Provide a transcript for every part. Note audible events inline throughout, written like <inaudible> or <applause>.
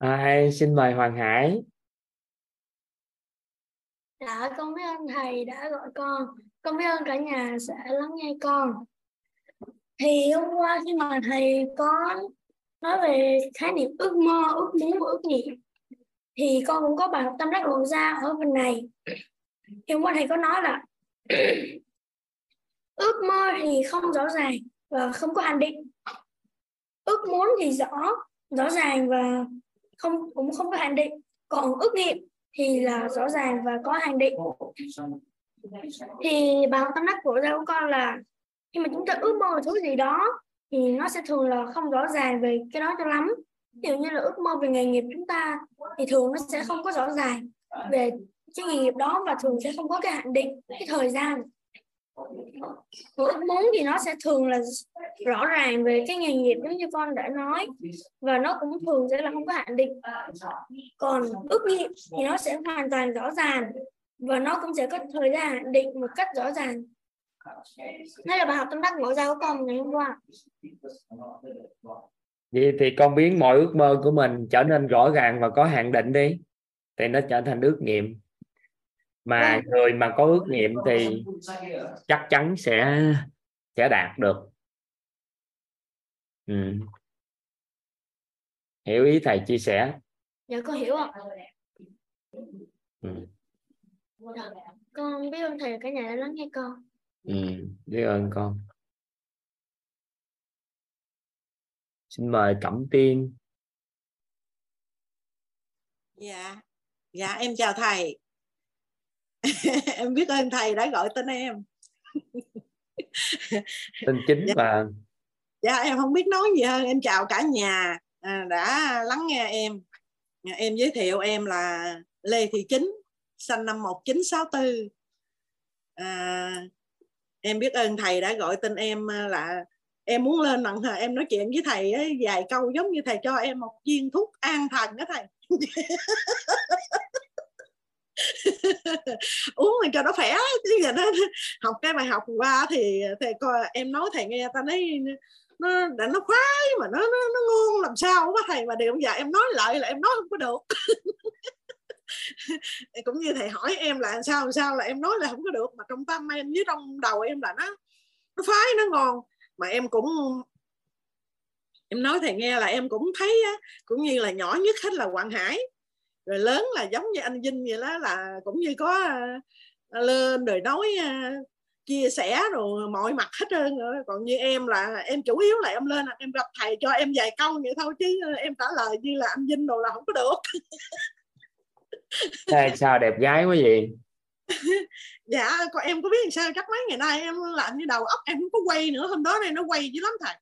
ai xin mời Hoàng Hải Dạ, con biết ơn thầy đã gọi con. Con biết ơn cả nhà sẽ lắng nghe con. Thì hôm qua khi mà thầy có nói về khái niệm ước mơ, ước muốn và ước nghiệm thì con cũng có bài học tâm đắc lộ ra ở phần này. Thì hôm qua thầy có nói là <clears throat> ước mơ thì không rõ ràng và không có hạn định. Ước muốn thì rõ, rõ ràng và không, cũng không có hạn định. Còn ước nghiệm thì là rõ ràng và có hạn định. Thì bài học tâm đắc của giáo của con là khi mà chúng ta ước mơ thứ gì đó thì nó sẽ thường là không rõ ràng về cái đó cho lắm. Ví dụ như là ước mơ về nghề nghiệp chúng ta thì thường nó sẽ không có rõ ràng về cái nghề nghiệp đó và thường sẽ không có cái hạn định, cái thời gian ước muốn thì nó sẽ thường là rõ ràng về cái nghề nghiệp giống như con đã nói. Và nó cũng thường sẽ là không có hạn định. Còn ước nghiệm thì nó sẽ hoàn toàn rõ ràng. Và nó cũng sẽ có thời gian hạn định một cách rõ ràng. Đây là bài học tâm đắc ngộ ra của con ngày hôm qua? Vậy thì con biến mọi ước mơ của mình trở nên rõ ràng và có hạn định đi. Thì nó trở thành ước nghiệm mà vâng. người mà có ước nghiệm thì chắc chắn sẽ sẽ đạt được. Ừ. hiểu ý thầy chia sẻ. Dạ con hiểu ạ. Ừ. con biết ơn thầy cả nhà đã lắng nghe con. Ừ biết ơn con. Xin mời cẩm tiên. Dạ. Dạ em chào thầy <laughs> em biết ơn thầy đã gọi tên em. <laughs> Tên chính dạ. và dạ em không biết nói gì hơn. Em chào cả nhà à, đã lắng nghe em. Em giới thiệu em là Lê Thị Chính sinh năm 1964 à, em biết ơn thầy đã gọi tên em là em muốn lên nặng em nói chuyện với thầy ấy, vài câu giống như thầy cho em một viên thuốc an thần đó thầy <laughs> <laughs> uống mà cho nó khỏe. Chứ giờ nó <laughs> học cái bài học qua thì thầy coi em nói thầy nghe ta nói nó đã nó khoái mà nó nó, nó ngon làm sao quá thầy. Mà điều giờ em nói lại là em nói không có được. <laughs> Cũng như thầy hỏi em là sao làm sao là em nói là không có được. Mà trong tâm em với trong đầu em là nó nó phái nó ngon. Mà em cũng em nói thầy nghe là em cũng thấy cũng như là nhỏ nhất hết là Quảng Hải rồi lớn là giống như anh Vinh vậy đó là cũng như có uh, lên rồi nói uh, chia sẻ rồi mọi mặt hết trơn rồi. Còn như em là em chủ yếu là em lên em gặp thầy cho em vài câu vậy thôi chứ em trả lời như là anh Vinh đồ là không có được. Thế sao đẹp gái quá vậy? <laughs> Dạ còn em có biết sao? Chắc mấy ngày nay em làm như đầu óc em không có quay nữa. Hôm đó này nó quay dữ lắm thầy.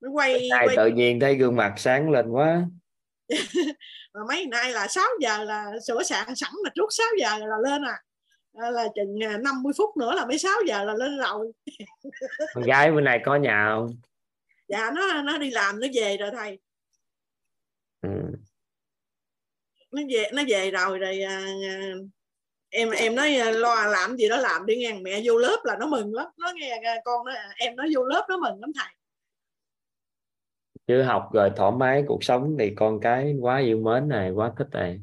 Nó quay, quay... tự nhiên thấy gương mặt sáng lên quá <laughs> mà mấy nay là 6 giờ là sửa sạn sẵn là trước 6 giờ là lên à. Là chừng 50 à, phút nữa là mấy 6 giờ là lên rồi <laughs> con gái bữa nay có nhà không? Dạ nó nó đi làm nó về rồi thầy. Ừ. nó về nó về rồi rồi à, à em em nói à, lo làm gì đó làm đi nghe. Mẹ vô lớp là nó mừng lắm. Nó nghe con nó em nó vô lớp nó mừng lắm thầy chứ học rồi thoải mái cuộc sống thì con cái quá yêu mến này quá thích này.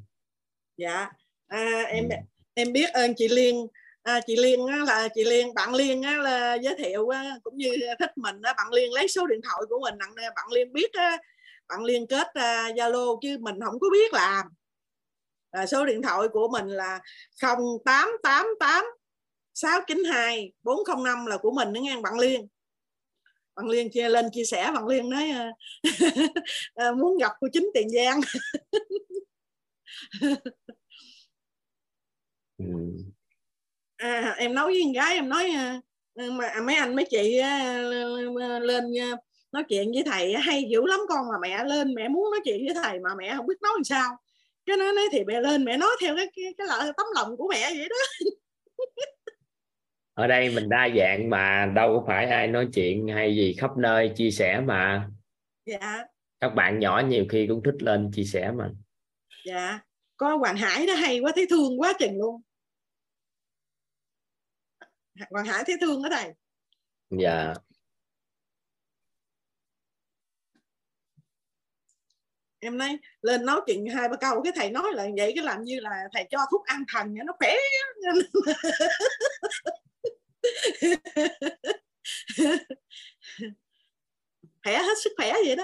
Dạ. À, em ừ. em biết ơn chị Liên. À, chị Liên á, là chị Liên bạn Liên á, là giới thiệu á, cũng như thích mình á, bạn Liên lấy số điện thoại của mình bạn Liên biết á, bạn Liên kết à, Zalo chứ mình không có biết làm. À, số điện thoại của mình là 0888 692 405 là của mình đó nghe bạn Liên bạn liên chia lên chia sẻ bạn liên nói uh, <laughs> muốn gặp cô chính tiền giang. Ừ. à, em nói với con gái em nói uh, mà mấy anh mấy chị uh, lên uh, nói chuyện với thầy hay dữ lắm con mà mẹ lên mẹ muốn nói chuyện với thầy mà mẹ không biết nói làm sao. Cái nói, nói thì mẹ lên mẹ nói theo cái cái, cái lợi tấm lòng của mẹ vậy đó <laughs> ở đây mình đa dạng mà đâu có phải ai nói chuyện hay gì khắp nơi chia sẻ mà. Dạ. Các bạn nhỏ nhiều khi cũng thích lên chia sẻ mà. Dạ. Có hoàng hải đó hay quá thấy thương quá chừng luôn. Hoàng hải thấy thương đó thầy. Dạ. Em nói lên nói chuyện hai ba câu cái thầy nói là vậy cái làm như là thầy cho thuốc an thần nó khỏe <laughs> <laughs> khỏe hết sức khỏe vậy đó.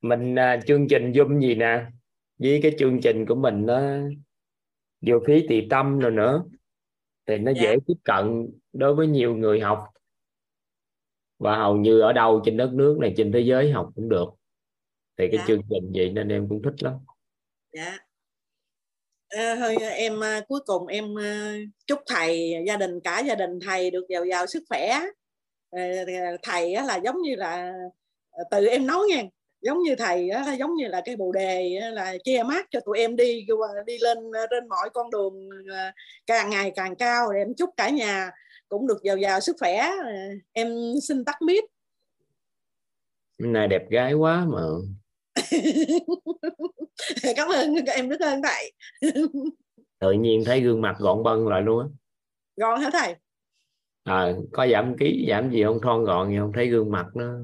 Mình uh, chương trình zoom gì nè? Với cái chương trình của mình nó vừa phí tì tâm rồi nữa. Thì nó dạ. dễ tiếp cận đối với nhiều người học. Và hầu như ở đâu trên đất nước này trên thế giới học cũng được. Thì cái dạ. chương trình vậy nên em cũng thích lắm. Dạ à, thôi em ờ, cuối cùng em ờ, chúc thầy ờ, gia đình cả gia đình thầy được giàu giàu sức khỏe. Thầy là giống như là tự em nói nha giống như thầy là giống như là cái bồ đề là che mát cho tụi em đi đi lên trên mọi con đường càng ngày càng cao. Em chúc cả nhà cũng được giàu giàu sức khỏe. Em xin tắt mic. Này đẹp gái quá mà. <laughs> cảm ơn các em rất ơn thầy. <laughs> Tự nhiên thấy gương mặt gọn bân lại luôn á. Gọn hả thầy? À, có giảm ký giảm gì không? Thon gọn gì không? Thấy gương mặt nó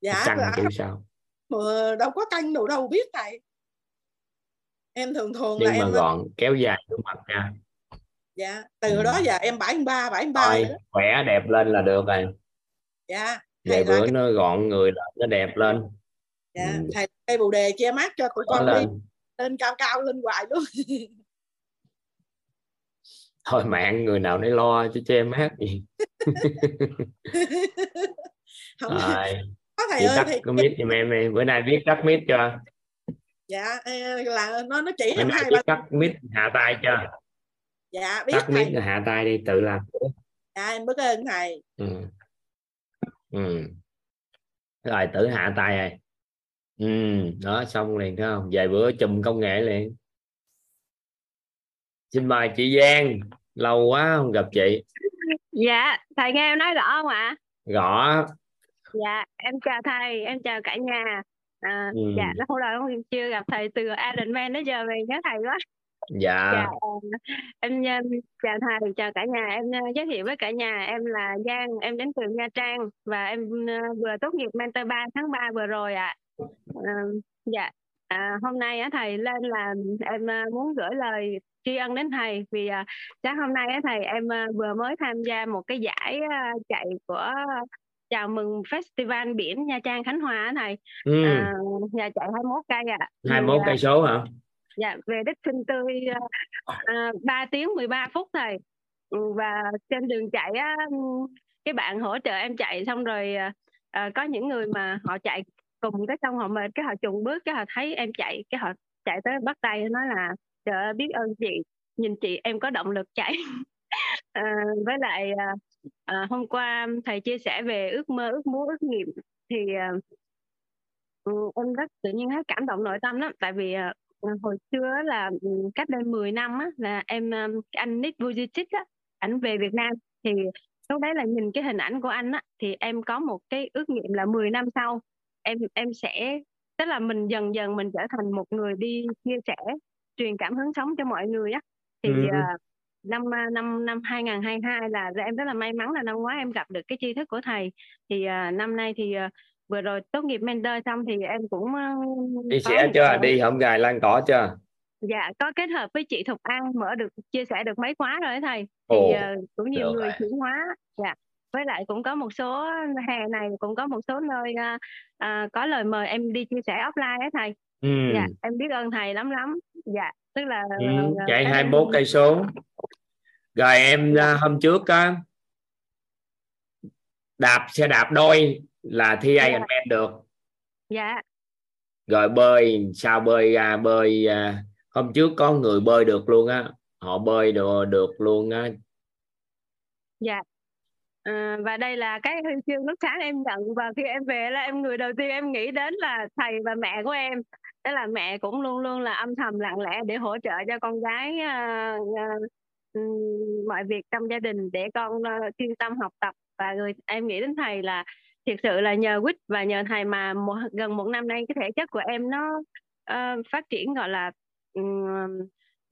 dạ căng dạ. sao? Mà đâu có căng đâu đâu biết thầy. Em thường thường nhưng là mà em gọn kéo dài gương mặt nha. Dạ từ ừ. đó giờ em bảy ba bảy ba khỏe đẹp lên là được rồi. Dạ vài bữa cái... nó gọn người là nó đẹp lên dạ ừ. thầy cây bồ đề che mắt cho tụi con lên. đi. Lên cao cao lên hoài luôn. <laughs> Thôi mạng người nào nấy lo chứ che mát gì <laughs> không. Rồi. Có thầy ơi thì... có biết giùm em đi bữa nay viết cắt mít cho. Dạ là nó nó chỉ bữa nay viết cắt mít hạ tay cho. Dạ biết cắt mít hạ tay đi tự làm. Dạ em biết ơn thầy. Ừ. ừ. rồi tự hạ tay rồi ừ đó xong liền thấy không? Vài bữa chùm công nghệ liền. Xin mời chị Giang lâu quá không gặp chị. Dạ thầy nghe em nói rõ không ạ? Rõ. Dạ em chào thầy em chào cả nhà. À, ừ. dạ lâu rồi chưa gặp thầy từ Iron Man đến giờ về nhớ thầy quá. Dạ, dạ em, em chào thầy chào cả nhà. Em giới thiệu với cả nhà em là Giang em đến từ Nha Trang và em vừa tốt nghiệp mentor 3 tháng 3 vừa rồi ạ. à. Dạ à, hôm nay á thầy lên là em muốn gửi lời tri ân đến thầy vì uh, sáng hôm nay á thầy em uh, vừa mới tham gia một cái giải uh, chạy của chào mừng festival biển Nha Trang Khánh Hòa á thầy ừ. à, nhà chạy 21 cây ạ à. 21 cây số hả dạ về đích sinh tươi uh, 3 tiếng 13 phút thầy ừ, và trên đường chạy á cái bạn hỗ trợ em chạy xong rồi uh, có những người mà họ chạy cùng cái xong họ mệt cái họ trùng bước cái họ thấy em chạy cái họ chạy tới bắt tay nói là trời biết ơn chị nhìn chị em có động lực chạy. À, <laughs> với lại à, à, hôm qua thầy chia sẻ về ước mơ ước muốn ước nghiệm thì à, ừ, em rất tự nhiên hết cảm động nội tâm lắm. Tại vì à, à hồi xưa là ừ, cách đây 10 năm á, là em à, anh Nick Vujicic á ảnh về Việt Nam. Thì lúc đấy là nhìn cái hình ảnh của anh á thì em có một cái ước nghiệm là 10 năm sau em em sẽ tức là mình dần dần mình trở thành một người đi chia sẻ truyền cảm hứng sống cho mọi người á. Thì ừ. uh, năm năm năm 2022 là em rất là may mắn là năm ngoái em gặp được cái tri thức của thầy. Thì uh, năm nay thì uh, vừa rồi tốt nghiệp mentor xong thì em cũng uh, đi sẽ chưa? đi không gài lan cỏ chưa? Dạ có kết hợp với chị Thục An mở được chia sẻ được mấy khóa rồi thầy. Thì Ồ, uh, cũng nhiều người chuyển hóa. Dạ với lại cũng có một số hè này cũng có một số nơi uh, uh, có lời mời em đi chia sẻ offline ấy thầy. Ừ. dạ em biết ơn thầy lắm lắm. Dạ tức là ừ, chạy 21 cây số rồi em dạ. hôm trước á đạp xe đạp đôi là thi dạ. Ironman được. Dạ. Rồi bơi sao bơi ra bơi à, hôm trước có người bơi được luôn á. Họ bơi được được luôn á. Dạ À, và đây là cái huy chương lúc sáng em nhận và khi em về là em người đầu tiên em nghĩ đến là thầy và mẹ của em. Đó là mẹ cũng luôn luôn là âm thầm lặng lẽ để hỗ trợ cho con gái uh, uh, mọi việc trong gia đình để con uh, chuyên tâm học tập. Và người em nghĩ đến thầy là thực sự là nhờ quýt và nhờ thầy mà một, gần một năm nay cái thể chất của em nó uh, phát triển gọi là um,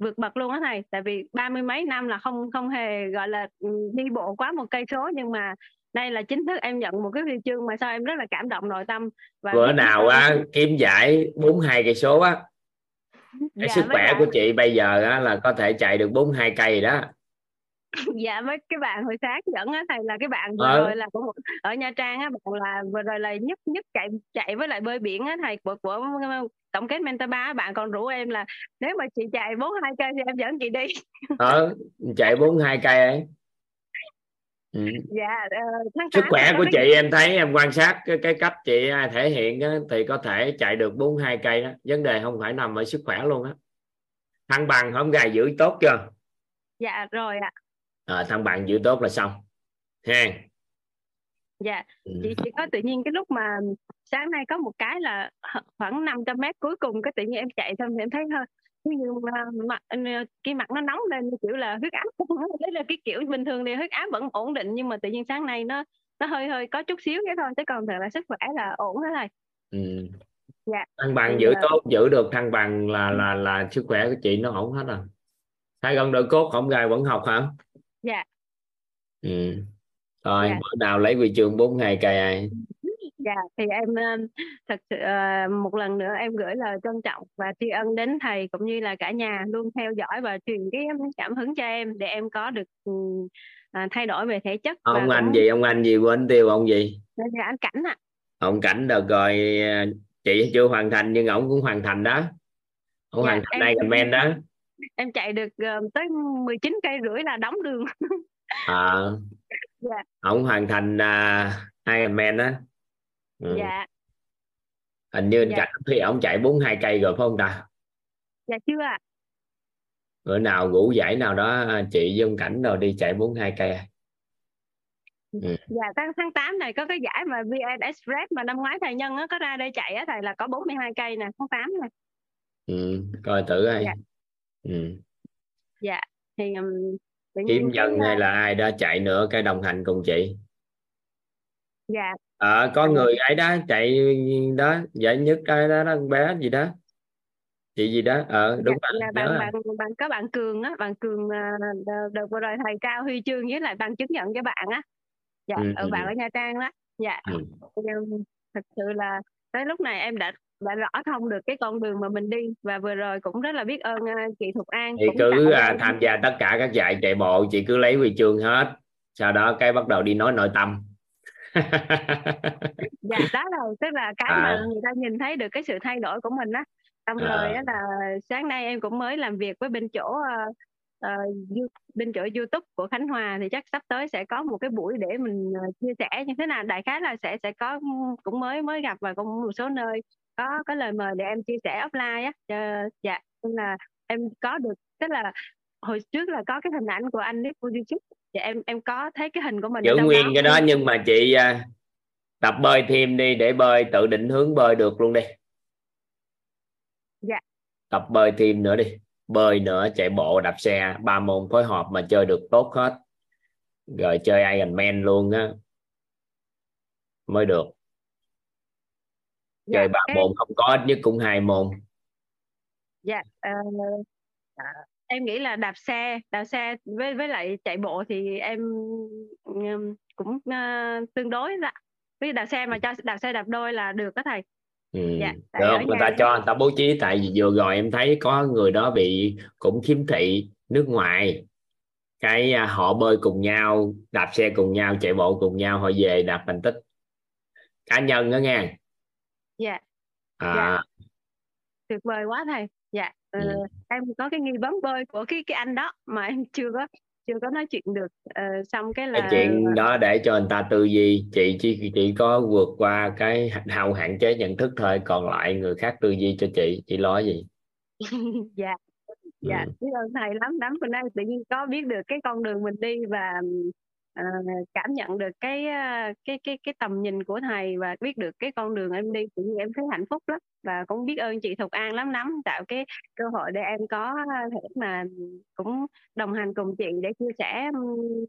vượt bậc luôn á thầy. Tại vì ba mươi mấy năm là không không hề gọi là đi bộ quá một cây số. Nhưng mà đây là chính thức em nhận một cái huy chương mà sao em rất là cảm động nội tâm. Và bữa nào á kiếm giải 42 cây số á. Cái Dạ, sức khỏe của chị bây giờ á, là có thể chạy được 42 cây đó <laughs> dạ với cái bạn hồi sáng dẫn á thầy là cái bạn vừa Ờ. rồi là của ở Nha Trang á bạn là vừa rồi là nhất nhất chạy chạy với lại bơi biển á thầy của của tổng kết mentor ba bạn còn rủ em là nếu mà chị chạy bốn hai cây thì em dẫn chị đi. Ờ chạy 42 cây ấy. Ừ. dạ ờ, tháng sức 8 khỏe của cái- chị em thấy em quan sát cái, cái cách chị à, thể hiện á, thì có thể chạy được 42 cây đó. Vấn đề không phải nằm ở sức khỏe luôn á. Thăng bằng không gài giữ tốt chưa? Dạ rồi ạ à, thăng bằng giữ tốt là xong. Ha dạ. Ừ. chị chỉ có tự nhiên cái lúc mà sáng nay có một cái là khoảng 500 mét cuối cùng cái tự nhiên em chạy xong thì em thấy hơi mà mặt cái mặt nó nóng lên như kiểu là huyết áp đấy là cái kiểu bình thường thì huyết áp vẫn ổn định nhưng mà tự nhiên sáng nay nó nó hơi hơi có chút xíu cái thôi chứ còn thật là sức khỏe là ổn hết rồi. Ừ. Dạ. thăng bằng Thì, giữ à, tốt giữ được thăng bằng là là là sức khỏe của chị nó ổn hết rồi. Hai con đội cốt không gài vẫn học hả Dạ. ừ. rồi Dạ. bữa nào lấy huy chương bốn ngày cày ai dạ thì em ờ, thật sự ờ, một lần nữa em gửi lời trân trọng và tri ân đến thầy cũng như là cả nhà luôn theo dõi và truyền cái cảm hứng cho em để em có được ừ, à, thay đổi về thể chất và ông anh cũng- gì ông anh gì quên tiêu ông gì Dạ, anh cảnh ạ ông cảnh được rồi à, chị chưa hoàn thành nhưng ổng cũng hoàn thành đó ông Dạ, hoàn thành em- Ironman đó em chạy được ờ, tới 19 cây rưỡi là đóng đường <laughs> à, Dạ. ông hoàn thành uh, Ironman đó ừ. dạ hình như anh Dạ. cảnh thì ông chạy 42 cây rồi phải không ta dạ chưa ạ bữa nào ngủ giải nào đó à, chị với ông cảnh rồi đi chạy 42 cây à? dạ tháng tháng 8 này có cái giải mà VN Express mà năm ngoái thầy nhân á có ra đây chạy á thầy là có 42 cây nè tháng 8 này ừ. coi thử ai Dạ. Ừ. dạ thì um, nhân ờ, hay là ai đó chạy nữa cái đồng hành cùng chị dạ Ờ, có người ấy đó chạy đó giải nhất cái đó, đó bé gì đó chị gì đó ờ đúng dạ, rồi là nhớ bạn rồi. bạn bạn có bạn cường á bạn cường à, đợt, đợt vừa rồi thầy trao huy chương với lại bằng chứng nhận cho bạn á dạ Ừ, ở ừ, bạn ừ. ở nha trang đó dạ Ừ. Thật sự là tới lúc này em đã đã rõ thông được cái con đường mà mình đi. Và vừa rồi cũng rất là biết ơn à, chị Thục An cũng cứ à, tham gia tất cả các giải chạy bộ chị cứ lấy huy chương hết. Sau đó cái bắt đầu đi nói nội tâm. <laughs> Dạ đó là tức là cái À. mà người ta nhìn thấy được cái sự thay đổi của mình á. Xong À. rồi á là sáng nay em cũng mới làm việc với bên chỗ ờ, You- bên chỗ YouTube của Khánh Hòa. Thì chắc sắp tới sẽ có một cái buổi để mình chia sẻ như thế nào. Đại khái là sẽ sẽ có cũng mới mới gặp và cũng một số nơi có có lời mời để em chia sẻ offline á. Ờ, dạ nên là em có được tức là hồi trước là có cái hình ảnh của anh Nick Vujicic dạ em em có thấy cái hình của mình giữ nguyên cái đó nhưng mà chị à, tập bơi thêm đi để bơi tự định hướng bơi được luôn đi. Dạ. tập bơi thêm nữa đi. Bơi nữa chạy bộ đạp xe ba môn phối hợp mà chơi được tốt hết. Rồi chơi Ironman luôn á. Mới được Dạ, chơi ba cái- môn không có ít nhất cũng hai môn. Dạ ờ, em nghĩ là đạp xe đạp xe với với lại chạy bộ thì em cũng ờ, tương đối đó. Với đạp xe mà cho đạp xe đạp đôi là được đó thầy. Ừ. Dạ, được người ta em- cho người ta bố trí tại vì vừa rồi em thấy có người đó bị cũng khiếm thị nước ngoài. Cái à, họ bơi cùng nhau đạp xe cùng nhau chạy bộ cùng nhau họ về đạt thành tích. Cá nhân đó nha dạ. À, Dạ. tuyệt vời quá thầy. Dạ ờ, Ừ. em có cái nghi vấn bơi của cái cái anh đó mà em chưa có chưa có nói chuyện được. Ờ, xong cái cái là chuyện đó để cho người ta tư duy chị chỉ chỉ có vượt qua cái hao hạn chế nhận thức thôi còn lại người khác tư duy cho chị chị lo gì? <laughs> Dạ. Dạ Ừ. biết ơn thầy lắm lắm. Bữa nay tự nhiên có biết được cái con đường mình đi và Ờ, cảm nhận được cái ờ, cái cái cái tầm nhìn của thầy và biết được cái con đường em đi cũng em thấy hạnh phúc lắm. Và cũng biết ơn chị Thục An lắm lắm tạo cái cơ hội để em có thể mà cũng đồng hành cùng chị để chia sẻ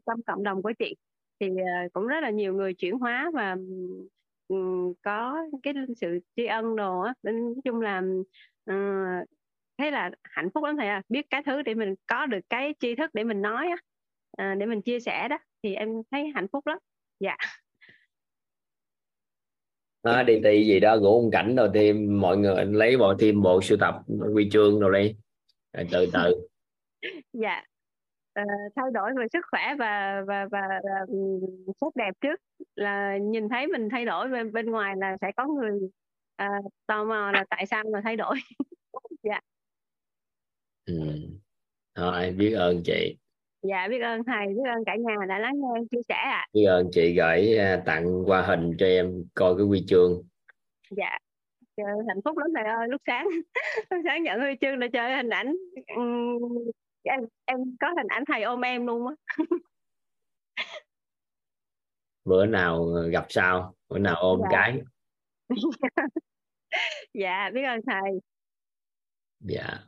trong cộng đồng của chị. Thì ờ, cũng rất là nhiều người chuyển hóa và có cái sự tri ân đồ á. Nên nói chung là thấy thế là hạnh phúc lắm thầy à biết cái thứ để mình có được cái tri thức để mình nói á à, để mình chia sẻ đó thì em thấy hạnh phúc lắm. Dạ. Đó, đi ti gì đó gỗ ông cảnh rồi thêm mọi người lấy bộ thêm bộ sưu tập huy chương rồi đi. Rồi từ từ. <laughs> Dạ. Ờ, thay đổi về sức khỏe và và và um, sắc đẹp trước. Là nhìn thấy mình thay đổi bên bên ngoài là sẽ có người à, tò mò là tại sao mà thay đổi. <laughs> Dạ. Ừ. thôi biết ơn chị dạ biết ơn thầy biết ơn cả nhà đã lắng nghe chia sẻ ạ. Biết ơn chị gửi à, tặng qua hình cho em coi cái huy chương. Dạ Trời, hạnh phúc lắm thầy ơi lúc sáng <laughs> lúc sáng nhận huy chương là chơi hình ảnh. Em em có hình ảnh thầy ôm em luôn á. <laughs> Bữa nào gặp sau bữa nào ôm Dạ. cái. <laughs> Dạ biết ơn thầy. Dạ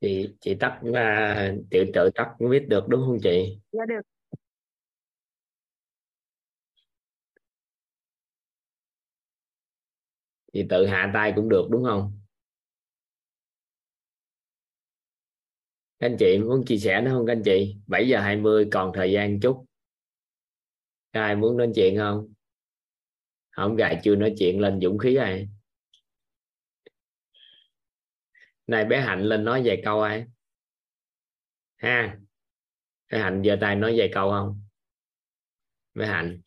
chị chị tắt à, tự tự tắt viết được đúng không chị? Dạ được. Chị tự hạ tay cũng được đúng không? Các anh chị muốn chia sẻ nữa không các anh chị? 7 giờ 20 còn thời gian chút. Có ai muốn nói chuyện không? Không gài chưa nói chuyện lên dũng khí ai này bé hạnh lên nói vài câu ai? Ha bé hạnh giơ tay nói vài câu không? Bé hạnh.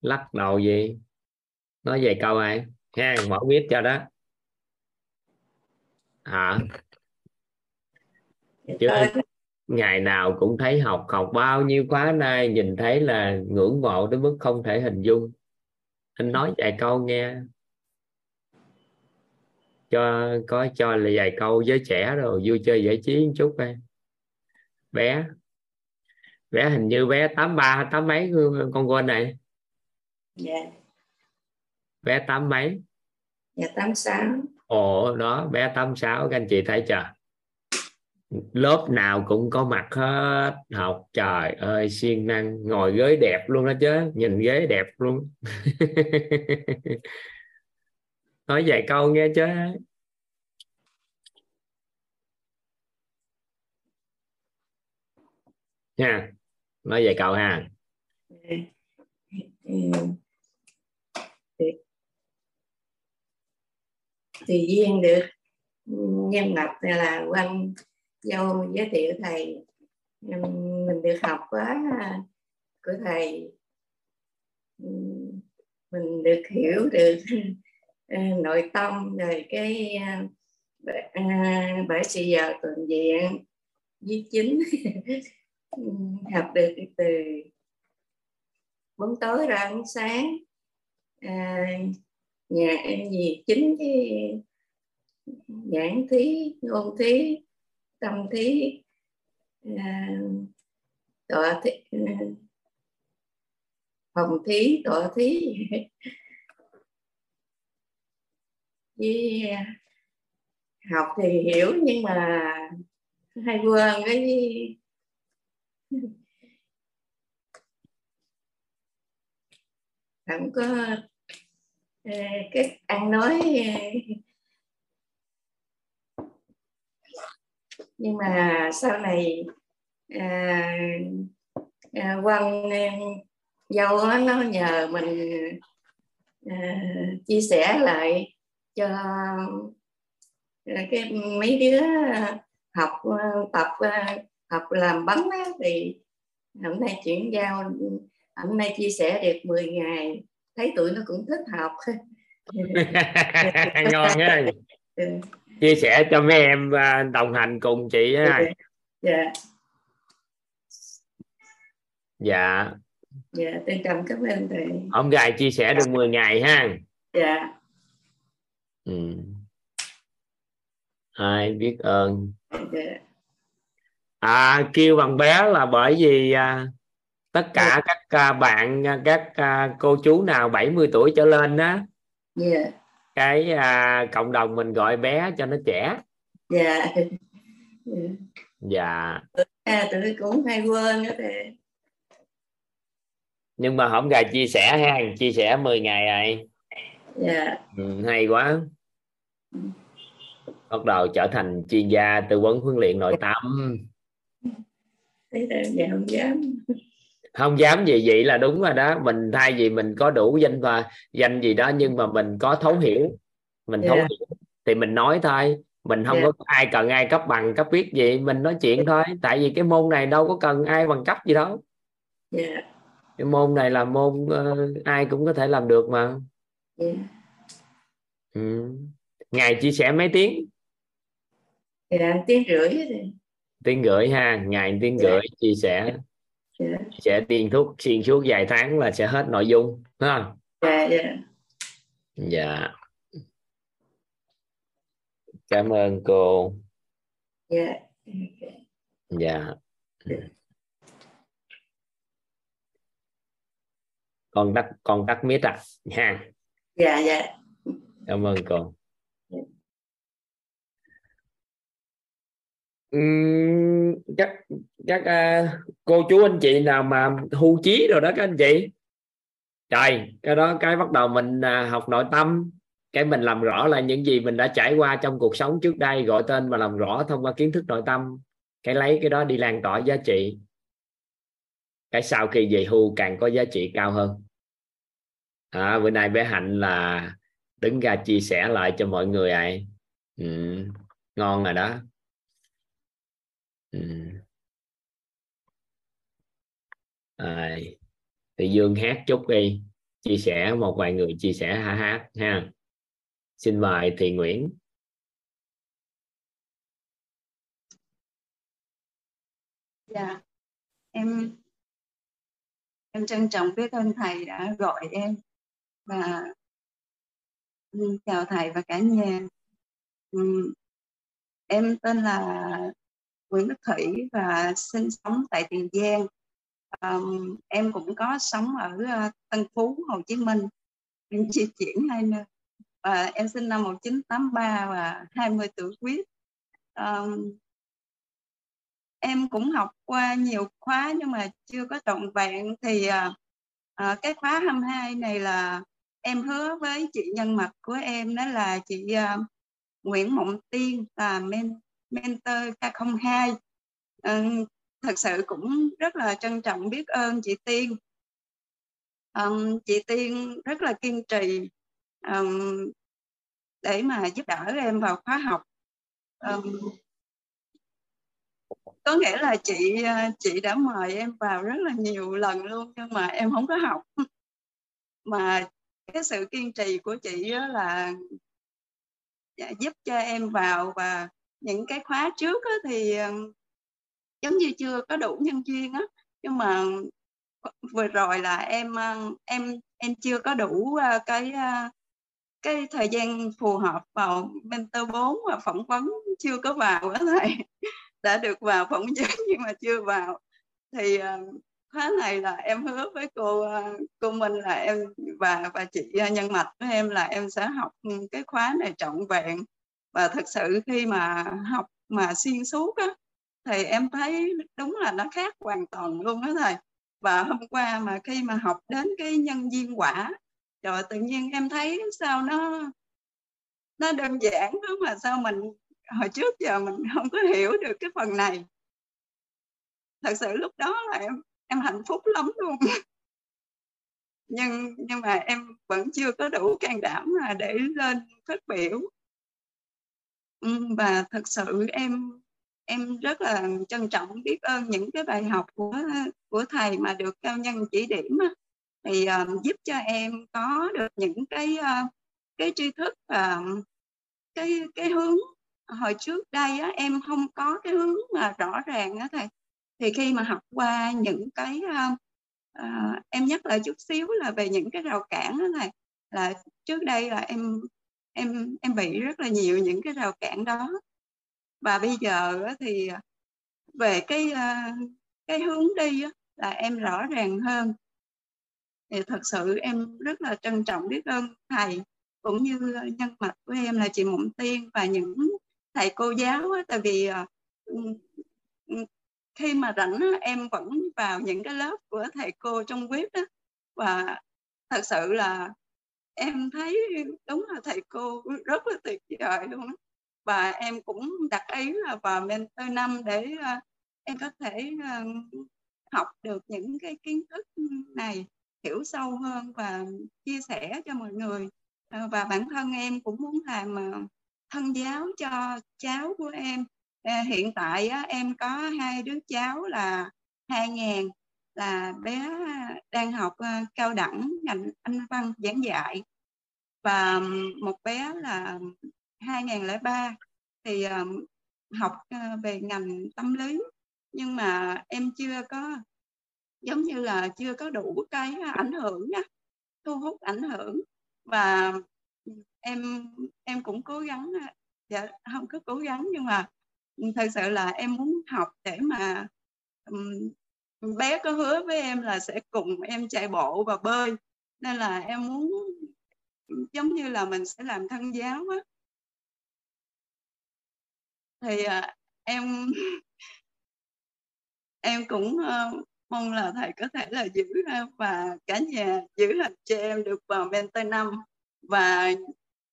Lắc đầu gì? Nói vài câu ai? Ha mở biết cho đó. Hả chứ ngày nào cũng thấy học học bao nhiêu khóa nay nhìn thấy là ngưỡng mộ đến mức không thể hình dung. Anh nói vài câu nghe cho có cho là vài câu với trẻ rồi vui chơi giải trí một chút đây bé. Bé hình như bé tám ba tám mấy con quên này dạ. Bé tám mấy? Dạ tám sáu. Ồ đó bé tám sáu các anh chị thấy chưa? Lớp nào cũng có mặt hết. Học trời ơi siêng năng. Ngồi ghế đẹp luôn đó chứ. Nhìn ghế đẹp luôn <laughs> nói vài câu nghe chứ. Nha nói vài câu ha. Thì, duyên được nhân ngọc là quan dâu giới thiệu thầy. Mình được học quá của thầy. Mình được hiểu được. Ờ, nội tâm rồi cái à, bởi- giờ sự giàu toàn diện với chính. <laughs> Ừ, học được từ bóng tối ra ánh sáng. À, nhà gì chính cái nhãn thí ngôn thí tâm thí. À, tọa thí phòng thí tọa thí. <laughs> với à, học thì hiểu nhưng mà hay quên cái <laughs> không có à, cái ăn nói à, nhưng mà sau này à, à, quan dâu nó nhờ mình à, chia sẻ lại cho ờ, cái mấy đứa học ờ, tập ờ, học làm bánh á, thì hôm nay chuyển giao hôm nay chia sẻ được 10 ngày thấy tụi nó cũng thích học. <laughs> Ngon á. Ừ, chia sẻ cho mấy em đồng hành cùng chị ha dạ. Dạ. Dạ trân trọng cảm ơn thầy. Ông gài chia sẻ được 10 ngày ha. Dạ ừ. ai biết ơn? Dạ à kêu bằng bé là bởi vì à, tất cả các à, bạn à, các à, cô chú nào 70 tuổi trở lên á dạ. cái à, cộng đồng mình gọi bé cho nó trẻ. Dạ. Dạ. À, tụi nó cũng hay quên đó thầy nhưng mà không gài chia sẻ ha chia sẻ 10 ngày rồi. Dạ. Ừ, hay quá bắt đầu trở thành chuyên gia tư vấn huấn luyện nội tâm. Dạ không dám. Không dám gì vậy là đúng rồi đó. Mình thay vì mình có đủ danh và danh gì đó nhưng mà mình có thấu hiểu. Mình thấu Dạ. hiểu thì mình nói thôi. Mình không Dạ. có ai cần ai cấp bằng cấp biết gì. Mình nói chuyện thôi. Tại vì cái môn này đâu có cần ai bằng cấp gì đâu. Dạ. Cái môn này là môn ờ, ai cũng có thể làm được mà. Dạ. Ừ. ngày chia sẻ mấy tiếng? Dạ tiếng rưỡi tiếng rưỡi ha ngày tiếng Dạ. rưỡi chia sẻ. Dạ. Sẽ tiên thuốc xuyên suốt vài tháng là sẽ hết nội dung ha dạ dạ. Dạ. Cảm ơn cô. Dạ. Dạ. Con tắt con tắt mic à ha dạ dạ. Cảm ơn cô Ừm, chắc chắc à, cô chú anh chị nào mà hưu trí rồi đó các anh chị. Trời cái đó cái bắt đầu mình à, học nội tâm. Cái mình làm rõ là những gì mình đã trải qua trong cuộc sống trước đây gọi tên và làm rõ thông qua kiến thức nội tâm. Cái lấy cái đó đi lan tỏa giá trị. Cái sau khi về hưu càng có giá trị cao hơn. À, bữa nay bé hạnh là đứng ra chia sẻ lại cho mọi người ạ. Ừ, ngon rồi đó ừ. à, thì dương hát chút đi chia sẻ một vài người chia sẻ ha hát ha xin mời thị nguyễn Dạ, em em trân trọng biết ơn thầy đã gọi em và chào thầy và cả nhà. Ừ, em tên là Nguyễn Đức Thủy và sinh sống tại Tiền Giang. Um, em cũng có sống ở uh, Tân Phú, Hồ Chí Minh. Em di chuyển hai nơi. Ờ, và em sinh năm 1983 và 20 tuổi quyết. Um, em cũng học qua nhiều khóa nhưng mà chưa có trọn vẹn thì uh, uh, cái khóa 22 này là em hứa với chị nhân mạch của em đó là chị uh, Nguyễn Mộng Tiên là mentor mentor K02. Ừ, thật sự cũng rất là trân trọng biết ơn chị Tiên. Um, chị Tiên rất là kiên trì um, để mà giúp đỡ em vào khóa học. Um, có nghĩa là chị ờ, chị đã mời em vào rất là nhiều lần luôn nhưng mà em không có học. <laughs> Mà cái sự kiên trì của chị là dạ, giúp cho em vào và những cái khóa trước á thì ờ, giống như chưa có đủ nhân duyên á, nhưng mà vừa rồi là em ờ, em em chưa có đủ ờ, cái cái thời gian phù hợp vào mentor 4 và phỏng vấn, chưa có vào á thầy. <laughs> Đã được vào phỏng vấn <laughs> nhưng mà chưa vào. Thì khóa này là em hứa với cô cô Minh là em và và chị nhân mạch với em là em sẽ học ừ, cái khóa này trọn vẹn và thực sự khi mà học mà xuyên suốt á, thì em thấy đúng là nó khác hoàn toàn luôn đó thầy. Và hôm qua mà khi mà học đến cái nhân viên quả rồi tự nhiên em thấy sao nó nó đơn giản đó mà sao mình, hồi trước giờ mình không có hiểu được cái phần này. Thật sự lúc đó là em em hạnh phúc lắm luôn. <laughs> Nhưng nhưng mà em vẫn chưa có đủ can đảm là để lên phát biểu. Ừ, và thật sự em em rất là trân trọng biết ơn những cái bài học của của thầy mà được cao nhân chỉ điểm thì uh, giúp cho em có được những cái uh, cái tri thức và cái cái hướng. Hồi trước đây á, em không có cái hướng mà rõ ràng á thầy. Thì khi mà học qua những cái uh, uh, em nhắc lại chút xíu là về những cái rào cản đó thầy. Là trước đây là em em em bị rất là nhiều những cái rào cản đó. Và bây giờ thì à, về cái à, cái hướng đi là em rõ ràng hơn. Thì thật sự em rất là trân trọng biết ơn thầy cũng như nhân mạch của em là chị Mộng Tiên và những thầy cô giáo á, tại vì à, khi mà rảnh em vẫn vào những cái lớp của thầy cô trong web đó và thật sự là em thấy đúng là thầy cô rất là tuyệt vời luôn đó. và em cũng đặt ý là vào mentor năm để uh, em có thể uh, học được những cái kiến thức này hiểu sâu hơn và chia sẻ cho mọi người uh, và bản thân em cũng muốn làm uh, thân giáo cho cháu của em uh, hiện tại uh, em có hai đứa cháu là 2000 là bé đang học uh, cao đẳng ngành anh văn giảng dạy. Và một bé là 2003 thì học uh, về ngành tâm lý. Nhưng mà em chưa có giống như là chưa có đủ cái ảnh hưởng á, thu hút ảnh hưởng. Và em em cũng cố gắng ờ, dạ không có cố gắng nhưng mà thật sự là em muốn học để mà um, bé có hứa với em là sẽ cùng em chạy bộ và bơi. Nên là em muốn giống như là mình sẽ làm thân giáo á. Thì à, em <laughs> em cũng uh, mong là thầy có thể là giữ ờ, và cả nhà giữ hành cho em được vào mentor năm. Và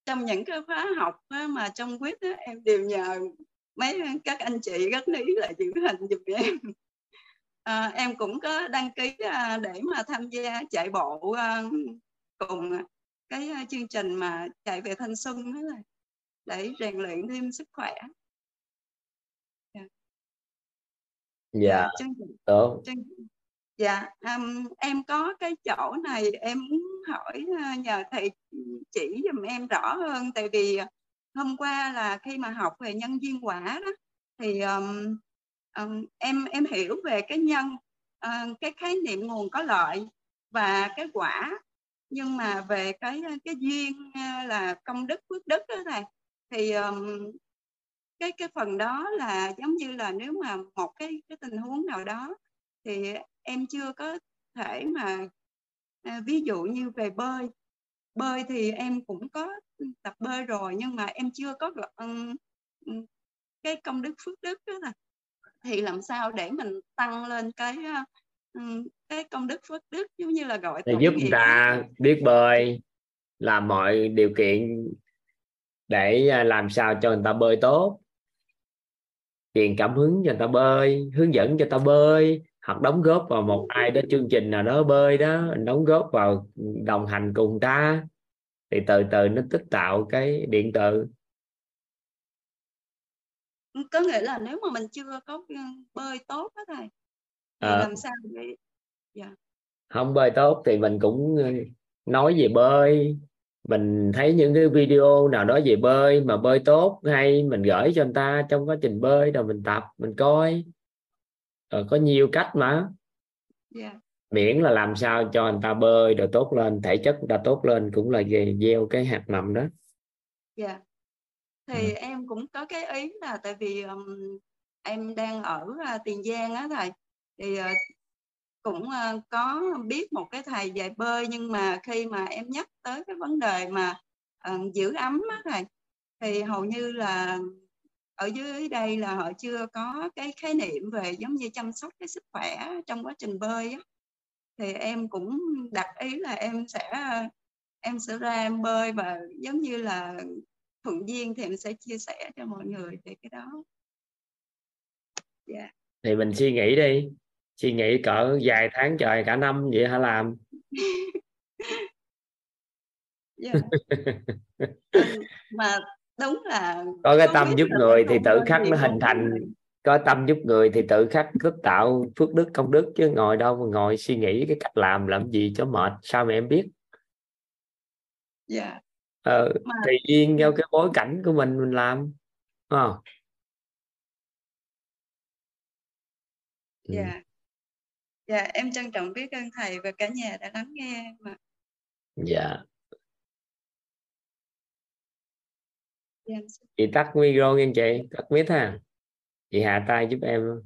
trong những cái khóa học á, mà trong quýt á, em đều nhờ mấy các anh chị rất lý là giữ hình giùm em. <laughs> à, em cũng có đăng ký à, để mà tham gia chạy bộ à, cùng cái chương trình mà chạy về thanh xuân đó là để rèn luyện thêm sức khỏe. Dạ. Tốt. Dạ um, em có cái chỗ này em muốn hỏi nhờ thầy chỉ giùm em rõ hơn. Tại vì hôm qua là khi mà học về nhân duyên quả đó thì um, um, em em hiểu về cái nhân uh, cái khái niệm nguồn có lợi và cái quả. Nhưng mà về cái ờ, cái duyên ờ, là công đức phước đức đó thầy thì um, cái cái phần đó là giống như là nếu mà một cái cái tình huống nào đó thì em chưa có thể mà à, ví dụ như về bơi. Bơi thì em cũng có tập bơi rồi nhưng mà em chưa có um, cái công đức phước đức đó là thì làm sao để mình tăng lên cái um, cái công đức phước đức giống như là gọi để giúp người ta biết bơi làm mọi điều kiện để à, làm sao cho người ta bơi tốt. Truyền cảm hứng cho người ta bơi hướng dẫn cho người ta bơi hoặc đóng góp vào một ai đó chương trình nào đó bơi đó đóng góp vào đồng hành cùng ta. Thì từ từ nó tích tạo cái điện từ có nghĩa là nếu mà mình chưa có bơi tốt đó thầy thì à, làm sao để. Dạ. không bơi tốt thì mình cũng ờ, nói về bơi mình thấy những cái video nào đó về bơi mà bơi tốt hay mình gửi cho người ta trong quá trình bơi rồi mình tập mình coi rồi có nhiều cách mà yeah. Dạ. miễn là làm sao cho người ta bơi rồi tốt lên thể chất người ta tốt lên cũng là về gieo cái hạt mầm đó dạ yeah. Thì ừ. em cũng có cái ý là tại vì um, em đang ở uh, tiền giang á thầy. Thì uh, cũng uh, có biết một cái thầy dạy bơi nhưng mà khi mà em nhắc tới cái vấn đề mà uh, giữ ấm á thầy thì hầu như là ở dưới đây là họ chưa có cái khái niệm về giống như chăm sóc cái sức khỏe trong quá trình bơi á. Thì em cũng đặt ý là em sẽ em sẽ ra em bơi và giống như là thuận duyên thì em sẽ chia sẻ cho mọi người về cái đó yeah. thì mình suy nghĩ đi suy nghĩ cỡ vài tháng trời cả năm vậy hả làm <laughs> yeah. mà đúng là có cái tâm giúp người thì tự khắc nó hình thành có tâm giúp người thì tự khắc thức tạo phước đức công đức chứ ngồi đâu mà ngồi suy nghĩ cái cách làm làm gì cho mệt sao mà em biết dạ yeah. Ờ, mà... tùy duyên theo cái bối cảnh của mình mình làm à. dạ yeah. dạ. Em trân trọng biết ơn thầy và cả nhà đã lắng nghe mà dạ. Chị tắt micro nghe chị tắt mic ha. Chị hạ tay giúp em.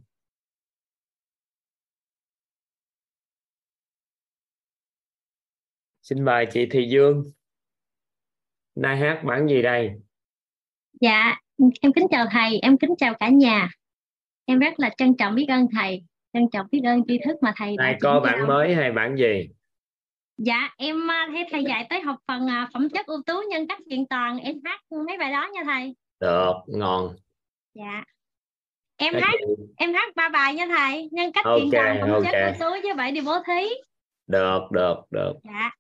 Xin mời chị Thùy Dương nay hát bản gì đây? Dạ em kính chào thầy em kính chào cả nhà. Em rất là trân trọng biết ơn thầy trân trọng biết ơn tri thức mà thầy nay có bản mới hay bản gì? Dạ em à, thấy thầy dạy tới học phần à, phẩm chất ưu tú nhân cách kiện toàn em hát mấy bài đó nha thầy. Được ngon. Dạ. Em Các hát em hát ba bài nha thầy nhân cách Ok, kiện toàn phẩm chất ok. ưu tú với bảy điều bố thí. Được được được. Dạ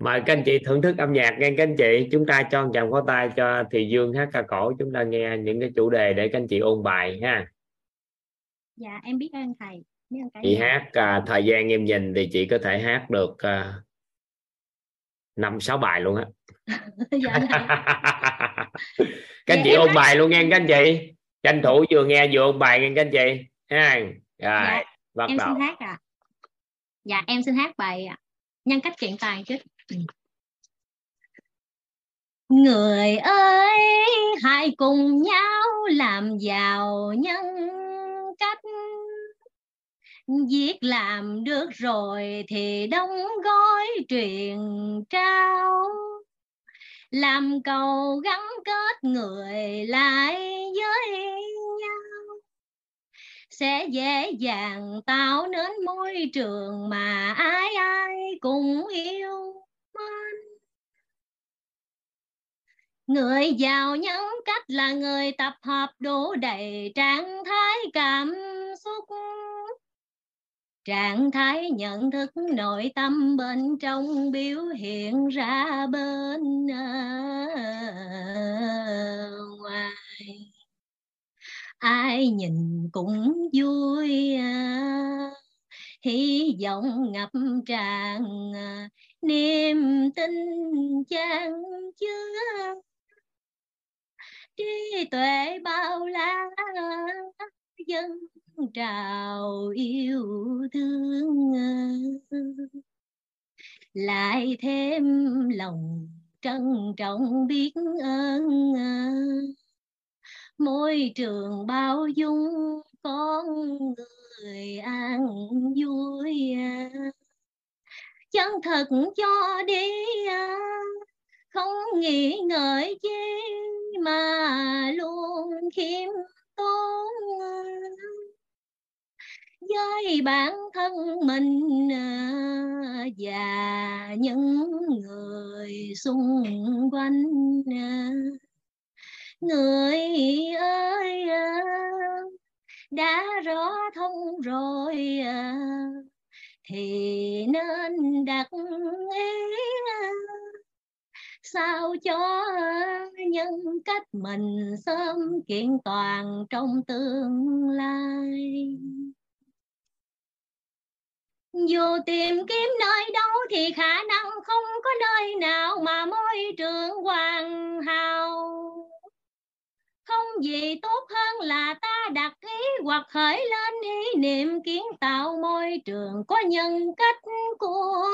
mời các anh chị thưởng thức âm nhạc nghe các anh chị. Chúng ta cho một pháo tay cho Thị Dương hát ca cổ. Chúng ta nghe những cái chủ đề để các anh chị ôn bài ha. Dạ em biết ơn thầy. Biết ơn chị nhà. hát à, thời gian em nhìn thì chị có thể hát được à, năm sáu bài luôn á. <laughs> Dạ thầy <laughs> các anh Dạ, chị em ôn bài luôn nghe các anh chị. Tranh thủ vừa nghe vừa ôn bài nghe các anh chị. Ha rồi Dạ, bắt em đầu. xin hát à dạ em xin hát bài nhân cách kiện toàn Ừ người ơi, hãy cùng nhau làm giàu nhân cách. Việc làm được rồi thì đóng gói truyền trao. Làm cầu gắn kết người lại với nhau. Sẽ dễ dàng tạo nên môi trường mà ai ai cũng yêu man Người giàu nhân cách là người tập hợp đủ đầy trạng thái cảm xúc. Trạng thái nhận thức nội tâm bên trong biểu hiện ra bên ờ, ngoài. Ai nhìn cũng vui ờ, hy vọng ngập tràn ờ, niềm tin chan chứa trí tuệ bao la dân trào yêu thương. Lại thêm lòng trân trọng biết ơn. Môi trường bao dung con người an vui chân thật cho đi à, không nghĩ ngợi chi mà luôn khiêm tốn à. với bản thân mình à, và những người xung quanh người ơi đã rõ thông rồi thì nên đặt ý sao cho nhân cách mình sớm kiện toàn trong tương lai? Dù tìm kiếm nơi đâu thì khả năng không có nơi nào mà môi trường hoàn hảo không gì tốt hơn là ta đặt ý hoặc khởi lên ý niệm kiến tạo môi trường có nhân cách của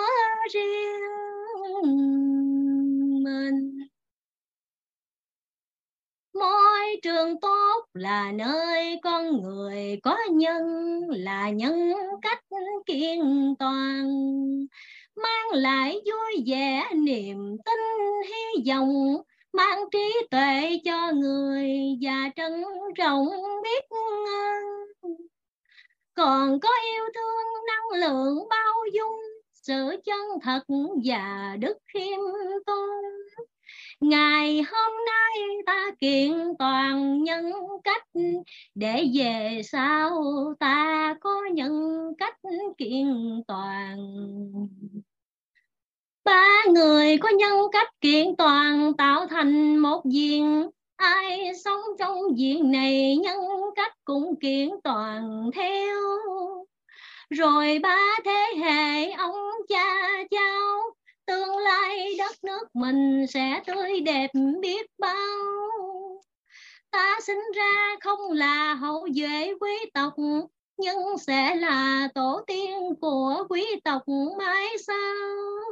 riêng mình. Môi trường tốt là nơi con người có nhân, là nhân cách kiên toàn. Mang lại vui vẻ niềm tin, hy vọng mang trí tuệ cho người và trân rộng biết ơn còn có yêu thương năng lượng bao dung, sự chân thật và đức khiêm tôn. Ngày hôm nay ta kiện toàn nhân cách, để về sau ta có nhân cách kiện toàn ba người có nhân cách kiện toàn, tạo thành một diện. Ai sống trong diện này, nhân cách cũng kiện toàn theo. Rồi ba thế hệ, ông cha cháu, tương lai đất nước mình sẽ tươi đẹp biết bao. Ta sinh ra không là hậu duệ quý tộc, nhưng sẽ là tổ tiên của quý tộc mãi sau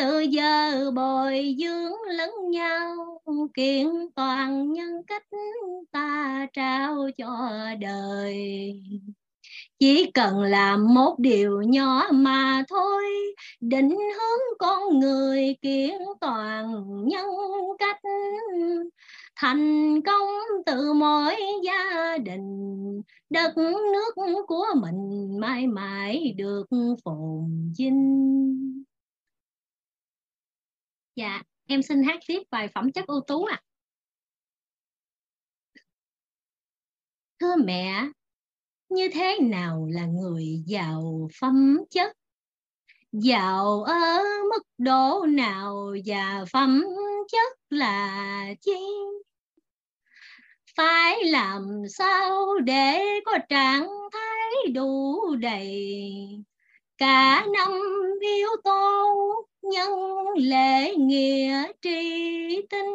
từ giờ bồi dưỡng lẫn nhau, kiện toàn nhân cách ta trao cho đời. Chỉ cần làm một điều nhỏ mà thôi, định hướng con người kiện toàn nhân cách. Thành công từ mỗi gia đình, đất nước của mình mãi mãi được phồn vinh dạ em xin hát tiếp bài phẩm chất ưu tú ạ. À. thưa mẹ, như thế nào là người giàu phẩm chất? Giàu ở mức độ nào và phẩm chất là chi? Phải làm sao để có trạng thái đủ đầy? Cả năm biếu tô nhân lễ nghĩa tri tinh.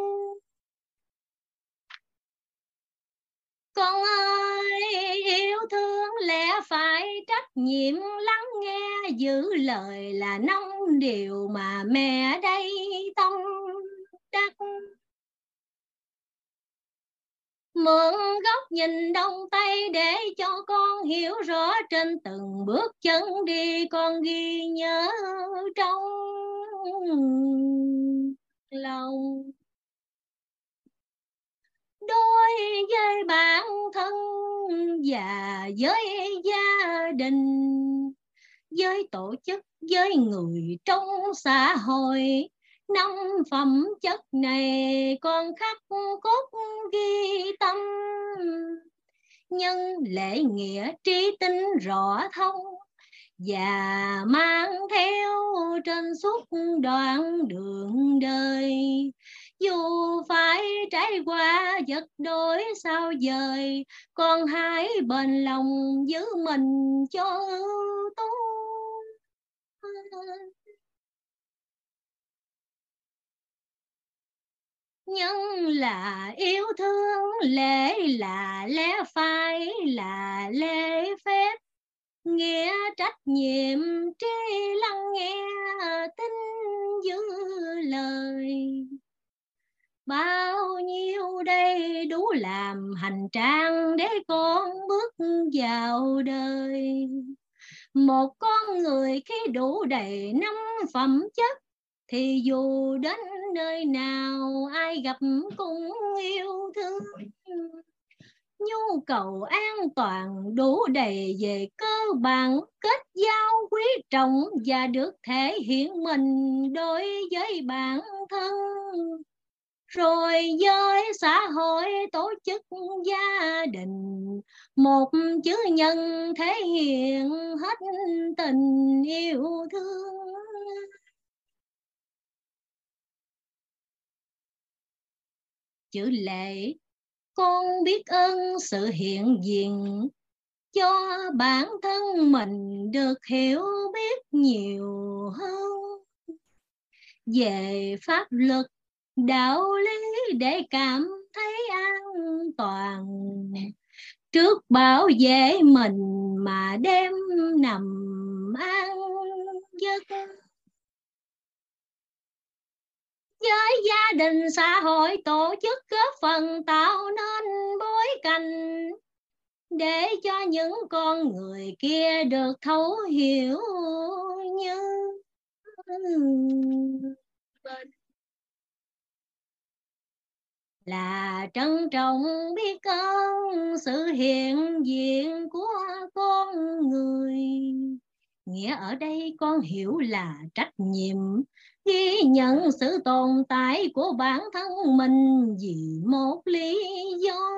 Con ơi, yêu thương lẽ phải trách nhiệm lắng nghe, giữ lời là năm điều mà mẹ đây tông đắc mượn góc nhìn đông tây để cho con hiểu rõ trên từng bước chân đi con ghi nhớ trong lòng. Đối với bản thân và với gia đình, với tổ chức, với người trong xã hội năm phẩm chất này con khắc cốt ghi tâm. Nhân lễ nghĩa trí tính rõ thông, và mang theo trên suốt đoạn đường đời. Dù phải trải qua vật đổi sao dời con hãy bền lòng giữ mình cho ưu tú. Nhân là yêu thương, lễ là lẽ phải, là lễ phép. Nghĩa trách nhiệm, trí lắng nghe, tin giữ lời. Bao nhiêu đây đủ làm hành trang để con bước vào đời. Một con người khi đủ đầy năm phẩm chất thì dù đến nơi nào, ai gặp cũng yêu thương. Nhu cầu an toàn đủ đầy về cơ bản, kết giao quý trọng và được thể hiện mình đối với bản thân. Rồi với xã hội, tổ chức gia đình, một chữ nhân thể hiện hết tình yêu thương. Chữ lệ. Con biết ơn sự hiện diện cho bản thân mình được hiểu biết nhiều hơn. Về pháp luật, đạo lý để cảm thấy an toàn. Trước bảo vệ mình mà đêm nằm an giấc với gia đình, xã hội, tổ chức góp phần tạo nên bối cảnh để cho những con người kia được thấu hiểu như là trân trọng biết ơn sự hiện diện của con người. Nghĩa ở đây con hiểu là trách nhiệm ghi nhận sự tồn tại của bản thân mình vì một lý do.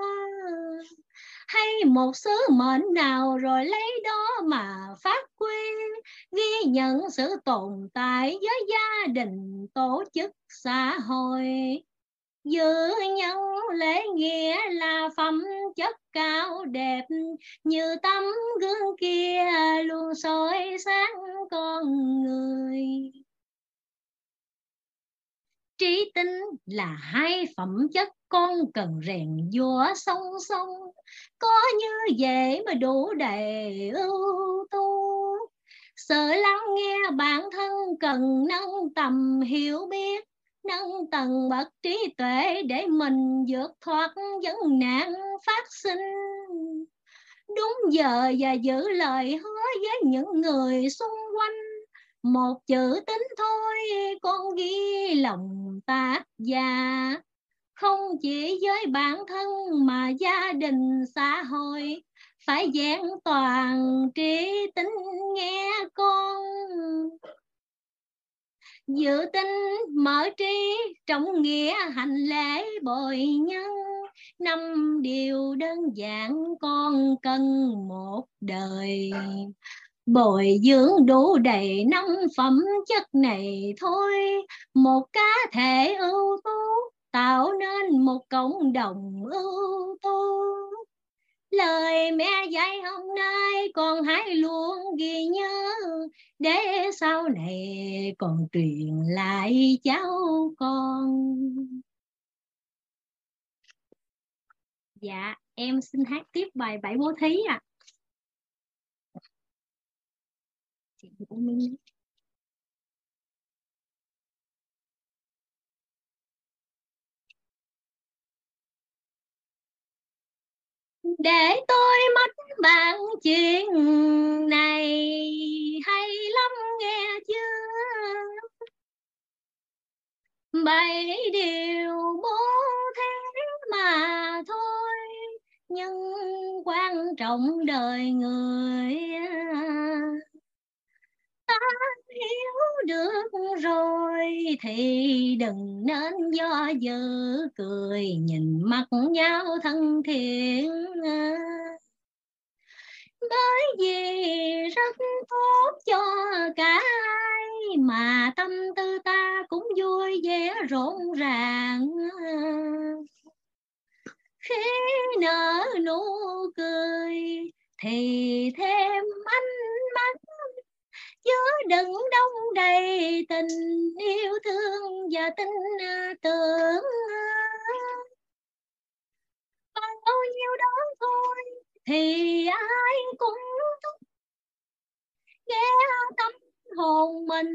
Hay một sứ mệnh nào rồi lấy đó mà phát huy. Ghi nhận sự tồn tại với gia đình, tổ chức, xã hội. Giữ nhân lễ nghĩa là phẩm chất cao đẹp như tấm gương kia luôn soi sáng con người trí tinh là hai phẩm chất, con cần rèn giũa song song. Có như vậy mà đủ đầy ưu tú. Sợ lắng nghe bản thân cần nâng tầm hiểu biết, nâng tầng bậc trí tuệ để mình vượt thoát vấn nạn phát sinh. Đúng giờ và giữ lời hứa với những người xung quanh một chữ tính thôi, con ghi lòng tác gia không chỉ với bản thân mà gia đình, xã hội. Phải giảng toàn trí tính nghe con. Dự tinh mở trí, trọng nghĩa, hành lễ, bồi nhân. Năm điều đơn giản con cần một đời bồi dưỡng đủ đầy năm phẩm chất này thôi. Một cá thể ưu tú, tạo nên một cộng đồng ưu tú. Lời mẹ dạy hôm nay con hãy luôn ghi nhớ. Để sau này còn truyền lại cháu con. Dạ em xin hát tiếp bài bảy bố thí ạ. à. Chuyện của mình để tôi mất bạn chuyện này, hay lắm nghe chưa? Bảy điều bố thế mà thôi, nhưng quan trọng đời người ta hiểu được rồi thì đừng nên do dự. Cười nhìn mặt nhau thân thiện. Bởi vì rất tốt cho cả ai mà tâm tư ta cũng vui vẻ rộn ràng. Khi nở nụ cười thì thêm ánh mắt chứa đựng đông đầy tình yêu thương và tin à, tưởng. Bao nhiêu đó thôi thì ai cũng thúc nghe tâm hồn mình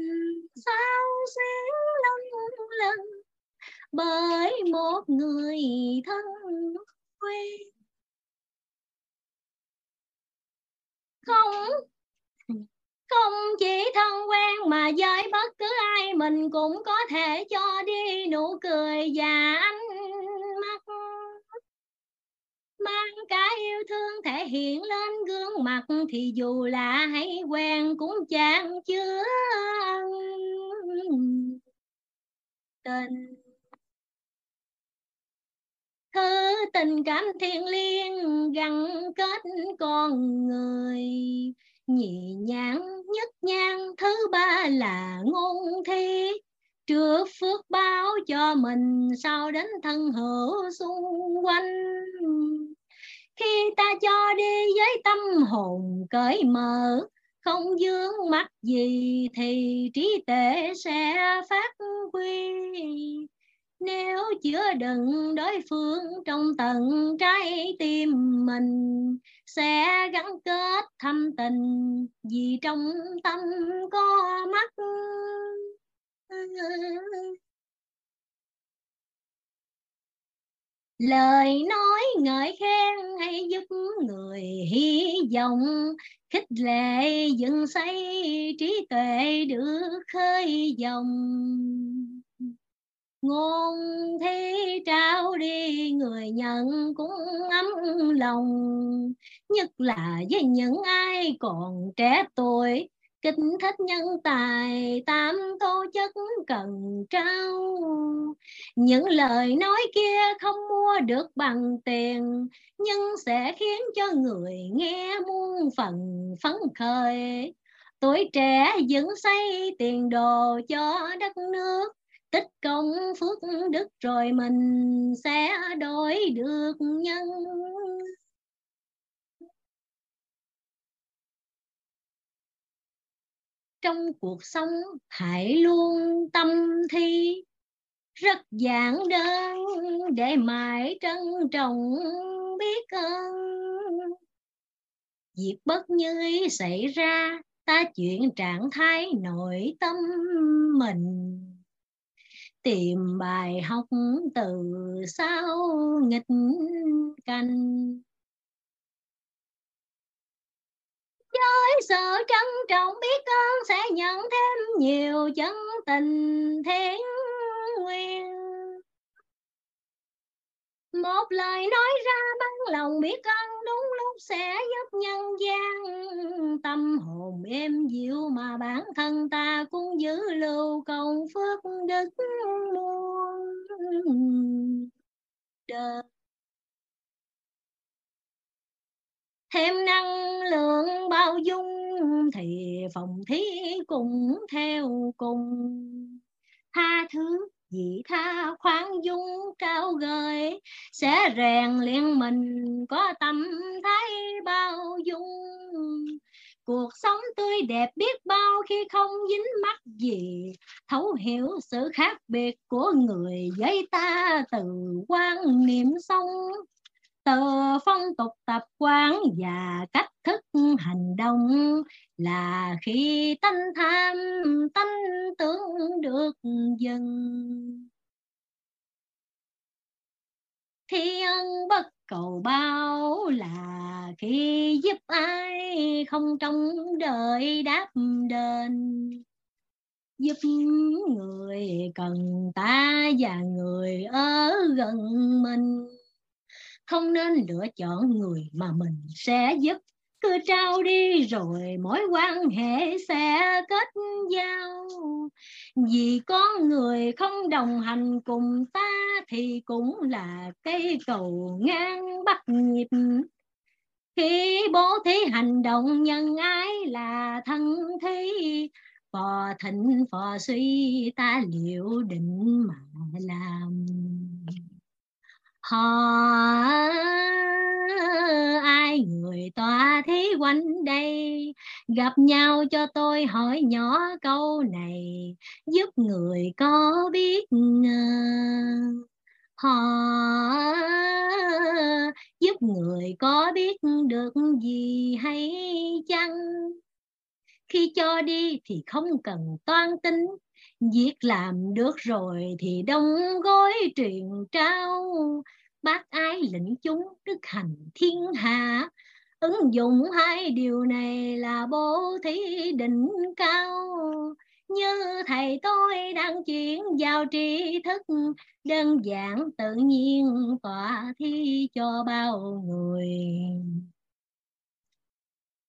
sao xuyến lâng lần bởi một người thân quen. Không không chỉ thân quen mà với bất cứ ai, mình cũng có thể cho đi nụ cười và ánh mắt. Mang cả yêu thương thể hiện lên gương mặt thì dù là hay quen cũng chẳng chứa tình. Thứ tình cảm thiêng liêng gắn kết con người nhị nhãn nhất nhang thứ ba là ngôn thi. Trước phước báo cho mình, sau đến thân hữu xung quanh. Khi ta cho đi với tâm hồn cởi mở, không dướng mắt gì thì trí tuệ sẽ phát huy nếu chứa đựng đối phương trong tận trái tim mình, sẽ gắn kết thâm tình vì trong tâm có mắt. Lời nói ngợi khen hay giúp người hy vọng, khích lệ dựng xây trí tuệ được khơi dòng ngôn thế trao đi, người nhận cũng ấm lòng. Nhất là với những ai còn trẻ tuổi. Kinh thích nhân tài tam tố chất cần trao. Những lời nói kia không mua được bằng tiền, nhưng sẽ khiến cho người nghe muôn phần phấn khởi. Tuổi trẻ dựng xây tiền đồ cho đất nước tích công phước đức rồi mình sẽ đổi được nhân. Trong cuộc sống hãy luôn tâm thi, rất giản đơn để mãi trân trọng biết ơn. Việc bất như ý xảy ra, ta chuyện trạng thái nội tâm mình tìm bài học từ sau nghịch cảnh. Với sự trân trọng biết ơn sẽ nhận thêm nhiều chân tình thiên nguyên một lời nói ra bán lòng biết ơn, đúng lúc sẽ giúp nhân gian. Tâm hồn êm dịu mà bản thân ta cũng giữ lưu công phước đức muôn đời. Thêm năng lượng bao dung thì phòng thí cũng theo cùng. Tha thứ vị tha khoan dung cao gợi sẽ rèn luyện mình có tâm thái bao dung. Cuộc sống tươi đẹp biết bao khi không dính mắc gì, thấu hiểu sự khác biệt của người với ta từ quan niệm sống từ phong tục tập quán và cách thức hành động là khi tánh tham tánh tưởng được dừng thiên bất cầu bao là khi giúp ai không trong đời đáp đền. Giúp người cần ta và người ở gần mình không nên lựa chọn người mà mình sẽ giúp. Cứ trao đi rồi mối quan hệ sẽ kết giao. Vì có người không đồng hành cùng ta thì cũng là cây cầu ngang bắt nhịp. Khi bố thí hành động nhân ái là thân thi phò thịnh phò suy ta liệu định mà làm họ ai người tòa thí quanh đây? Gặp nhau cho tôi hỏi nhỏ câu này, giúp người có biết họ giúp người có biết được gì hay chăng? Khi cho đi thì không cần toan tính viết làm được rồi thì đóng gói truyền trao. Bác ái lĩnh chúng đức hành thiên hạ. Ứng dụng hai điều này là bố thí đỉnh cao. Như thầy tôi đang chuyển vào tri thức, Đơn giản tự nhiên tỏa thi cho bao người.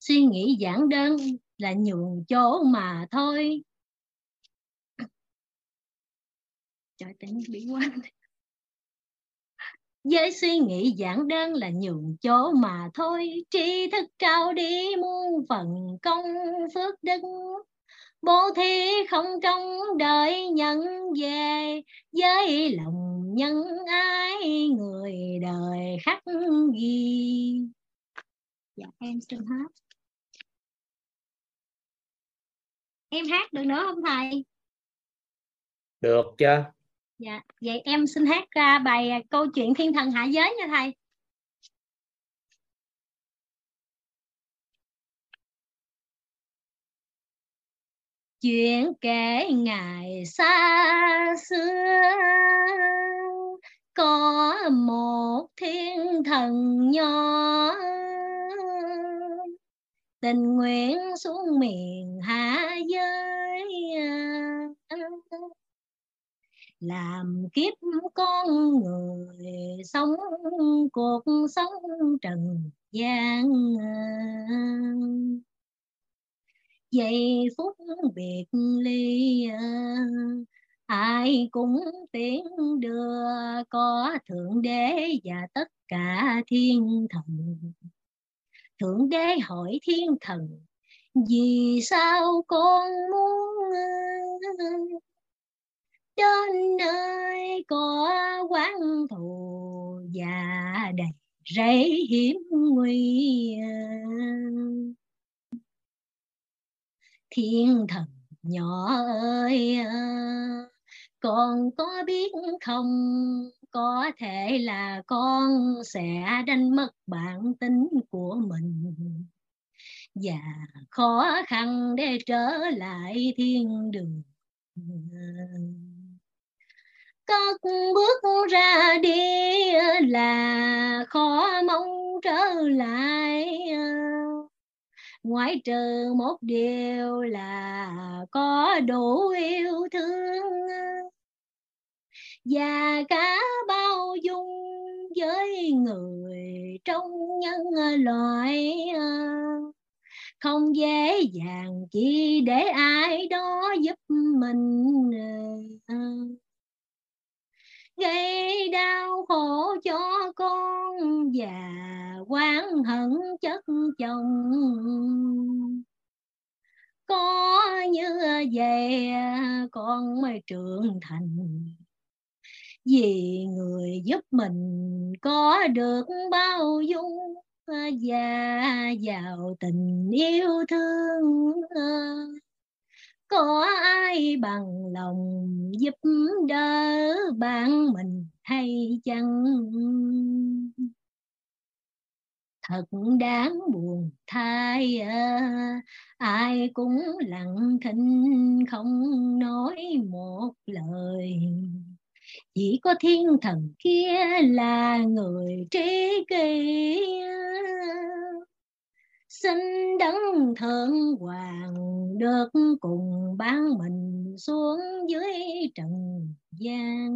Suy nghĩ giản đơn là nhường chỗ mà thôi. Trời, tự nhiên bị quên. Với suy nghĩ giản đơn là nhường chỗ mà thôi, tri thức cao đi muôn phần công phước đức. Bố thí không trong đợi nhận về, với lòng nhân ái người đời khắc ghi. Dạ em xin hát. Em hát được nữa không thầy? Được chưa Dạ, vậy em xin hát ra bài à, câu chuyện thiên thần hạ giới nha thầy. Chuyện kể ngày xa xưa có một thiên thần nhỏ tình nguyện xuống miền hạ giới à làm kiếp con người sống, cuộc sống trần gian. Giây phút biệt ly, ai cũng tiến đưa, có thượng đế và tất cả thiên thần. Thượng đế hỏi thiên thần, vì sao con muốn đến nơi có quán thù và đầy rẫy hiểm nguy. Thiên thần nhỏ ơi, con có biết không? Có thể là con sẽ đánh mất bản tính của mình. Và khó khăn để trở lại thiên đường cất bước ra đi là khó mong trở lại. Ngoại trừ một điều là có đủ yêu thương. Và cả bao dung với người trong nhân loại. Không dễ dàng chỉ để ai đó giúp mình gây đau khổ cho con và quán hận chất chồng. Có như vậy, con mới trưởng thành. Vì người giúp mình có được bao dung và giàu tình yêu thương có ai bằng lòng giúp đỡ bạn mình hay chăng? Thật đáng buồn thay à, ai cũng lặng thinh không nói một lời. Chỉ có thiên thần kia là người trí kỷ xin đấng thượng hoàng được cùng ban mình xuống dưới trần gian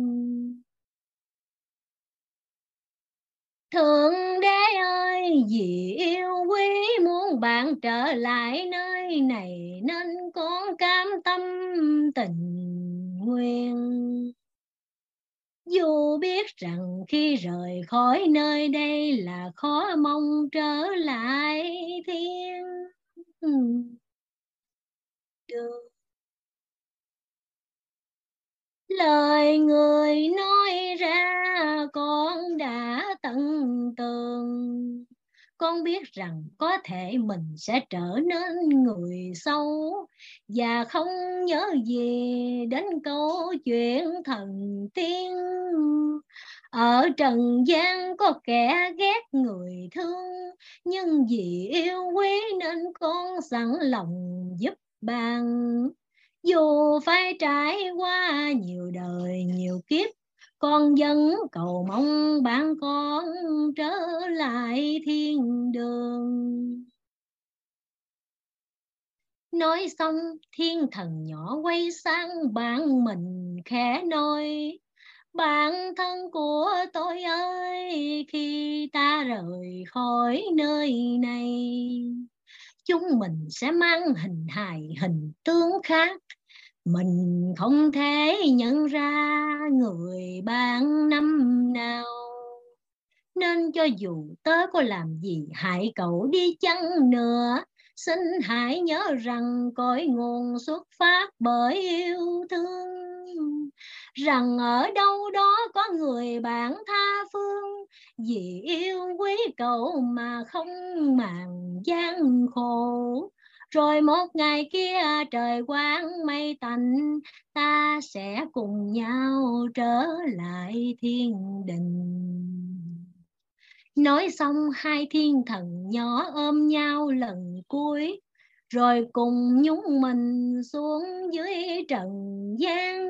Thượng đế ơi, vì yêu quý muốn bạn trở lại nơi này nên con cam tâm tình nguyện. Biết rằng khi rời khỏi nơi đây là khó mong trở lại thiên đường. lời người nói ra con đã tận tường con biết rằng có thể mình sẽ trở nên người xấu. Và không nhớ gì đến câu chuyện thần tiên. Ở trần gian có kẻ ghét người thương, nhưng vì yêu quý nên con sẵn lòng giúp bạn dù phải trải qua nhiều đời, nhiều kiếp con dân, cầu mong bạn con trở lại thiên đường. Nói xong, thiên thần nhỏ quay sang bạn mình khẽ nói, bạn thân của tôi ơi, khi ta rời khỏi nơi này, chúng mình sẽ mang hình hài hình tướng khác mình không thể nhận ra người bạn năm nào. Nên cho dù tớ có làm gì hại cậu đi chăng nữa. Xin hãy nhớ rằng cõi nguồn xuất phát bởi yêu thương. Rằng ở đâu đó có người bạn tha phương. Vì yêu quý cậu mà không màng gian khổ rồi một ngày kia trời quang mây tạnh, ta sẽ cùng nhau trở lại thiên đình. Nói xong hai thiên thần nhỏ ôm nhau lần cuối, rồi cùng nhúng mình xuống dưới trần gian.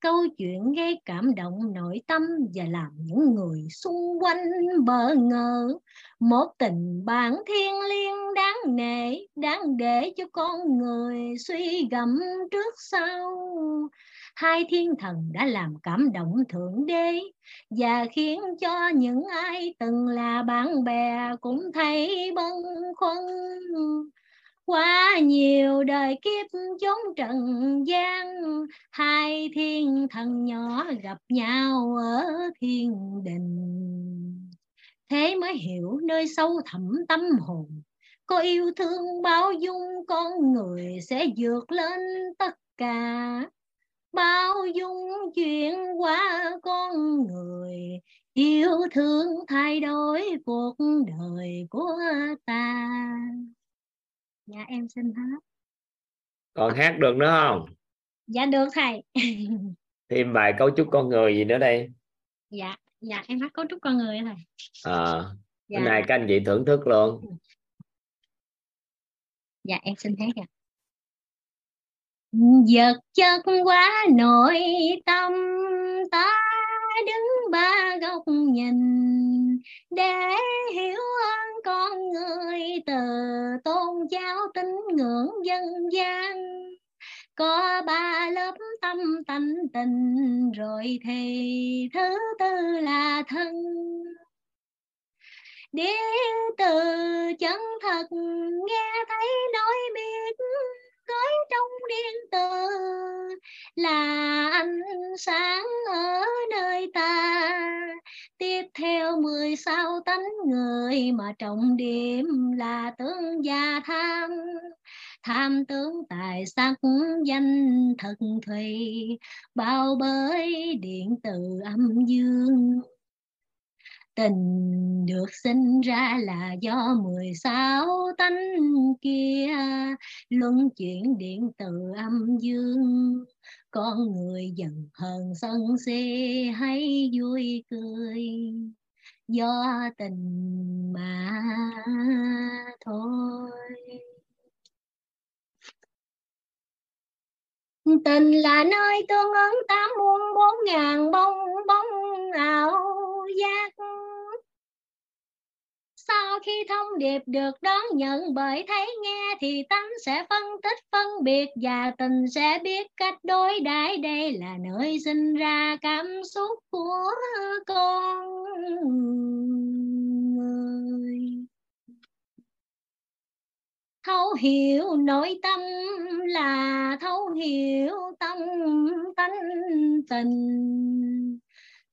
Câu chuyện gây cảm động nội tâm và làm những người xung quanh bỡ ngỡ một tình bạn thiên liêng đáng nể, đáng để cho con người suy gẫm trước sau. Hai thiên thần đã làm cảm động thượng đế và khiến cho những ai từng là bạn bè cũng thấy bâng khuâng. Qua nhiều đời kiếp chốn trần gian, hai thiên thần nhỏ gặp nhau ở thiên đình thế mới hiểu nơi sâu thẳm tâm hồn. Có yêu thương bao dung con người sẽ vượt lên tất cả. Bao dung chuyện qua con người yêu thương thay đổi cuộc đời của ta. Dạ em xin hát còn hát được nữa không? Dạ được thầy. Thêm bài cấu trúc con người gì nữa đây? Dạ dạ em hát cấu trúc con người thầy à, dạ. bữa nay các anh chị thưởng thức luôn. Dạ em xin hát ạ. Vật chất quá nội tâm ta đứng ba góc nhìn. Để hiểu ơn con người từ tôn giáo tín ngưỡng dân gian có ba lớp tâm tánh tình, rồi thì thứ tư là thân. Đi từ chân thật, nghe thấy nói biết cưới trong điện từ là ánh sáng ở nơi ta. Tiếp theo mười sáu tánh người mà trọng điểm là tướng gia tham. Tham tướng tài sắc danh thần thùy, bao bới điện từ âm dương tình được sinh ra là do mười sáu tánh kia. Luân chuyển điện từ âm dương. Con người dần hờn sân si, hay vui cười. Do tình mà thôi. Tình là nơi tương ứng tám muôn bốn ngàn bông bông ảo giác sau khi thông điệp được đón nhận, bởi thấy nghe thì tánh sẽ phân tích, phân biệt và tình sẽ biết cách đối đãi. Đây là nơi sinh ra cảm xúc của con người. Thấu hiểu nội tâm là thấu hiểu tâm tánh tình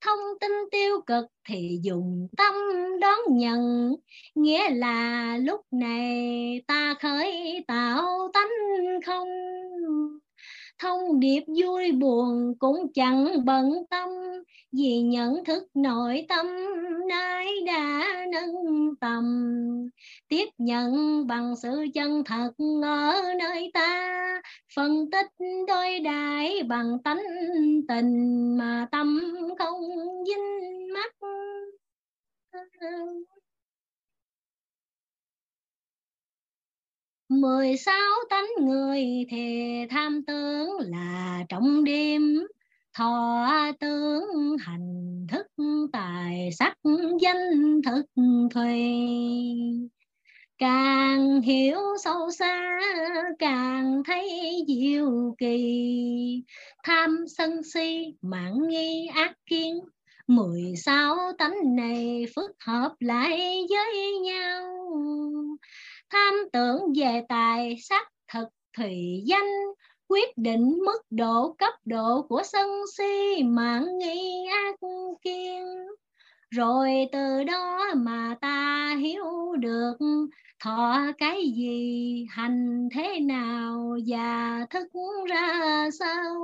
thông tin tiêu cực thì dùng tâm đón nhận. Nghĩa là lúc này ta khởi tạo tánh không? Thông điệp vui buồn cũng chẳng bận tâm, vì nhận thức nội tâm nay đã nâng tầm. Tiếp nhận bằng sự chân thật ở nơi ta, phân tích đôi đại bằng tánh tình mà tâm không dính mắt. Mười sáu tánh người thề tham tướng là trọng đêm. Thọ tướng hành thức, tài sắc danh thực thùy càng hiểu sâu xa, càng thấy diệu kỳ. Tham sân si mạng nghi ác kiến. Mười sáu tánh này phức hợp lại với nhau tham tưởng về tài sắc thực thùy danh, quyết định mức độ cấp độ của sân si mạng nghi ác kiên. Rồi từ đó mà ta hiểu được thọ cái gì, hành thế nào và thức ra sao.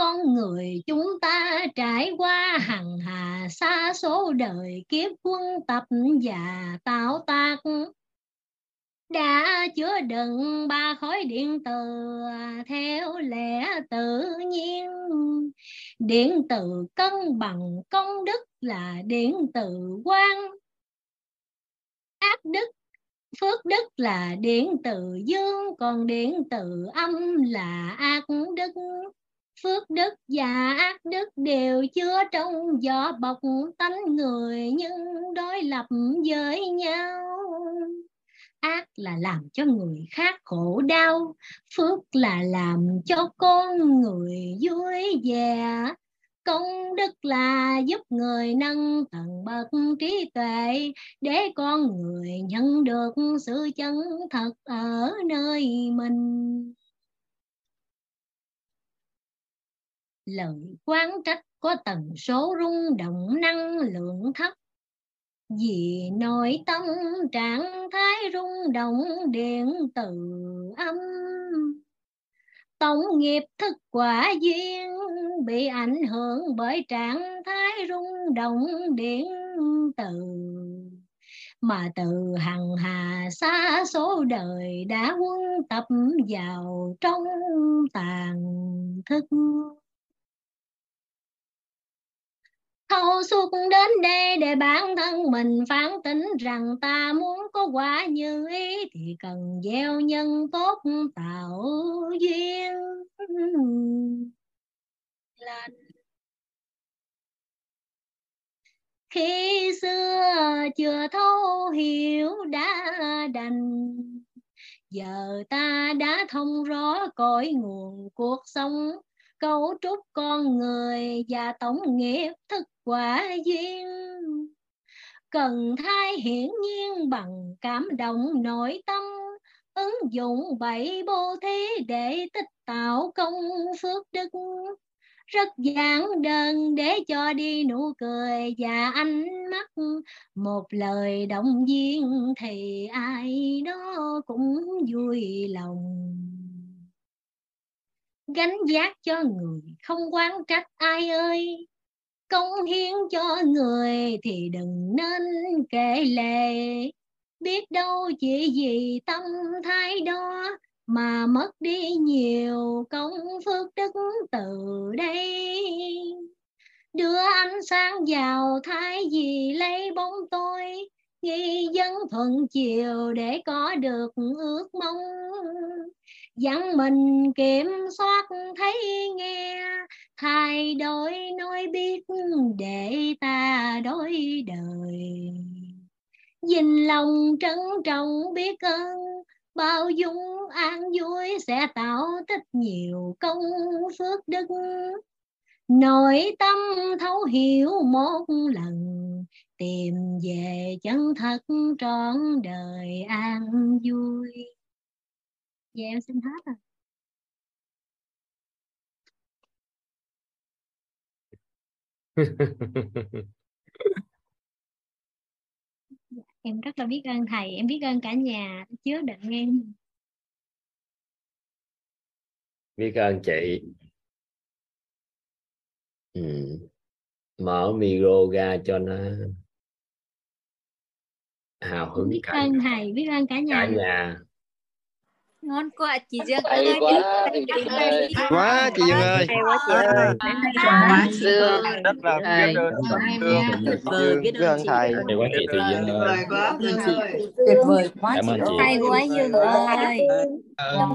Con người chúng ta trải qua hằng hà xa số đời kiếp quân tập và tạo tác. Đã chứa đựng ba khối điện từ theo lẽ tự nhiên. Điện từ cân bằng công đức là điện từ quang, ác đức phước đức là điện từ dương còn điện từ âm là ác đức phước đức và ác đức đều chứa trong vỏ bọc tánh người, nhưng đối lập với nhau. Ác là làm cho người khác khổ đau, phước là làm cho con người vui vẻ. Công đức là giúp người nâng tầng bậc trí tuệ để con người nhận được sự chân thật ở nơi mình. Lời quán trách có tần số rung động năng lượng thấp. Vì nội tâm trạng thái rung động điện từ âm. Tổng nghiệp thức quả duyên bị ảnh hưởng bởi trạng thái rung động điện từ. Mà từ hằng hà xa số đời đã quân tập vào trong tàn thức thâu suốt đến đây để bản thân mình phán tính rằng ta muốn có quả như ý thì cần gieo nhân tốt tạo duyên. Lành. Khi xưa chưa thấu hiểu đã đành, giờ ta đã thông rõ cõi nguồn cuộc sống cấu trúc con người và tổng nghiệp thức quả duyên. Cần thay hiển nhiên bằng cảm động nội tâm, ứng dụng bảy bố thí để tích tạo công phước đức. Rất giản đơn để cho đi nụ cười và ánh mắt. Một lời động viên thì ai đó cũng vui lòng gánh giác cho người không quan trách ai ơi. Công hiến cho người thì đừng nên kể lệ. Biết đâu chỉ vì tâm thái đó mà mất đi nhiều công phước đức từ đây. Đưa ánh sáng vào thái gì lấy bóng tôi nghi dân thuận chiều để có được ước mong. Dặn mình kiểm soát thấy nghe, thay đổi nói biết để ta đối đời. Dình lòng trân trọng biết ơn, bao dung an vui sẽ tạo tích nhiều công phước đức. Nội tâm thấu hiểu một lần tìm về chân thật trọn đời an vui. Dạ em xin hết rồi <laughs> em rất là biết ơn thầy em biết ơn cả nhà chứa đựng em. Biết ơn chị. Ừ. mở micro ra cho nó hào hứng biết cả, ơn thầy biết ơn cả cả nhà nhà ngon quá chị Dương Hay ơi quá, chị chị Dương ơi. quá chị Dương ơi quá Dương. rất là biết ơn. Dương. Tuyệt biết ơn thầy Hay quá chị Thùy Dương ơi. Tuyệt vời quá Cảm chị ơn chị. ơi. hay quá Dương ơi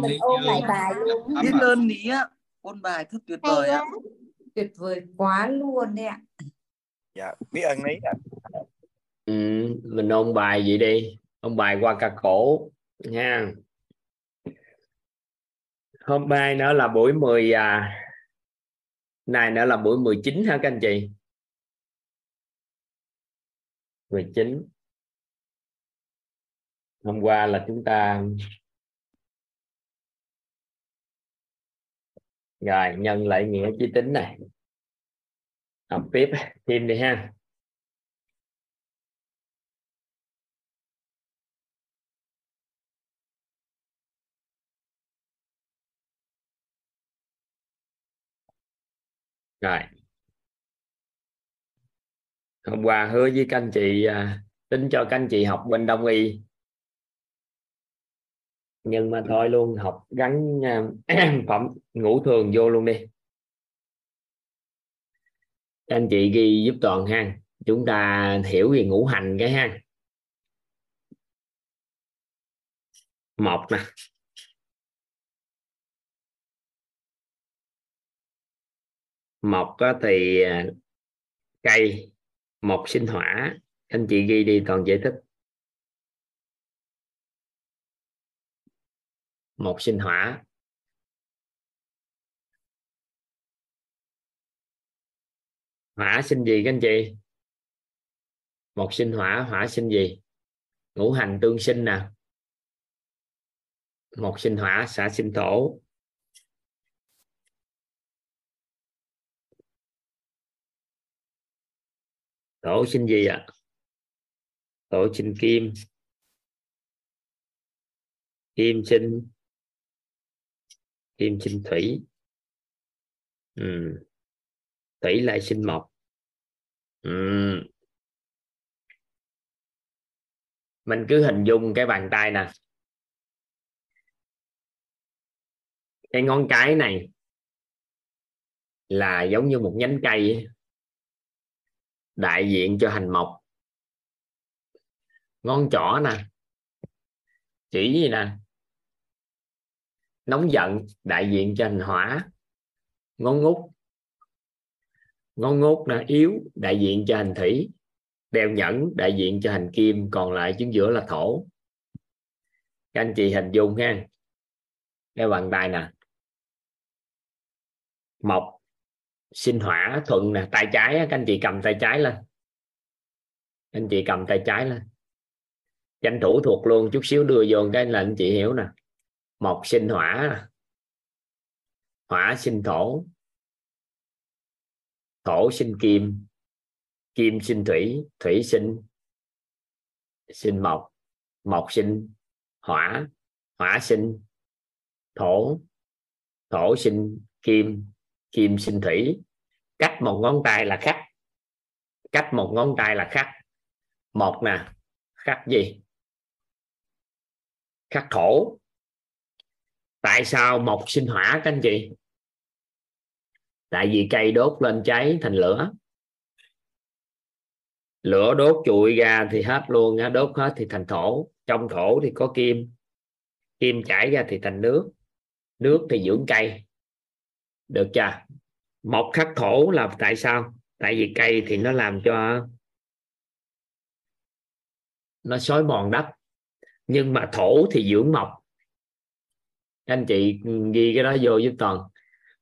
mình ôn lại bài luôn. biết ơn ní á ôn bài thật tuyệt vời ạ Tuyệt vời quá luôn đấy ạ. dạ biết ơn ní ạ ừ. mình ôn bài vậy đi? Ôn bài qua ca cổ nha hôm nay nữa là buổi 10 à này nữa là buổi 19 hả các anh chị? 19 hôm qua là chúng ta rồi, nhân lại nghĩa chí tính này. Học tiếp, thêm đi ha. Rồi. Hôm qua hứa với các anh chị à, tính cho các anh chị học bên đông y. Nhưng mà thôi luôn, học gắn à, <clears throat> phẩm, ngũ thường vô luôn đi. Các anh chị ghi giúp toàn ha. Chúng ta hiểu về ngũ hành cái ha. Một nè. Mộc thì à, cây mộc sinh hỏa. Anh chị ghi đi toàn giải thích. Mộc sinh hỏa. Hỏa sinh gì các anh chị? Mộc sinh hỏa hỏa sinh gì? Ngũ hành tương sinh nè. Mộc sinh hỏa xã sinh thổ. Tổ sinh gì ạ? Tổ sinh kim. Kim sinh. Kim sinh thủy. Ừ. thủy lại sinh mộc. Ừ. mình cứ hình dung cái bàn tay nè. Cái ngón cái này là giống như một nhánh cây ấy đại diện cho hành mộc. Ngón trỏ nè, chỉ gì nè? Nóng giận, đại diện cho hành hỏa. Ngón ngút. Ngón ngút nè, yếu, đại diện cho hành thủy. Đeo nhẫn, đại diện cho hành kim, còn lại chính giữa là thổ. Các anh chị hình dung ha. Cái bàn tay nè. Mộc sinh hỏa thuận nè, tay trái các anh chị cầm tay trái lên. Anh chị cầm tay trái lên. Tranh thủ thuộc luôn, chút xíu đưa vô cái là anh chị hiểu nè. Mộc sinh hỏa hỏa sinh thổ. Thổ sinh kim. Kim sinh thủy thủy sinh sinh mộc. Mộc sinh hỏa hỏa sinh thổ. Thổ sinh kim kim sinh thủy cách một ngón tay là khắc cách một ngón tay là khắc một nè khắc gì? Khắc thổ tại sao mộc sinh hỏa các anh chị? Tại vì cây đốt lên cháy thành lửa. Lửa đốt trụi ra thì hết luôn á, đốt hết thì thành thổ. Trong thổ thì có kim. Kim chảy ra thì thành nước. Nước thì dưỡng cây. Được chưa? Một khắc thổ là tại sao? Tại vì cây thì nó làm cho nó xói mòn đất, nhưng mà thổ thì dưỡng mộc. Anh chị ghi cái đó vô giúp toàn.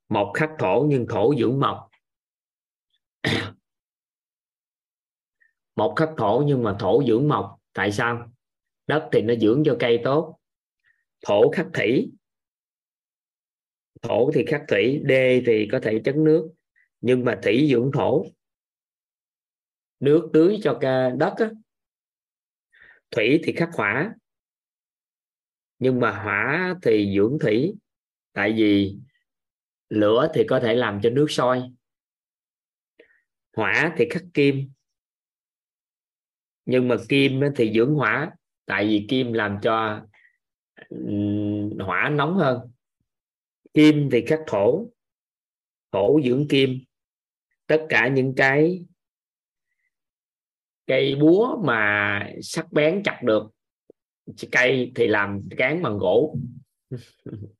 Một khắc thổ nhưng thổ dưỡng mộc. <coughs> Một khắc thổ nhưng mà thổ dưỡng mộc, tại sao? Đất thì nó dưỡng cho cây tốt. Thổ khắc thủy thổ thì khắc thủy, đê thì có thể chấn nước. Nhưng mà thủy dưỡng thổ, nước tưới cho ca đất á. thủy thì khắc hỏa. Nhưng mà hỏa thì dưỡng thủy, tại vì lửa thì có thể làm cho nước sôi. Hỏa thì khắc kim. Nhưng mà kim thì dưỡng hỏa, tại vì kim làm cho hỏa nóng hơn kim thì khắc thổ thổ dưỡng kim. Tất cả những cái cây búa mà sắc bén chặt được cây thì làm cán bằng gỗ. <laughs>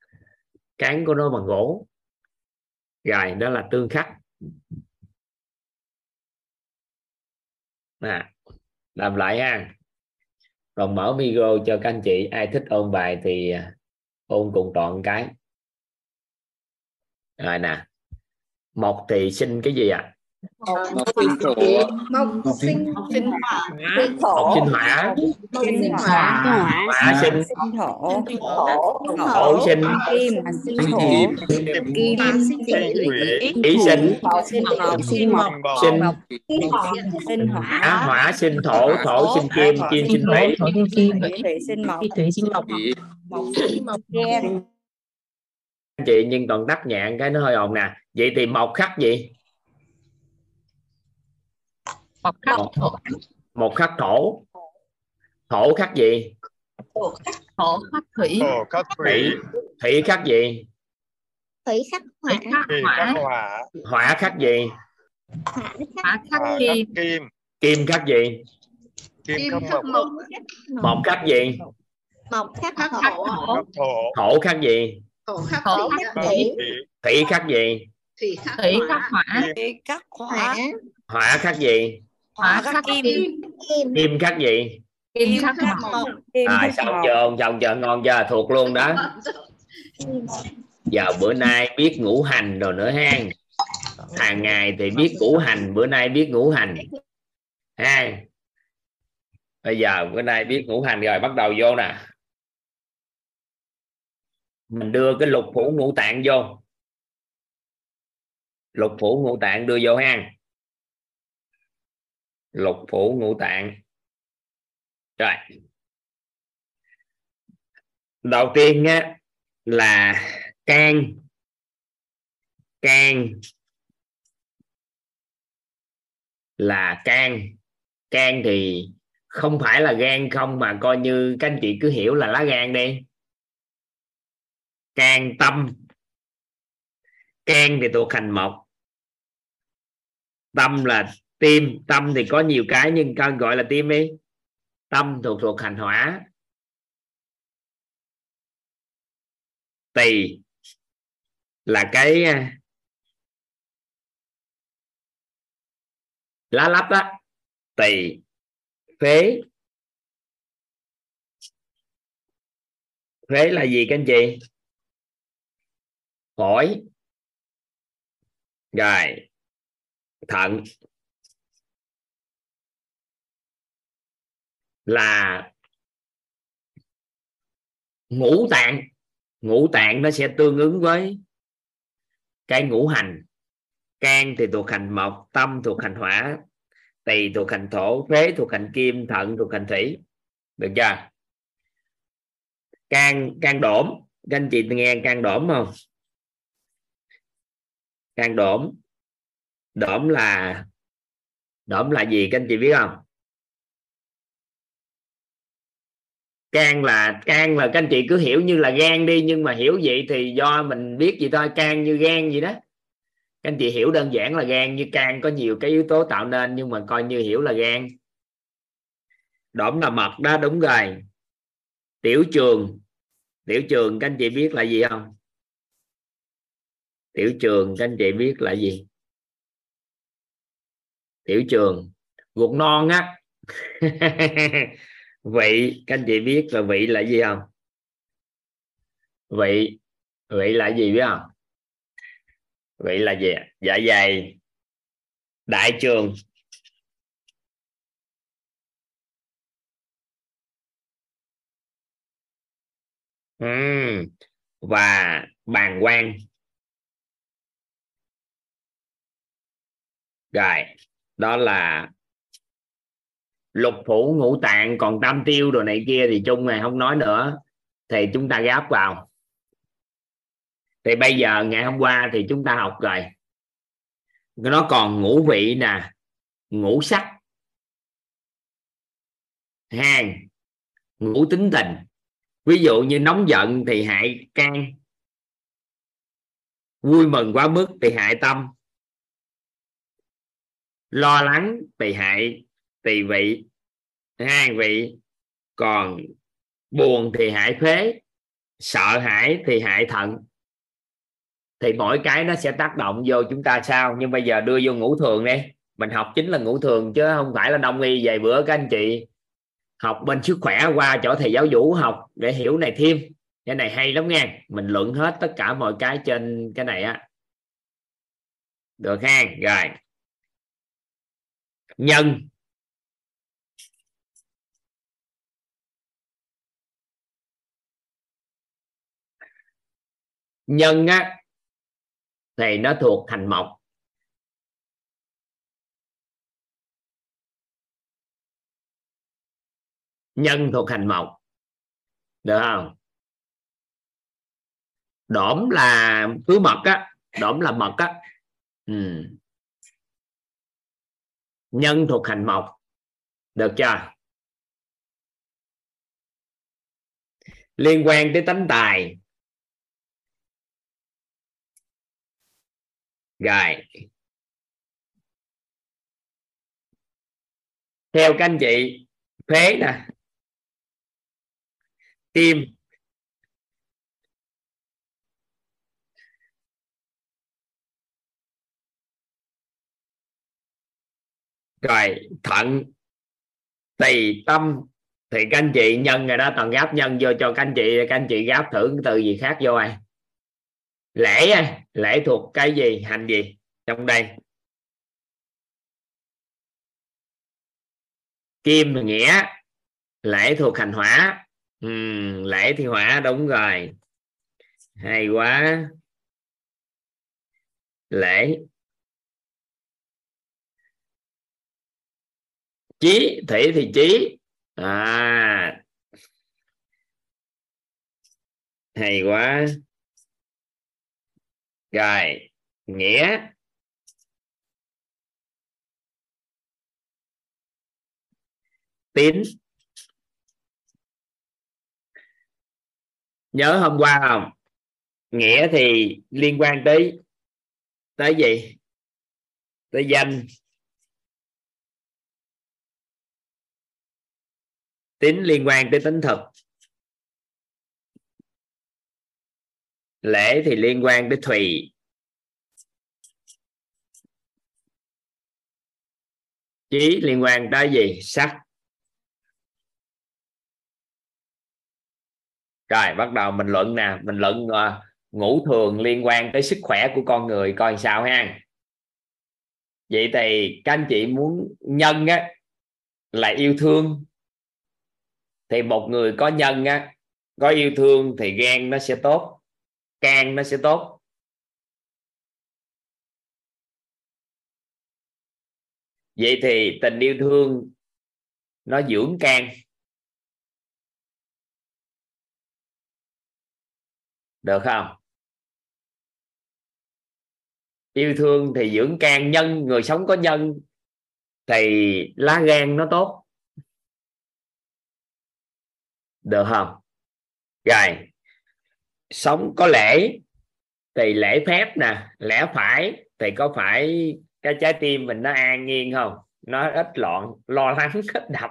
Cán của nó bằng gỗ. Rồi đó là tương khắc. À, làm lại ha. Còn mở micro cho các anh chị ai thích ôn bài thì ôn cùng toàn cái rồi nè một thì sinh cái gì ạ à? Mộc sinh thổ. Mộc sinh sinh hỏa. Mộc sinh hỏa. Sinh hỏa. Hỏa sinh thổ. thổ sinh Kim. Sinh thổ. Kim. Sinh thủy thủy sinh Sinh. Sinh mộc. sinh Sinh hỏa. hỏa sinh thổ thổ sinh kim kim sinh thủy Thủy sinh mộc. Thủy sinh mộc. Mộc sinh mộc. Anh chị nhưng còn tắt nhạn cái nó hơi ồn nè. Vậy thì một khắc gì? Một khắc một, một khắc thổ. Thổ khắc gì? Thổ khắc thủy. Thổ khắc thủy. Thủy khắc gì? Thủy khắc hỏa. Thủy khắc hỏa. hỏa. Khắc gì? Hỏa khắc kim. khắc kim. kim khắc gì? Kim khắc mộc. một khắc gì? Thổ. thổ. Khắc thổ. thổ khắc gì thổ khắc thổ thủy khắc thủy thủy khắc gì? Thủy khắc thủy khắc hỏa Thủy khắc hỏa hỏa khắc gì? Hỏa khắc kim kim kim khắc gì? Kim khắc mộc Kim à, khắc xong chưa? Xong chưa? Ngon chưa? Thuộc luôn đó. Giờ bữa nay biết ngũ hành rồi nữa ha. Hàng ngày thì biết ngũ hành bữa nay biết ngũ hành. Ha. Bây giờ bữa nay biết ngũ hành rồi bắt đầu vô nè mình đưa cái lục phủ ngũ tạng vô. Lục phủ ngũ tạng đưa vô ha. Lục phủ ngũ tạng. Rồi. Đầu tiên á, là can. Can là can. Can thì không phải là gan không, mà coi như các anh chị cứ hiểu là lá gan đi can tâm can thì thuộc hành mộc. Tâm là tim, tâm thì có nhiều cái nhưng con gọi là tim đi. Tâm thuộc thuộc hành hỏa. Tỳ là cái à, lá lách á. Tỳ, phế. Phế là gì các anh chị? Phổi rồi. Thận. Là ngũ tạng. Ngũ tạng nó sẽ tương ứng với cái ngũ hành. Can thì thuộc hành mộc, tâm thuộc hành hỏa, tỳ thuộc hành thổ phế thuộc hành kim, thận thuộc hành thủy. Được chưa? Can can đổm. Các anh chị nghe can đổm không? Gan đổm. Đổm là đổm là gì các anh chị biết không? Can là can là các anh chị cứ hiểu như là gan đi, nhưng mà hiểu vậy thì do mình biết gì thôi can như gan gì đó. Các anh chị hiểu đơn giản là gan, như can có nhiều cái yếu tố tạo nên, nhưng mà coi như hiểu là gan. Đổm là mật đó, đúng rồi. Tiểu trường. Tiểu trường các anh chị biết là gì không? Tiểu trường, các anh chị biết là gì? Tiểu trường ruột non á. <laughs> Vị, các anh chị biết là vị là gì không? Vị vị là gì biết không? Vị là gì dạ dày. Đại trường. Uhm. và bàn quang rồi, đó là lục phủ ngũ tạng, còn tam tiêu đồ này kia thì chung này không nói nữa. Thì chúng ta gáp vào. Thì bây giờ ngày hôm qua thì chúng ta học rồi. Nó còn ngũ vị nè, ngũ sắc hàng ngũ tính tình. Ví dụ như nóng giận thì hại can, vui mừng quá mức thì hại tâm lo lắng thì hại, tỳ vị, hai vị, còn buồn thì hại phế sợ hãi thì hại thận. Thì mỗi cái nó sẽ tác động vô chúng ta sao? Nhưng bây giờ đưa vô ngũ thường đi. Mình học chính là ngũ thường chứ không phải là đông y. Vài bữa các anh chị học bên sức khỏe qua chỗ thầy giáo vũ học để hiểu này thêm. Cái này hay lắm nha mình luận hết tất cả mọi cái trên cái này á. Được ha? Rồi nhân. Nhân á, thì nó thuộc thành mộc. Nhân thuộc hành mộc. Được không? Đổm là cứ mật á, đổm là mật á. Ừ nhân thuộc hành mộc. Được chưa? Liên quan tới tánh tài. Rồi. Theo các anh chị, phế nè. Tim. Rồi thận. Tỳ tâm. Thì các anh chị nhân rồi đó toàn gáp nhân vô cho các anh chị các anh chị gáp thử từ gì khác vô ai. Lễ lễ thuộc cái gì? Hành gì? Trong đây. Kim nghĩa. Lễ thuộc hành hỏa. Ừ, lễ thì hỏa đúng rồi. Hay quá. Lễ. Chí, thủy thì chí. À. Hay quá. Rồi, nghĩa. Tín. Nhớ hôm qua không? Nghĩa thì liên quan tới tới gì? Tới danh. Tính liên quan tới tính thực. Lễ thì liên quan tới thùy. Chí liên quan tới gì? Sắc. Rồi bắt đầu mình luận nè. Mình luận ờ, uh, ngủ thường liên quan tới sức khỏe của con người coi sao ha. Vậy thì các anh chị muốn nhân á là yêu thương thì một người có nhân á, có yêu thương thì gan nó sẽ tốt, can nó sẽ tốt. Vậy thì tình yêu thương nó dưỡng can. Được không? Yêu thương thì dưỡng can, nhân, người sống có nhân thì lá gan nó tốt được không? Rồi. Sống có lễ thì lễ phép nè. Lẽ phải thì có phải cái trái tim mình nó an nhiên không? Nó ít loạn lo lắng <laughs> ít đập.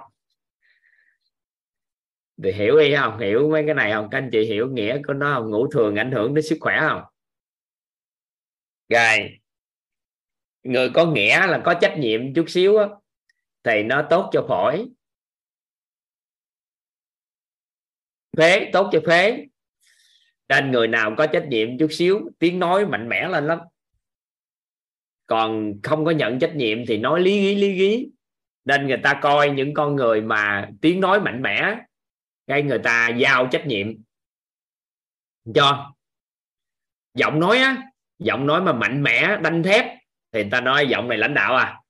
Thì hiểu ý không? Hiểu mấy cái này không? Các anh chị hiểu nghĩa của nó không? Ngủ thường ảnh hưởng đến sức khỏe không? Rồi. Người có nghĩa là có trách nhiệm chút xíu á, thì nó tốt cho phổi. Phế, tốt cho phế. Nên người nào có trách nhiệm chút xíu, tiếng nói mạnh mẽ lên lắm. Còn không có nhận trách nhiệm thì nói lý gí lý gí. Nên người ta coi những con người mà tiếng nói mạnh mẽ, cái người ta giao trách nhiệm. Cho. Giọng nói á, giọng nói mà mạnh mẽ, đanh thép, thì người ta nói giọng này lãnh đạo à.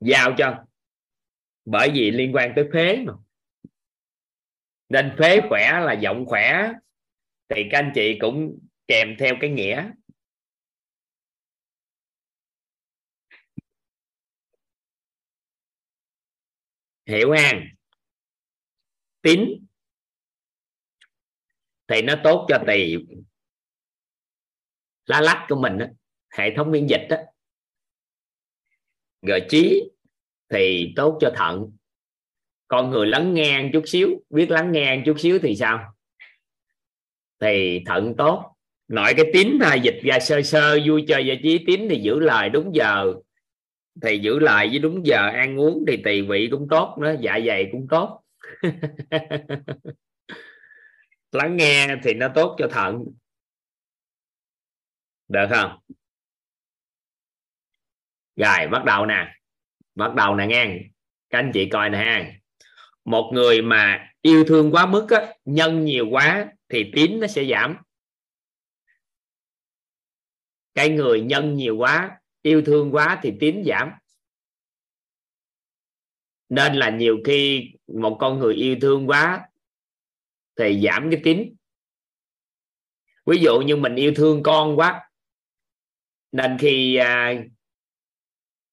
Giao cho. Bởi vì liên quan tới phế mà nên phế khỏe là giọng khỏe thì các anh chị cũng kèm theo cái nghĩa. Hiểu hàng tín thì nó tốt cho tỳ. Lá lách của mình đó, hệ thống miễn dịch đó. rồi trí thì tốt cho thận con người lắng nghe chút xíu, biết lắng nghe chút xíu thì sao? Thì thận tốt. Nội cái tín là dịch ra sơ sơ, vui chơi giải trí, tín thì giữ lời đúng giờ. Thì giữ lại với đúng giờ, ăn uống thì tỳ vị cũng tốt nữa dạ dày cũng tốt. <laughs> Lắng nghe thì nó tốt cho thận. Được không? Rồi, bắt đầu nè. Bắt đầu nè nghe. Các anh chị coi nè ha một người mà yêu thương quá mức á, nhân nhiều quá thì tín nó sẽ giảm. Cái người nhân nhiều quá yêu thương quá thì tín giảm. Nên là nhiều khi một con người yêu thương quá thì giảm cái tín. Ví dụ như mình yêu thương con quá nên khi à,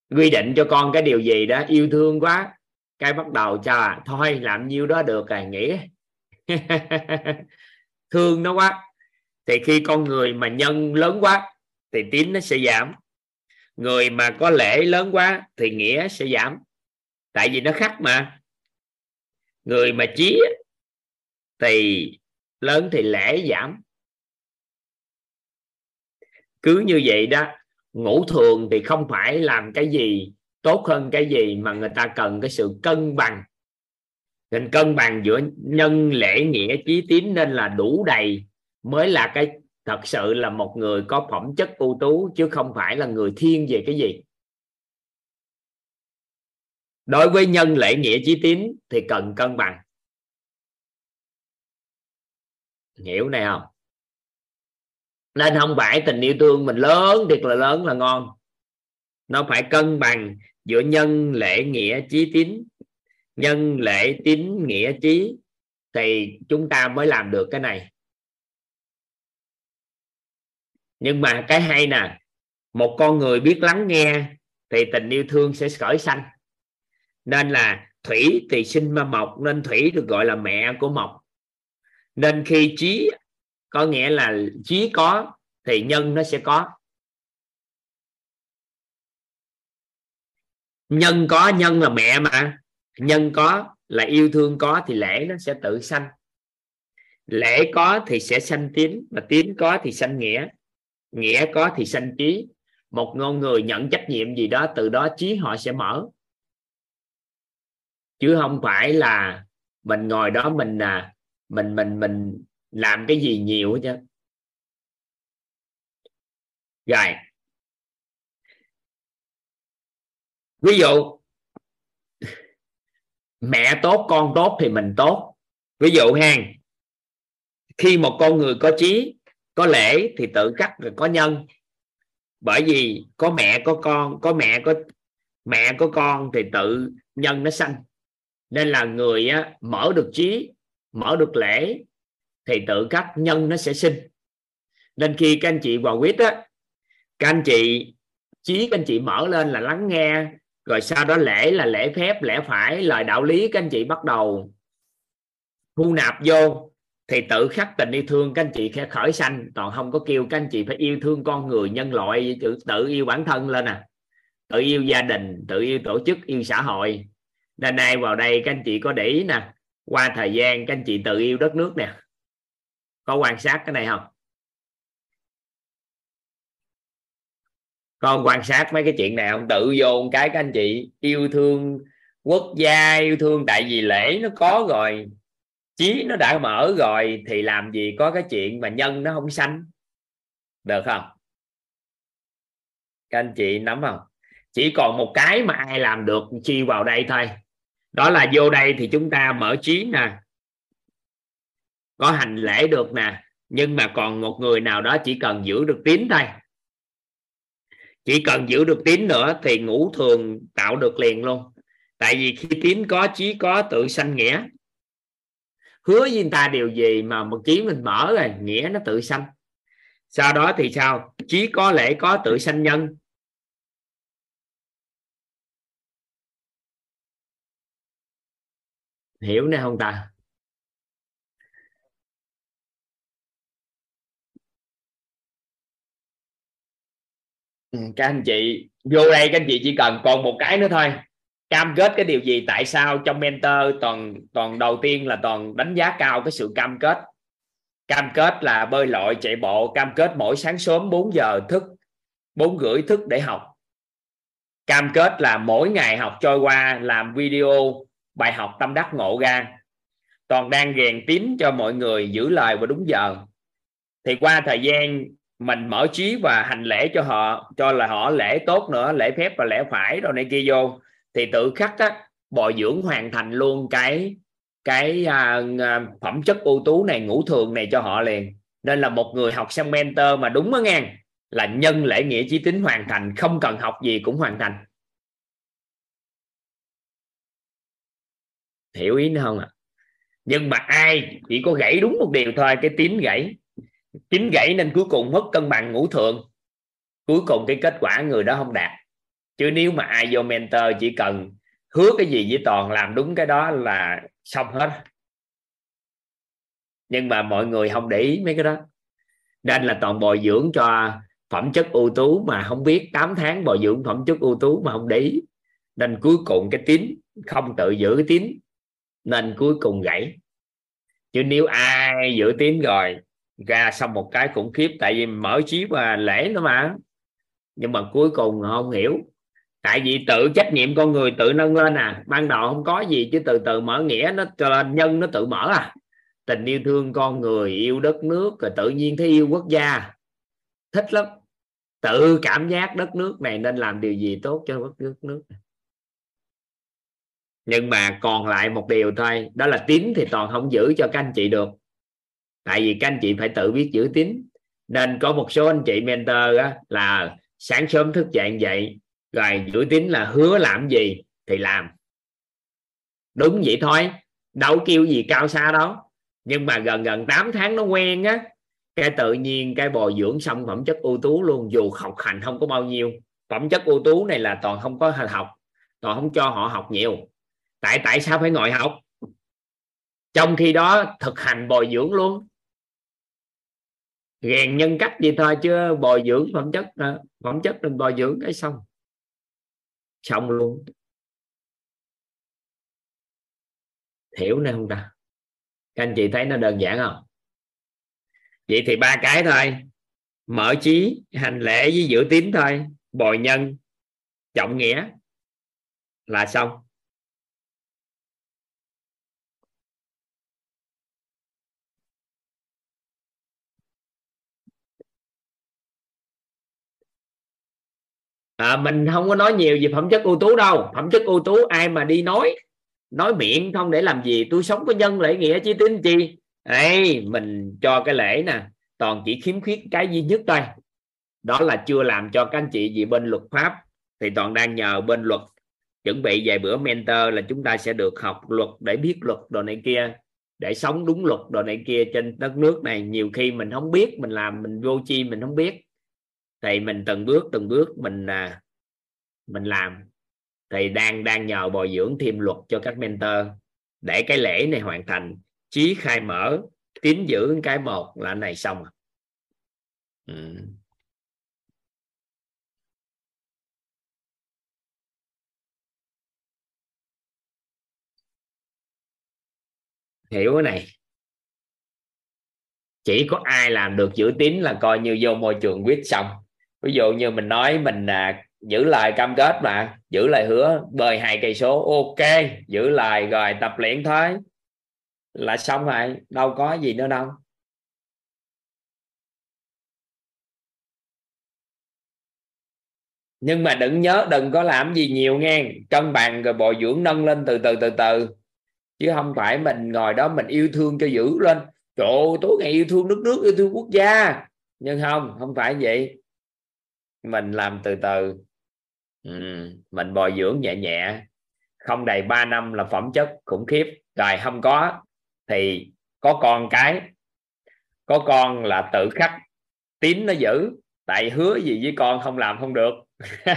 quy định cho con cái điều gì đó yêu thương quá cái bắt đầu cho à, thôi làm nhiêu đó được à nghĩ <laughs> thương nó quá. Thì khi con người mà nhân lớn quá thì tín nó sẽ giảm. Người mà có lễ lớn quá thì nghĩa sẽ giảm. Tại vì nó khắc mà. Người mà trí thì lớn thì lễ giảm. Cứ như vậy đó ngủ thường thì không phải làm cái gì tốt hơn cái gì mà người ta cần cái sự cân bằng. Nên cân bằng giữa nhân lễ nghĩa trí tín nên là đủ đầy, mới là cái thật sự là một người có phẩm chất ưu tú, chứ không phải là người thiên về cái gì. Đối với nhân lễ nghĩa trí tín thì cần cân bằng. Hiểu này không? Nên không phải tình yêu thương mình lớn, thiệt là lớn là ngon. Nó phải cân bằng giữa nhân lễ nghĩa trí tín, nhân lễ tín nghĩa trí thì chúng ta mới làm được cái này. Nhưng mà cái hay nè, một con người biết lắng nghe thì tình yêu thương sẽ khởi sanh. Nên là thủy thì sinh ma mộc, nên thủy được gọi là mẹ của mộc. Nên khi trí có nghĩa là trí có, thì nhân nó sẽ có. Nhân có, nhân là mẹ mà. Nhân có là yêu thương có thì lễ nó sẽ tự sanh. Lễ có thì sẽ sanh tín mà tín có thì sanh nghĩa. Nghĩa có thì sanh trí. Một ngôn người nhận trách nhiệm gì đó, từ đó trí họ sẽ mở. Chứ không phải là mình ngồi đó mình là mình mình mình làm cái gì nhiều hết chứ rồi ví dụ mẹ tốt con tốt thì mình tốt. Ví dụ hàng khi một con người có trí có lễ thì tự khắc rồi có nhân. Bởi vì có mẹ có con có mẹ có mẹ có con thì tự nhân nó sanh. Nên là người á, mở được trí mở được lễ thì tự khắc nhân nó sẽ sinh. Nên khi các anh chị vào quyết á các anh chị trí các anh chị mở lên là lắng nghe rồi sau đó lễ là lễ phép lẽ phải lời đạo lý các anh chị bắt đầu thu nạp vô. Thì tự khắc tình yêu thương các anh chị sẽ khởi sanh. Còn không có kêu các anh chị phải yêu thương con người nhân loại tự, tự yêu bản thân lên à. Tự yêu gia đình tự yêu tổ chức yêu xã hội. Nên nay vào đây các anh chị có để ý nè. Qua thời gian các anh chị tự yêu đất nước nè. Có quan sát cái này không? Con quan sát mấy cái chuyện này không tự vô một cái, các anh chị yêu thương quốc gia, yêu thương tại vì lễ nó có rồi trí nó đã mở rồi, thì làm gì có cái chuyện mà nhân nó không sanh. Được không? Các anh chị nắm không? Chỉ còn một cái mà ai làm được chi vào đây thôi. Đó là vô đây thì chúng ta mở trí nè. Có hành lễ được nè. Nhưng mà còn một người nào đó chỉ cần giữ được tín thôi chỉ cần giữ được tín nữa thì ngũ thường tạo được liền luôn. Tại vì khi tín có trí có, tự sanh nghĩa. Hứa với người ta điều gì mà một chí mình mở rồi, nghĩa nó tự sanh. Sau đó thì sao? Trí có lễ có, tự sanh nhân. Hiểu nè không ta? Ừ, các anh chị, vô đây các anh chị chỉ cần còn một cái nữa thôi. Cam kết cái điều gì, tại sao trong mentor toàn toàn đầu tiên là toàn đánh giá cao cái sự cam kết. Cam kết là bơi lội, chạy bộ, cam kết mỗi sáng sớm 4 giờ thức 4 rưỡi thức để học. Cam kết là mỗi ngày học trôi qua, làm video, bài học tâm đắc ngộ ra. Toàn đang rèn tín cho mọi người giữ lời và đúng giờ. Thì qua thời gian mình mở trí và hành lễ cho họ cho là họ lễ tốt nữa lễ phép và lễ phải rồi này kia vô. Thì tự khắc á, bồi dưỡng hoàn thành luôn cái cái à, à, phẩm chất ưu tú này ngũ thường này cho họ liền. Nên là một người học sang mentor mà đúng á ngang là nhân lễ nghĩa chí tính hoàn thành không cần học gì cũng hoàn thành. Hiểu ý nữa không ạ? À? nhưng mà ai chỉ có gãy đúng một điều thôi cái tín gãy chính gãy nên cuối cùng mất cân bằng ngũ thượng. Cuối cùng cái kết quả người đó không đạt. Chứ nếu mà ai vô mentor chỉ cần hứa cái gì với toàn làm đúng cái đó là xong hết. Nhưng mà mọi người không để ý mấy cái đó. Nên là toàn bồi dưỡng cho phẩm chất ưu tú mà không biết 8 tháng bồi dưỡng phẩm chất ưu tú mà không để ý. Nên cuối cùng cái tín, không tự giữ cái tín. Nên cuối cùng gãy. Chứ nếu ai giữ tín rồi ra xong một cái khủng khiếp, tại vì mở trí và lễ nữa mà. Nhưng mà cuối cùng không hiểu. Tại vì tự trách nhiệm con người tự nâng lên à. Ban đầu không có gì, chứ từ từ mở nghĩa nó cho lên, nhân nó tự mở à. Tình yêu thương con người, yêu đất nước, rồi tự nhiên thấy yêu quốc gia. Thích lắm. Tự cảm giác đất nước này nên làm điều gì tốt cho đất nước nước nhưng mà còn lại một điều thôi. Đó là tín thì toàn không giữ cho các anh chị được tại vì các anh chị phải tự biết giữ tín. Nên có một số anh chị mentor á, là sáng sớm thức dậy dậy rồi giữ tín là hứa làm gì thì làm. Đúng vậy thôi đâu kêu gì cao xa đó nhưng mà gần gần 8 tháng nó quen á cái tự nhiên cái bồi dưỡng xong phẩm chất ưu tú luôn. Dù học hành không có bao nhiêu phẩm chất ưu tú này là toàn không có học toàn không cho họ học nhiều. Tại tại sao phải ngồi học? Trong khi đó thực hành bồi dưỡng luôn rèn nhân cách gì thôi chứ bồi dưỡng phẩm chất ờ, phẩm chất đừng bồi dưỡng cái xong. Xong luôn. Hiểu nè không ta? Các anh chị thấy nó đơn giản không? Vậy thì ba cái thôi. Mở trí hành lễ với giữ tín thôi. Bồi nhân, trọng nghĩa là xong. À, mình không có nói nhiều về phẩm chất ưu tú đâu. Phẩm chất ưu tú ai mà đi nói nói miệng không để làm gì. Tôi sống có nhân lễ nghĩa chí tính chi. Ấy mình cho cái lễ nè toàn chỉ khiếm khuyết cái duy nhất thôi. Đó là chưa làm cho các anh chị gì bên luật pháp thì toàn đang nhờ bên luật chuẩn bị vài bữa mentor là chúng ta sẽ được học luật để biết luật đồ này kia để sống đúng luật đồ này kia trên đất nước này. Nhiều khi mình không biết mình làm mình vô chi mình không biết thì mình từng bước từng bước mình à, mình làm thì đang đang nhờ bồi dưỡng thêm luật cho các mentor để cái lễ này hoàn thành trí khai mở tín giữ cái một là này xong à. ừ. hiểu cái này chỉ có ai làm được chữ tín là coi như vô môi trường quyết xong ví dụ như mình nói mình à, giữ lời cam kết mà giữ lời hứa bơi hai cây số ok giữ lời rồi tập luyện thôi. Là xong rồi đâu có gì nữa đâu. Nhưng mà đừng nhớ đừng có làm gì nhiều nghe. Cân bằng rồi bồi dưỡng nâng lên từ từ từ từ. Chứ không phải mình ngồi đó mình yêu thương cho giữ lên. Trời ơi, tối ngày yêu thương nước nước yêu thương quốc gia. Nhưng không không phải vậy mình làm từ từ. Ừ, mình bồi dưỡng nhẹ nhẹ. Không đầy 3 năm là phẩm chất khủng khiếp. Rồi không có thì có con cái. Có con là tự khắc. Tín nó giữ. Tại hứa gì với con không làm không được. <laughs>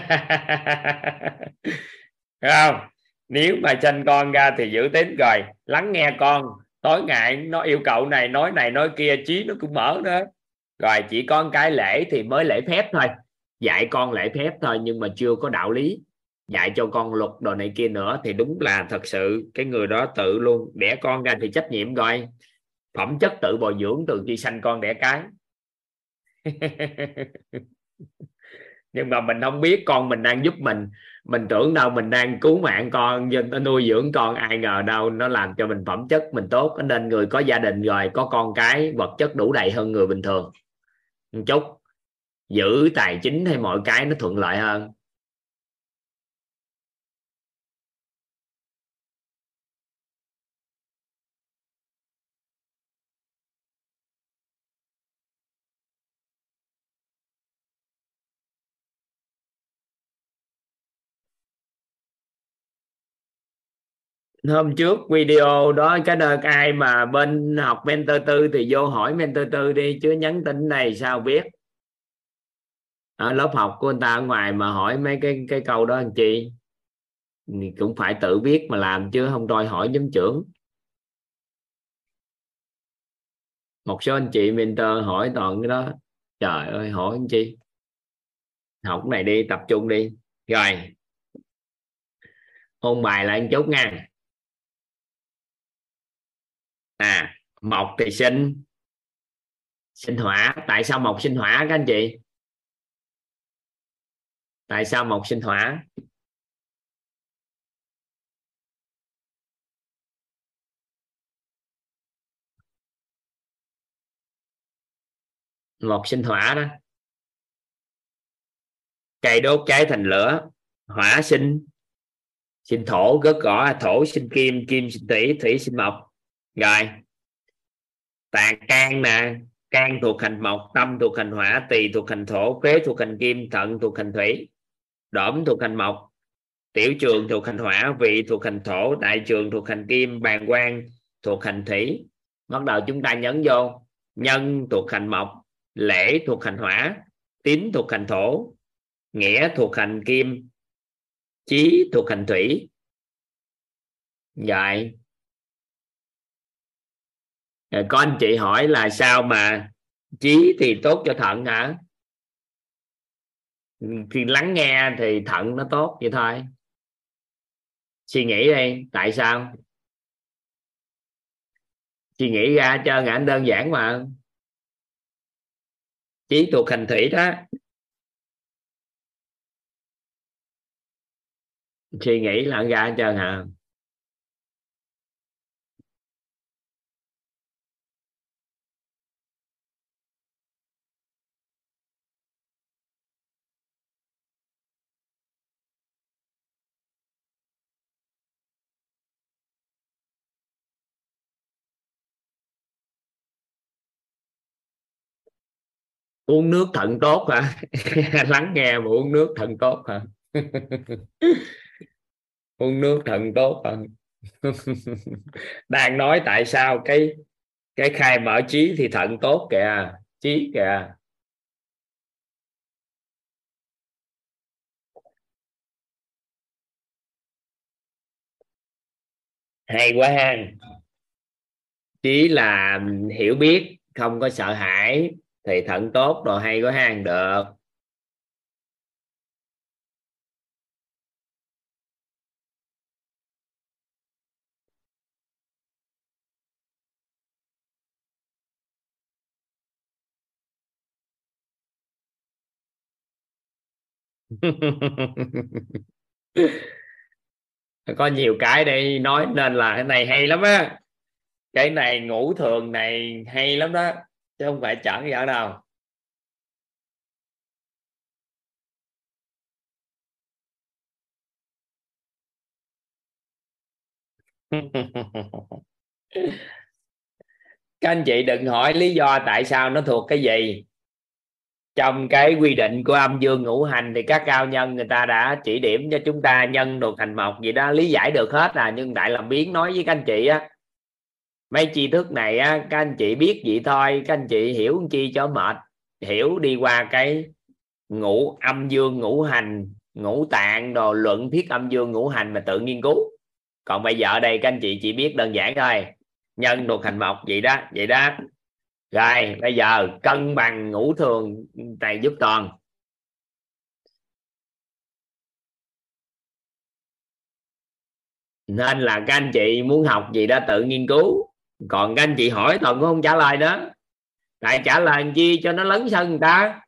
Không? Nếu mà tranh con ra thì giữ tín rồi. Lắng nghe con. Tối ngày nó yêu cầu này nói này nói kia. Trí nó cũng mở nữa. Rồi chỉ có cái lễ thì mới lễ phép thôi dạy con lễ phép thôi, nhưng mà chưa có đạo lý. Dạy cho con luật đồ này kia nữa thì đúng là thật sự cái người đó tự luôn. Đẻ con ra thì trách nhiệm rồi. Phẩm chất tự bồi dưỡng từ khi sanh con đẻ cái. <laughs> Nhưng mà mình không biết con mình đang giúp mình. Mình tưởng đâu mình đang cứu mạng con nuôi dưỡng con. Ai ngờ đâu nó làm cho mình phẩm chất mình tốt. Nên người có gia đình rồi, có con cái, vật chất đủ đầy hơn người bình thường. Một chút giữ tài chính hay mọi cái nó thuận lợi hơn. Hôm trước video đó, cái đơn ai mà bên học mentor tư thì vô hỏi mentor tư đi, chứ nhắn tin này sao biết? Ở lớp học của anh ta ở ngoài mà hỏi mấy cái cái câu đó anh chị thì cũng phải tự biết mà làm chứ không đòi hỏi giám trưởng. Một số anh chị mentor hỏi toàn cái đó. Trời ơi, hỏi anh chị học này đi, tập trung đi. Rồi. Ôn bài lại anh chút nha. À mộc thì sinh. Sinh hỏa. Tại sao mộc sinh hỏa các anh chị? Tại sao mộc sinh hỏa mộc sinh hỏa đó. Cây đốt cháy thành lửa, hỏa sinh. Sinh thổ gớt gõ à, thổ sinh kim kim sinh thủy thủy sinh mộc. Rồi tàn can nè, can thuộc hành mộc, tâm thuộc hành hỏa, tỳ thuộc hành thổ phế thuộc hành kim, thận thuộc hành thủy đổm thuộc hành mộc tiểu trường thuộc hành hỏa vị thuộc hành thổ đại trường thuộc hành kim bàn quan thuộc hành thủy bắt đầu chúng ta nhấn vô nhân thuộc hành mộc lễ thuộc hành hỏa tín thuộc hành thổ nghĩa thuộc hành kim chí thuộc hành thủy vậy rồi có anh chị hỏi là sao mà trí thì tốt cho thận hả Ừ, khi lắng nghe thì thận nó tốt, vậy thôi. Suy nghĩ đi, tại sao? Suy nghĩ ra cho ngã đơn giản mà. Trí thuộc hành thủy đó. Suy nghĩ là ra cho hả uống nước thận tốt hả? <laughs> Lắng nghe mà uống nước thận tốt hả? <laughs> Uống nước thận tốt hả? <laughs> Đang nói tại sao cái cái khai mở trí thì thận tốt kìa, trí kìa. Hay quá ha. Trí là hiểu biết, không có sợ hãi thì thận tốt rồi hay có hang được. <laughs> Có nhiều cái đây nói nên là cái này hay lắm á. Cái này ngủ thường này hay lắm đó chứ không phải chẳng vợ đâu các anh chị đừng hỏi lý do tại sao nó thuộc cái gì. Trong cái quy định của âm dương ngũ hành thì các cao nhân người ta đã chỉ điểm cho chúng ta nhân được thành một gì đó, lý giải được hết à. Nhưng đại làm biến nói với các anh chị á mấy tri thức này á, các anh chị biết vậy thôi, các anh chị hiểu chi cho mệt. Hiểu đi qua cái ngũ âm dương ngũ hành, ngũ tạng đồ luận thiết âm dương ngũ hành mà tự nghiên cứu. Còn bây giờ ở đây các anh chị chỉ biết đơn giản thôi. Nhân đồ thành một vậy đó vậy đó. Rồi, bây giờ cân bằng ngũ thường này giúp toàn. Nên là các anh chị muốn học gì đó tự nghiên cứu còn các anh chị hỏi toàn cũng không trả lời đó? Tại trả lời chi cho nó lấn sân người ta?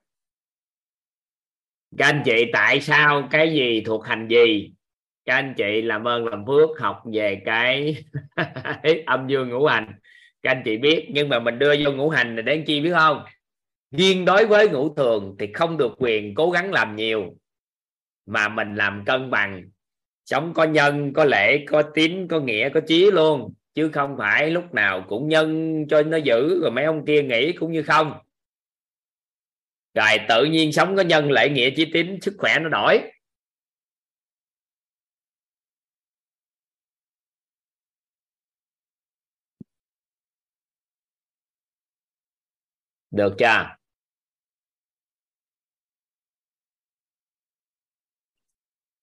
Các anh chị, tại sao cái gì thuộc hành gì? Các anh chị làm ơn làm phước học về cái <laughs> âm dương ngũ hành. Các anh chị biết, nhưng mà mình đưa vô ngũ hành là để chi biết không? Riêng đối với ngũ thường thì không được quyền cố gắng làm nhiều, mà mình làm cân bằng. Sống có nhân, có lễ, có tín, có nghĩa, có chí luôn chứ không phải lúc nào cũng nhân cho nó giữ, rồi mấy ông kia nghĩ cũng như không. Rồi tự nhiên sống có nhân lại nghĩa chí tín sức khỏe nó đổi. Được chưa?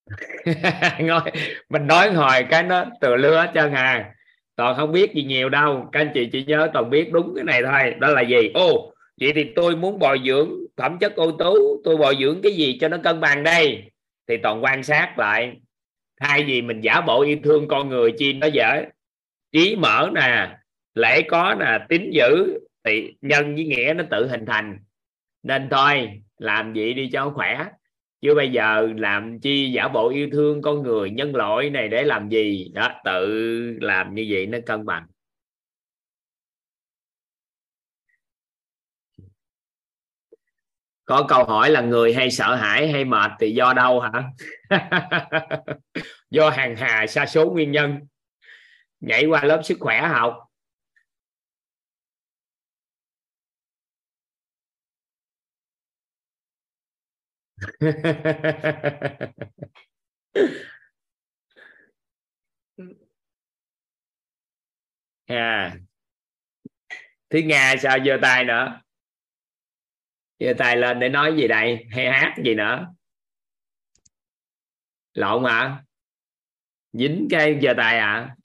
<laughs> Nói mình nói hồi cái nó từ lưa hết trơn à toàn không biết gì nhiều đâu. Các anh chị chỉ nhớ toàn biết đúng cái này thôi. Đó là gì? Ô, vậy thì tôi muốn bồi dưỡng phẩm chất ưu tú. Tôi bồi dưỡng cái gì cho nó cân bằng đây? Thì toàn quan sát lại. Thay vì mình giả bộ yêu thương con người, chi nó dễ trí mở nè, lễ có nè, tín giữ thì nhân với nghĩa nó tự hình thành. Nên thôi, làm gì đi cho khỏe chứ bây giờ làm chi giả bộ yêu thương con người nhân loại này để làm gì? Đó, tự làm như vậy nó cân bằng. Có câu hỏi là người hay sợ hãi hay mệt thì do đâu hả? <laughs> Do hàng hà sa số nguyên nhân. Nhảy qua lớp sức khỏe học <laughs> à. Thứ nga sao giơ tay nữa? Giơ tay lên để nói gì đây? Hay hát gì nữa? Lộn hả? Dính cái giơ tay à?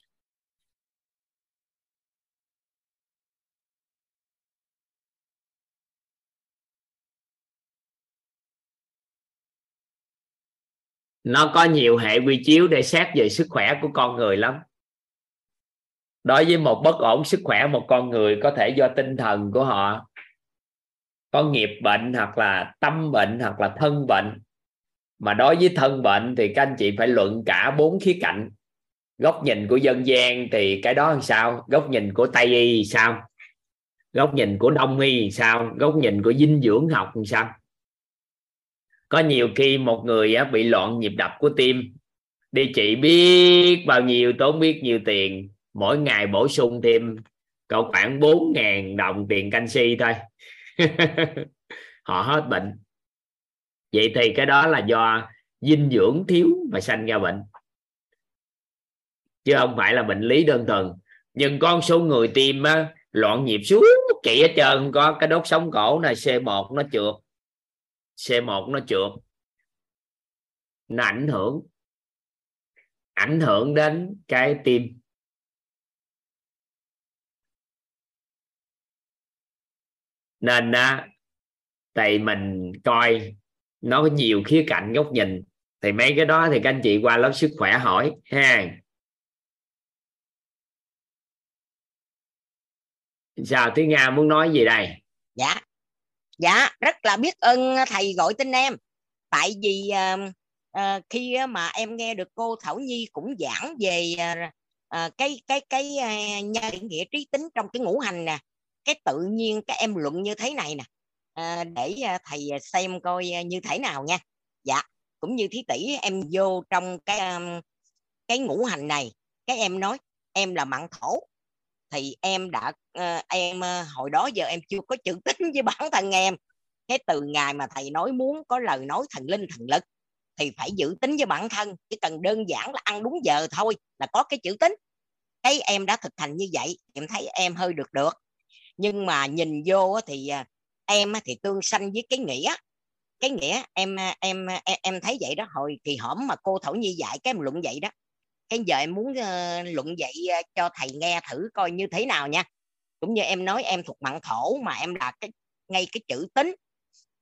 Nó có nhiều hệ quy chiếu để xét về sức khỏe của con người lắm. Đối với một bất ổn sức khỏe, một con người có thể do tinh thần của họ, có nghiệp bệnh hoặc là tâm bệnh hoặc là thân bệnh. Mà đối với thân bệnh thì các anh chị phải luận cả bốn khía cạnh. Góc nhìn của dân gian thì cái đó làm sao? Góc nhìn của tây y sao? Góc nhìn của đông y sao? Góc nhìn của dinh dưỡng học làm sao? Có nhiều khi một người bị loạn nhịp đập của tim. Đi chị biết bao nhiêu tốn biết nhiều tiền. Mỗi ngày bổ sung thêm cậu khoảng 4 ngàn đồng tiền canxi thôi. <laughs> Họ hết bệnh. Vậy thì cái đó là do dinh dưỡng thiếu mà sanh ra bệnh. Chứ không phải là bệnh lý đơn thuần. Nhưng con số người tim á, loạn nhịp suốt kỳ hết trơn. Có cái đốt sống cổ này C1 nó trượt. C1 nó trượt nó ảnh hưởng ảnh hưởng đến cái tim. Nên á thì mình coi nó có nhiều khía cạnh góc nhìn, thì mấy cái đó thì các anh chị qua lớp sức khỏe hỏi, ha. Sao tiếng Nga, muốn nói gì đây? Dạ dạ rất là biết ơn à, thầy gọi tên em. Tại vì uh, uh, khi mà em nghe được cô Thảo Nhi cũng giảng về uh, uh, cái cái cái uh, nhân nghĩa trí tính trong cái ngũ hành nè cái tự nhiên các em luận như thế này nè. Uh, để uh, thầy xem coi uh, như thế nào nha. Dạ cũng như thí tỷ em vô trong cái um, cái ngũ hành này các em nói em là mặn thổ thì em đã ờ, em ờ, hồi đó giờ em chưa có chữ tính với bản thân em. Cái từ ngày mà thầy nói muốn có lời nói thần linh thần lực thì phải giữ tính với bản thân chỉ cần đơn giản là ăn đúng giờ thôi là có cái chữ tính. Cái em đã thực hành như vậy em thấy em hơi được được. Nhưng mà nhìn vô thì ờ, em thì tương sanh với cái nghĩa. Cái nghĩa em em em, em thấy vậy đó hồi kỳ hổm mà cô thảo nhi dạy cái em luận vậy đó cái giờ em muốn uh, luận dạy uh, cho thầy nghe thử coi như thế nào nha. Cũng như em nói em thuộc mặn thổ mà em là cái ngay cái chữ tính.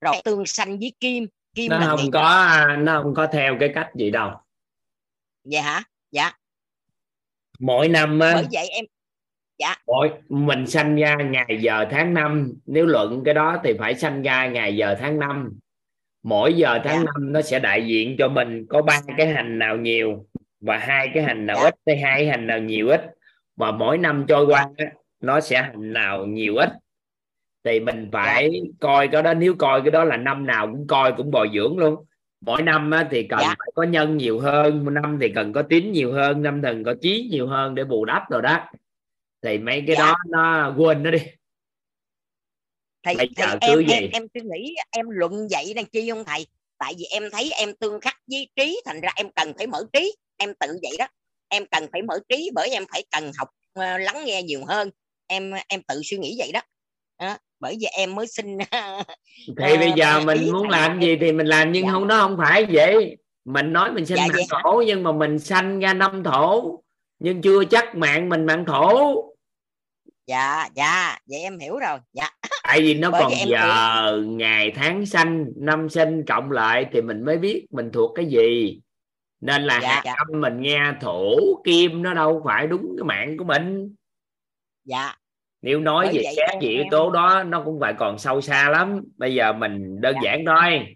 Rồi tương sanh với kim kim nó là không có à, nó không có theo cái cách gì đâu. Vậy hả? Dạ. Mỗi năm bởi vậy em dạ. mỗi mình sanh ra ngày giờ tháng năm. Nếu luận cái đó thì phải sanh ra ngày giờ tháng năm. Mỗi giờ tháng năm nó sẽ đại diện cho mình. Có ba cái hành nào nhiều và hai cái hành nào ít hay hai cái hành nào nhiều ít. Và mỗi năm trôi qua á, nó sẽ hành nào nhiều ít. Thì mình phải coi cái đó nếu coi cái đó là năm nào cũng coi cũng bồi dưỡng luôn. Mỗi năm thì cần phải có nhân nhiều hơn một năm thì cần có tín nhiều hơn năm cần có trí nhiều hơn để bù đắp rồi đó. Thì mấy cái đó nó quên nó đi. Thầy, Bây thầy giờ em, cứ em gì? em suy nghĩ em luận vậy đang chi không thầy tại vì em thấy em tương khắc với trí thành ra em cần phải mở trí. Em tự vậy đó. Em cần phải mở trí bởi em phải cần học ờ, lắng nghe nhiều hơn. Em em tự suy nghĩ vậy đó. Đó, bởi vì em mới xin <laughs> thì bây giờ ý mình muốn làm gì thì mình làm nhưng không nó không phải vậy. Mình nói mình sinh Dạ, mạng hả? thổ nhưng mà mình sanh ra năm thổ. Nhưng chưa chắc mạng mình mạng thổ dạ dạ vậy em hiểu rồi. Dạ. Tại vì nó Bởi còn giờ ngày tháng sanh năm sinh cộng lại thì mình mới biết mình thuộc cái gì. Nên là Dạ, hạt dạ. âm mình nghe thổ kim nó đâu phải đúng cái mạng của mình. Dạ. Nếu nói Bởi về về yếu tố đó nó cũng phải còn sâu xa lắm. Bây giờ mình đơn giản thôi.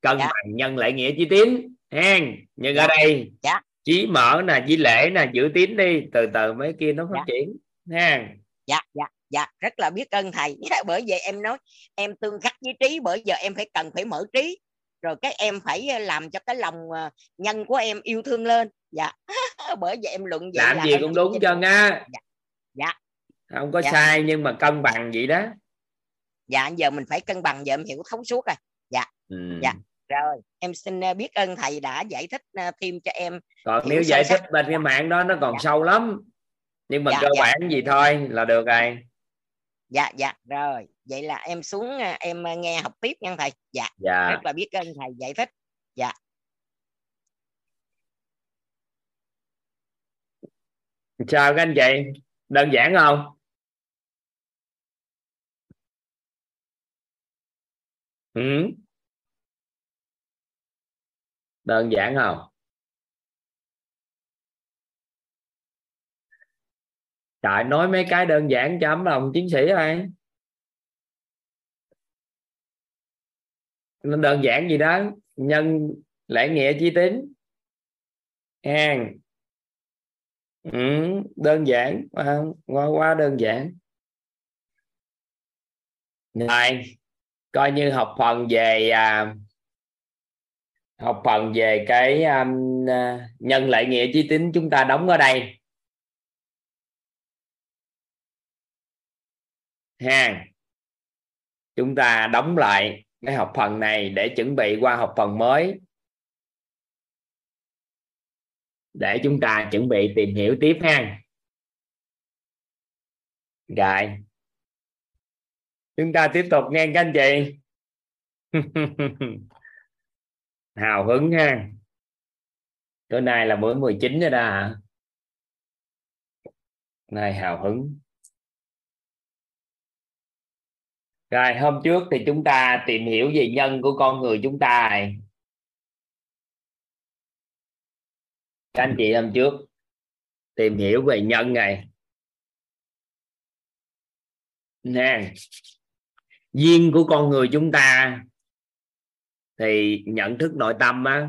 Cân Dạ. bằng nhân lại nghĩa chi tín hen. Nhưng ở đây dạ. chí mở nè chí lễ nè giữ tín đi từ từ mấy kia nó phát Dạ. triển ha dạ dạ dạ rất là biết ơn thầy. <laughs> Bởi vậy em nói em tương khắc với trí bởi giờ em phải cần phải mở trí. Rồi các em phải ờ, làm cho cái lòng ờ, nhân của em yêu thương lên. Dạ <laughs> bởi vậy em luận vậy làm là gì cũng đúng trên- chân á. Dạ không có Dạ. sai nhưng mà cân bằng vậy đó. Dạ giờ mình phải cân bằng giờ em hiểu thấu suốt rồi. Dạ ừ. dạ. Rồi em xin ờ, biết ơn thầy đã giải thích thêm cho em còn nếu giải thích bên cái mạng đó nó còn sâu lắm nhưng mà Dạ, cơ dạ. bản gì thôi là được rồi. Dạ dạ. Rồi vậy là em xuống ờ, em ờ, nghe học tiếp nha thầy. Dạ. Dạ. rất là biết ơn thầy giải thích. Dạ. Sao các anh chị. Đơn giản không? Ừ? đơn giản không Trời nói mấy cái đơn giản cho ấm lòng chiến sĩ thôi. Nó đơn giản gì đó nhân lễ nghĩa chi tín. Hàng. Ừ, đơn giản à, qua qua đơn giản. Này coi như học phần về à, học phần về cái um, à, nhân lại nghĩa chi tín chúng ta đóng ở đây. Ha chúng ta đóng lại cái học phần này để chuẩn bị qua học phần mới. Để chúng ta chuẩn bị tìm hiểu tiếp ha. Rồi. Chúng ta tiếp tục nghe các anh chị. <laughs> Hào hứng ha. Tối nay là buổi 19 rồi đó hả? Nay hào hứng. Rồi, hôm trước thì chúng ta tìm hiểu về nhân của con người chúng ta các anh chị hôm trước tìm hiểu về nhân này. Nè, duyên của con người chúng ta thì nhận thức nội tâm á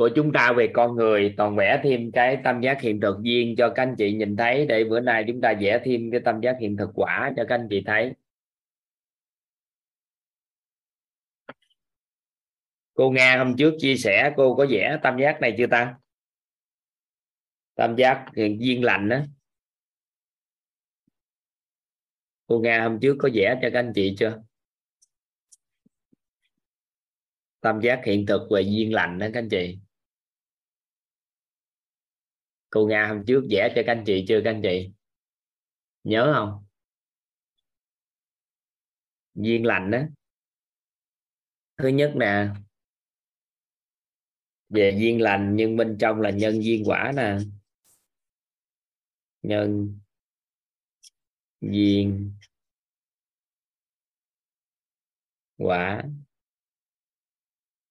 của chúng ta về con người, toàn vẽ thêm cái tâm giác hiện thực duyên cho các anh chị nhìn thấy để bữa nay chúng ta vẽ thêm cái tâm giác hiện thực quả cho các anh chị thấy. Cô Nga hôm trước chia sẻ cô có vẽ tâm giác này chưa ta? Tâm giác hiện duyên lành đó cô Nga hôm trước có vẽ cho các anh chị chưa? Tâm giác hiện thực về duyên lành đó các anh chị cô Nga hôm trước vẽ cho các anh chị chưa, các anh chị? Nhớ không? Duyên lành đó thứ nhất nè, về duyên lành, nhưng bên trong là nhân duyên quả nè. Nhân duyên quả.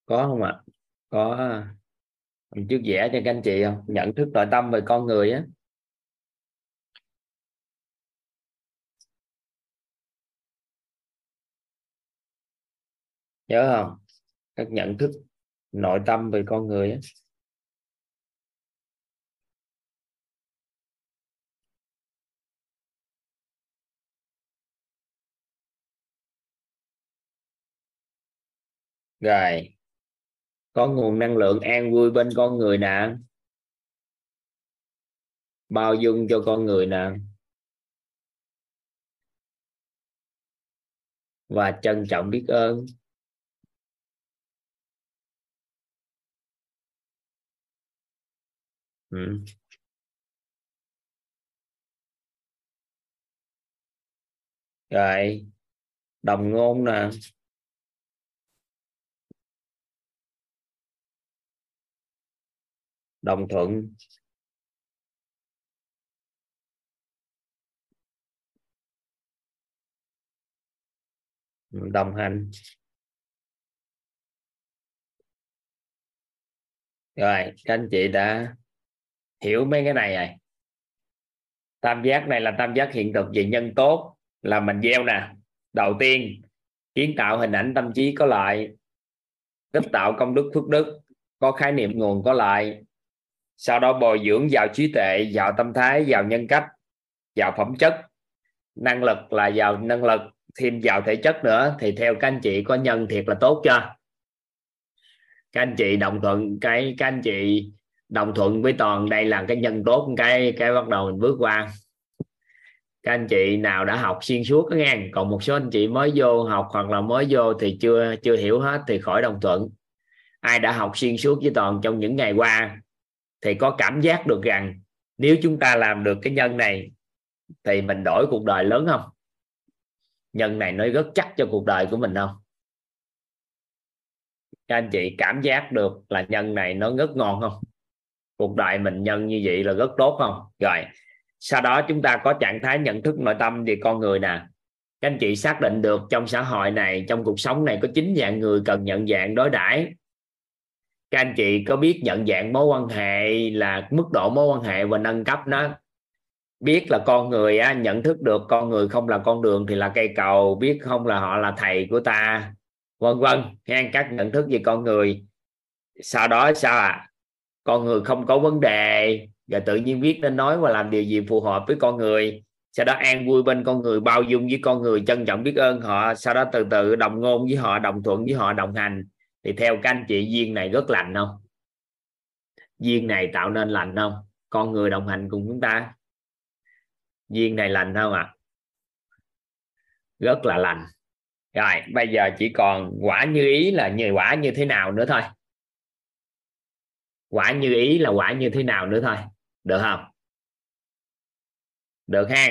Có không ạ? Có trước vẽ cho các anh chị không? Nhận thức nội tâm về con người á. Nhớ không? Các nhận thức nội tâm về con người á. Rồi có nguồn năng lượng an vui bên con người nè bao dung cho con người nè và trân trọng biết ơn. Ừ. rồi. Đồng ngôn nè. Đồng thuận. Đồng hành. Rồi, các anh chị đã hiểu mấy cái này rồi. Tam giác này là tam giác hiện thực về nhân tốt là mình gieo nè. Đầu tiên, kiến tạo hình ảnh tâm trí có lại tích tạo công đức phước đức, có khái niệm nguồn có lại sau đó bồi dưỡng vào trí tuệ, vào tâm thái, vào nhân cách, vào phẩm chất. Năng lực là vào năng lực, thêm vào thể chất nữa. Thì theo các anh chị có nhân thiệt là tốt chưa? Các anh chị đồng thuận, cái, các anh chị đồng thuận với toàn, đây là cái nhân tốt, cái cái bắt đầu mình bước qua. Các anh chị nào đã học xuyên suốt đó nghe. Còn một số anh chị mới vô học hoặc là mới vô thì chưa chưa hiểu hết thì khỏi đồng thuận. Ai đã học xuyên suốt với toàn trong những ngày qua? Thì có cảm giác được rằng nếu chúng ta làm được cái nhân này thì mình đổi cuộc đời lớn không? Nhân này nó rất chắc cho cuộc đời của mình không? Các anh chị cảm giác được là nhân này nó rất ngon không? Cuộc đời mình nhân như vậy là rất tốt không? Rồi, sau đó chúng ta có trạng thái nhận thức nội tâm về con người nè. Các anh chị xác định được trong xã hội này, trong cuộc sống này có chín dạng người cần nhận dạng đối đãi các anh chị có biết nhận dạng mối quan hệ là mức độ mối quan hệ và nâng cấp nó? Biết là con người á, nhận thức được con người không là con đường thì là cây cầu biết không là họ là thầy của ta vân vân nghe các nhận thức về con người. Sau đó sao à con người không có vấn đề và tự nhiên biết nên nói và làm điều gì phù hợp với con người. Sau đó an vui bên con người bao dung với con người trân trọng biết ơn họ. Sau đó từ từ đồng ngôn với họ đồng thuận với họ đồng hành thì theo các anh chị duyên này rất lành không? Duyên này tạo nên lành không? Con người đồng hành cùng chúng ta. Duyên này lành không ạ? À? rất là lành. Rồi bây giờ chỉ còn quả như ý là như quả như thế nào nữa thôi. Quả như ý là quả như thế nào nữa thôi. Được không? Được ha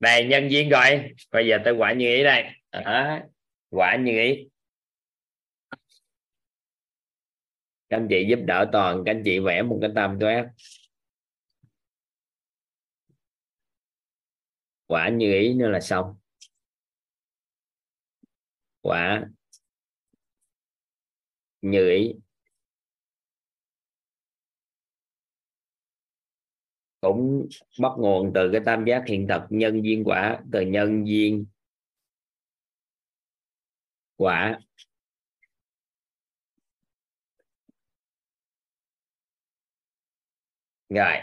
đây nhân viên rồi. Bây giờ tới quả như ý đây. À, quả như ý. Các anh chị giúp đỡ toàn, các anh chị vẽ một cái tâm cho quả như ý nữa là xong. Quả như ý. Cũng bắt nguồn từ cái tam giác hiện thực, nhân duyên quả, từ nhân duyên quả rồi.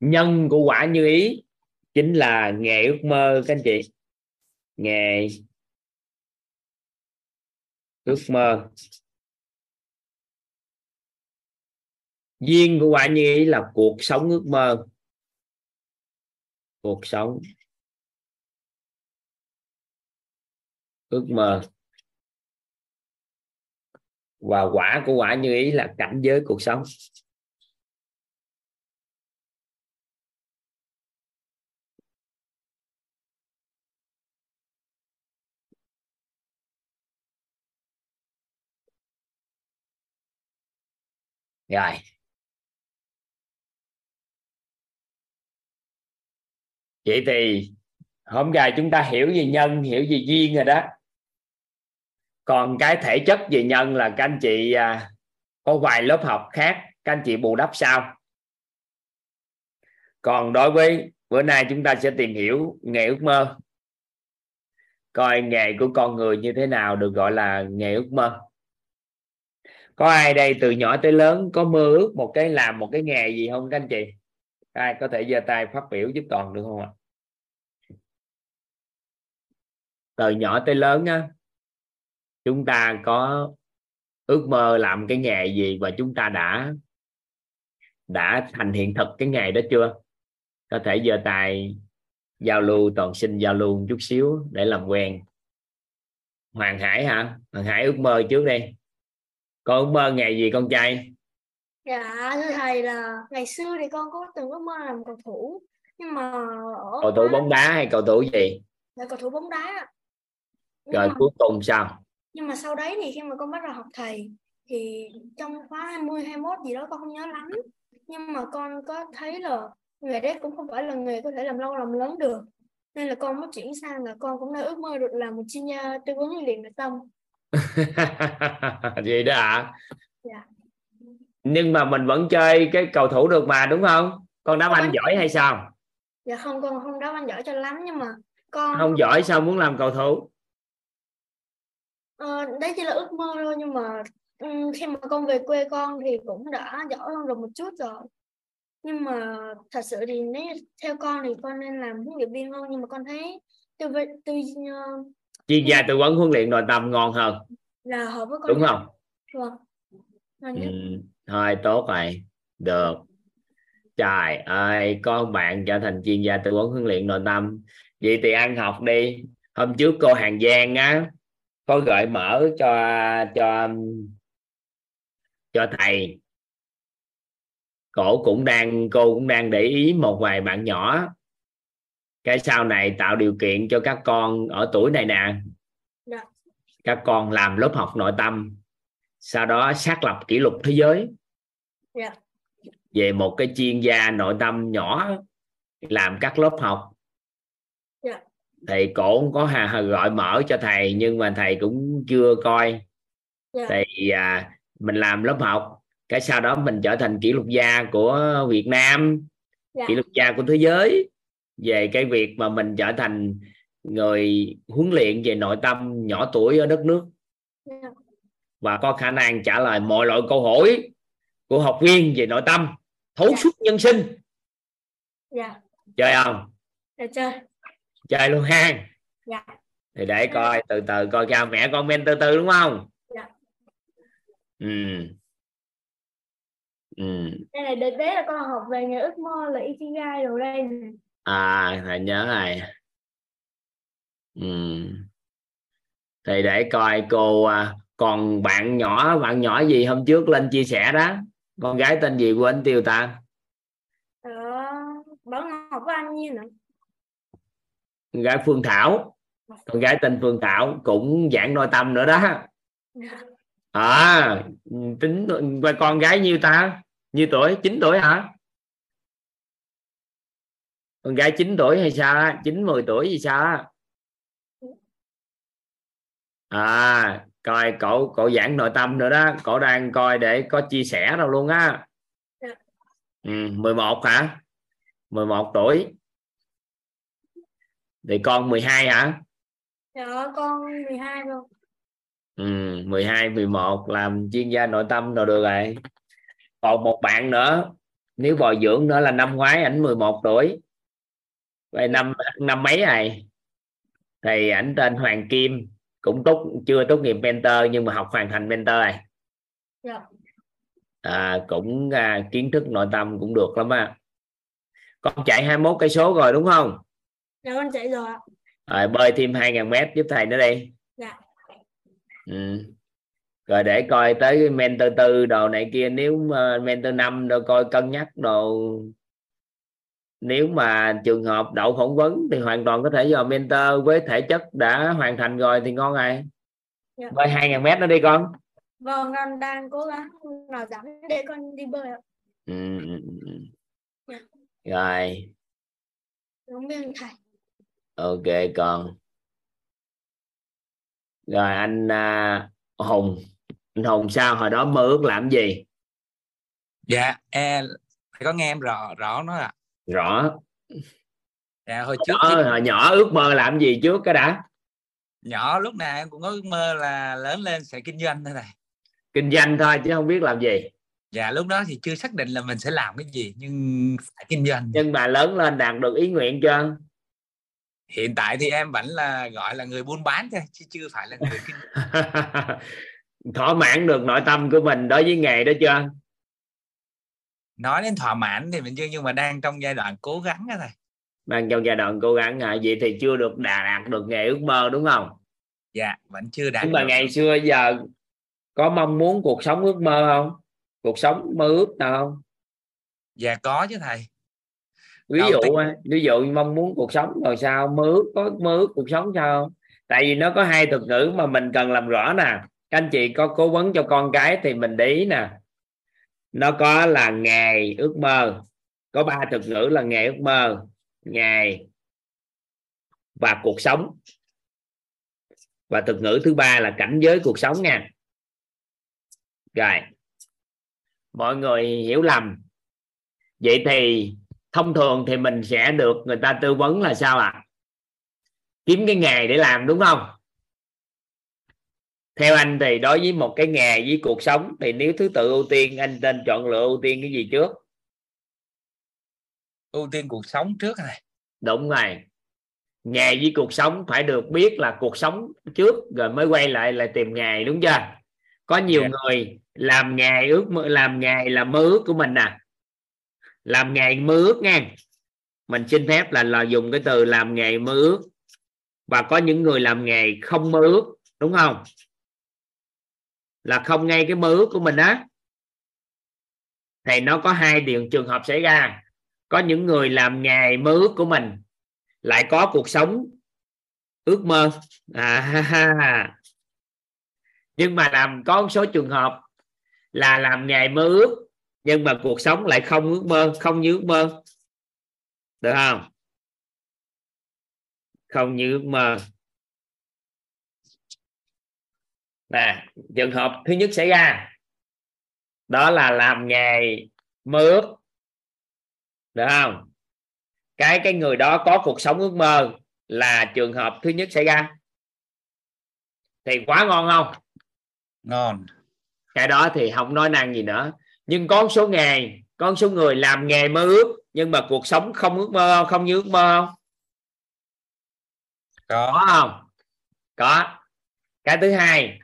Nhân của quả như ý chính là nghề ước mơ, các anh chị. Nghề ước mơ. Duyên của quả như ý là cuộc sống ước mơ. Cuộc sống ước mơ. Và quả của quả như ý là cảnh giới cuộc sống. Rồi. Vậy thì hôm nay chúng ta hiểu về nhân, hiểu về duyên rồi đó. Còn cái thể chất về nhân là các anh chị à, có vài lớp học khác, các anh chị bù đắp sau. Còn đối với bữa nay chúng ta sẽ tìm hiểu nghề ước mơ. Coi nghề của con người như thế nào được gọi là nghề ước mơ có ai đây từ nhỏ tới lớn có mơ ước một cái làm một cái nghề gì không các anh chị? Ai có thể giơ tay phát biểu giúp toàn được không ạ? Từ nhỏ tới lớn á, chúng ta có ước mơ làm cái nghề gì và chúng ta đã đã thành hiện thực cái nghề đó chưa? Có thể giơ tay giao lưu, toàn xin giao lưu một chút xíu để làm quen. Hoàng hải hả? Hoàng hải ước mơ trước đi con ước mơ nghề gì con trai? Dạ thưa thầy là ngày xưa thì con có từng ước mơ làm cầu thủ. Nhưng mà ở cầu thủ bóng đá hay cầu thủ gì? Là cầu thủ bóng đá. Nhưng rồi mà, cuối cùng sao? Nhưng mà sau đấy thì khi mà con bắt đầu học thầy thì trong khóa 20 21 gì đó con không nhớ lắm. Nhưng mà con có thấy là nghề đấy cũng không phải là nghề có thể làm lâu làm lớn được. Nên là con mới chuyển sang là con cũng đã ước mơ được làm một chuyên gia tư vấn luyện nội tâm <laughs> gì đó ạ dạ. Nhưng mà mình vẫn chơi cái cầu thủ được mà đúng không? Con đá banh giỏi hay sao? Dạ không con không đá banh giỏi cho lắm nhưng mà con không giỏi sao muốn làm cầu thủ? Ờ, đấy chỉ là ước mơ thôi nhưng mà ừm, khi mà con về quê con thì cũng đã giỏi hơn rồi một chút rồi. Nhưng mà thật sự thì nếu theo con thì con nên làm huấn luyện viên hơn nhưng mà con thấy tư tư uh, chuyên gia tư vấn huấn luyện nội tâm ngon hơn. Là hợp với con đúng không? Vâng. Ừ, thôi tốt rồi. Được. Trời ơi có bạn trở thành chuyên gia tư vấn huấn luyện nội tâm vậy thì ăn học đi. Hôm trước cô hàng giang á có gợi mở cho cho cho thầy. Cổ cũng đang cô cũng đang để ý một vài bạn nhỏ cái sau này tạo điều kiện cho các con ở tuổi này nè Dạ. các con làm lớp học nội tâm sau đó xác lập kỷ lục thế giới Dạ. về một cái chuyên gia nội tâm nhỏ làm các lớp học Dạ. thì cổ cũng có hà, hà gọi mở cho thầy nhưng mà thầy cũng chưa coi Dạ. thì à, mình làm lớp học cái sau đó mình trở thành kỷ lục gia của Việt Nam Dạ. kỷ lục gia của thế giới về cái việc mà mình trở thành người huấn luyện về nội tâm nhỏ tuổi ở đất nước Dạ. và có khả năng trả lời mọi loại câu hỏi của học viên về nội tâm thấu suốt nhân sinh Dạ. chơi không Dạ chơi. chơi luôn ha Dạ. thì để coi từ từ coi cha mẹ con men từ từ đúng không Dạ. ừ ừ Đây này đợt đấy là con học về nghề ước mơ là Ikigai rồi đây. À thầy nhớ rồi. Ừ. thì để coi cô à, còn bạn nhỏ bạn nhỏ gì hôm trước lên chia sẻ đó? Con gái tên gì quên tiêu ta? Ờ, Bảo Ngọc với anh như nữa. Con gái Phương Thảo. Con gái tên Phương Thảo cũng giảng nội tâm nữa đó. <laughs> À tính coi con gái nhiêu ta? Nhiêu tuổi? 9 tuổi hả con gái 9 tuổi hay sao á? 9 10 tuổi gì sao á? à coi cậu cậu giảng nội tâm nữa đó. Cậu đang coi để có chia sẻ đâu luôn á. Dạ. ừ, 11 hả? 11 tuổi. Thì con 12 hả? Dạ con 12 luôn ừ, 12 11 làm chuyên gia nội tâm rồi được rồi. Còn một bạn nữa. Nếu bồi dưỡng nữa là năm ngoái ảnh 11 tuổi vậy năm năm mấy này? Thì ảnh tên Hoàng Kim cũng tốt chưa tốt nghiệp mentor nhưng mà học hoàn thành mentor rồi dạ. À, cũng à, kiến thức nội tâm cũng được lắm á. Con chạy 21 cây số rồi đúng không? Dạ con chạy rồi ạ. Rồi bơi thêm 2.000 mét giúp thầy nữa đi. Dạ. Ừ. rồi để coi tới mentor tư đồ này kia nếu mà mentor năm rồi coi cân nhắc đồ nếu mà trường hợp đậu phỏng vấn thì hoàn toàn có thể do mentor với thể chất đã hoàn thành rồi thì ngon rồi. Dạ. bơi 2.000 mét nữa đi con. Vâng con đang cố gắng nào giảm để con đi bơi ạ. Ừ. ừ, ừ. Dạ. rồi. Đúng biết thầy. Ok con rồi anh à, hùng. Anh hùng sao? Hồi đó mơ ước làm gì? Dạ e thầy có nghe em rõ rõ nó à rõ. Dạ hồi trước khi hồi nhỏ ước mơ làm gì trước cái đã? Nhỏ lúc nào em cũng có ước mơ là lớn lên sẽ kinh doanh thôi này. Kinh doanh thôi chứ không biết làm gì. Dạ lúc đó thì chưa xác định là mình sẽ làm cái gì nhưng phải kinh doanh. Nhưng mà lớn lên đạt được ý nguyện chưa? Hiện tại thì em vẫn là gọi là người buôn bán thôi chứ chưa phải là người kinh <laughs> thỏa mãn được nội tâm của mình đối với nghề đó chưa nói đến thỏa mãn thì mình chưa nhưng mà đang trong giai đoạn cố gắng đó thầy. Đang trong giai đoạn cố gắng à, vậy thì chưa được đạt đạt được nghề ước mơ đúng không? Dạ vẫn chưa đạt nhưng mà được. ngày xưa giờ có mong muốn cuộc sống ước mơ không? Cuộc sống mơ ước nào không? Dạ có chứ thầy. Ví Đầu dụ á, ví dụ mong muốn cuộc sống rồi sao? Mơ ước có mơ ước cuộc sống sao không? Tại vì nó có hai thuật ngữ mà mình cần làm rõ nè. Các anh chị có cố vấn cho con cái thì mình để ý nè nó có là nghề ước mơ. Có ba thuật ngữ là nghề ước mơ nghề và cuộc sống. Và thuật ngữ thứ ba là cảnh giới cuộc sống nha. Rồi. Mọi người hiểu lầm. Vậy thì thông thường thì mình sẽ được người ta tư vấn là sao ạ? À? kiếm cái nghề để làm đúng không? Theo anh thì đối với một cái nghề với cuộc sống thì nếu thứ tự ưu tiên anh nên chọn lựa ưu tiên cái gì trước? Ưu tiên cuộc sống trước này. Đúng rồi. Nghề với cuộc sống phải được biết là cuộc sống trước rồi mới quay lại là tìm nghề đúng chưa? Có nhiều Dạ. người làm nghề ước mơ làm nghề là mơ ước của mình nè làm nghề mơ ước nha. Mình xin phép là là dùng cái từ làm nghề mơ ước. Và có những người làm nghề không mơ ước đúng không là không ngay cái mơ ước của mình á. Thì nó có hai điều trường hợp xảy ra. Có những người làm nghề mơ ước của mình lại có cuộc sống ước mơ. À, ha, ha, nhưng mà làm có một số trường hợp là làm nghề mơ ước nhưng mà cuộc sống lại không ước mơ không như ước mơ. Được không? Không như ước mơ. Nè trường hợp thứ nhất xảy ra. Đó là làm nghề mơ ước được không? Cái cái người đó có cuộc sống ước mơ là trường hợp thứ nhất xảy ra. Thì quá ngon không? Ngon. Cái đó thì không nói năng gì nữa. Nhưng có số nghề có số người làm nghề mơ ước nhưng mà cuộc sống không ước mơ không không như ước mơ không? Có. Có không? Có. Cái thứ hai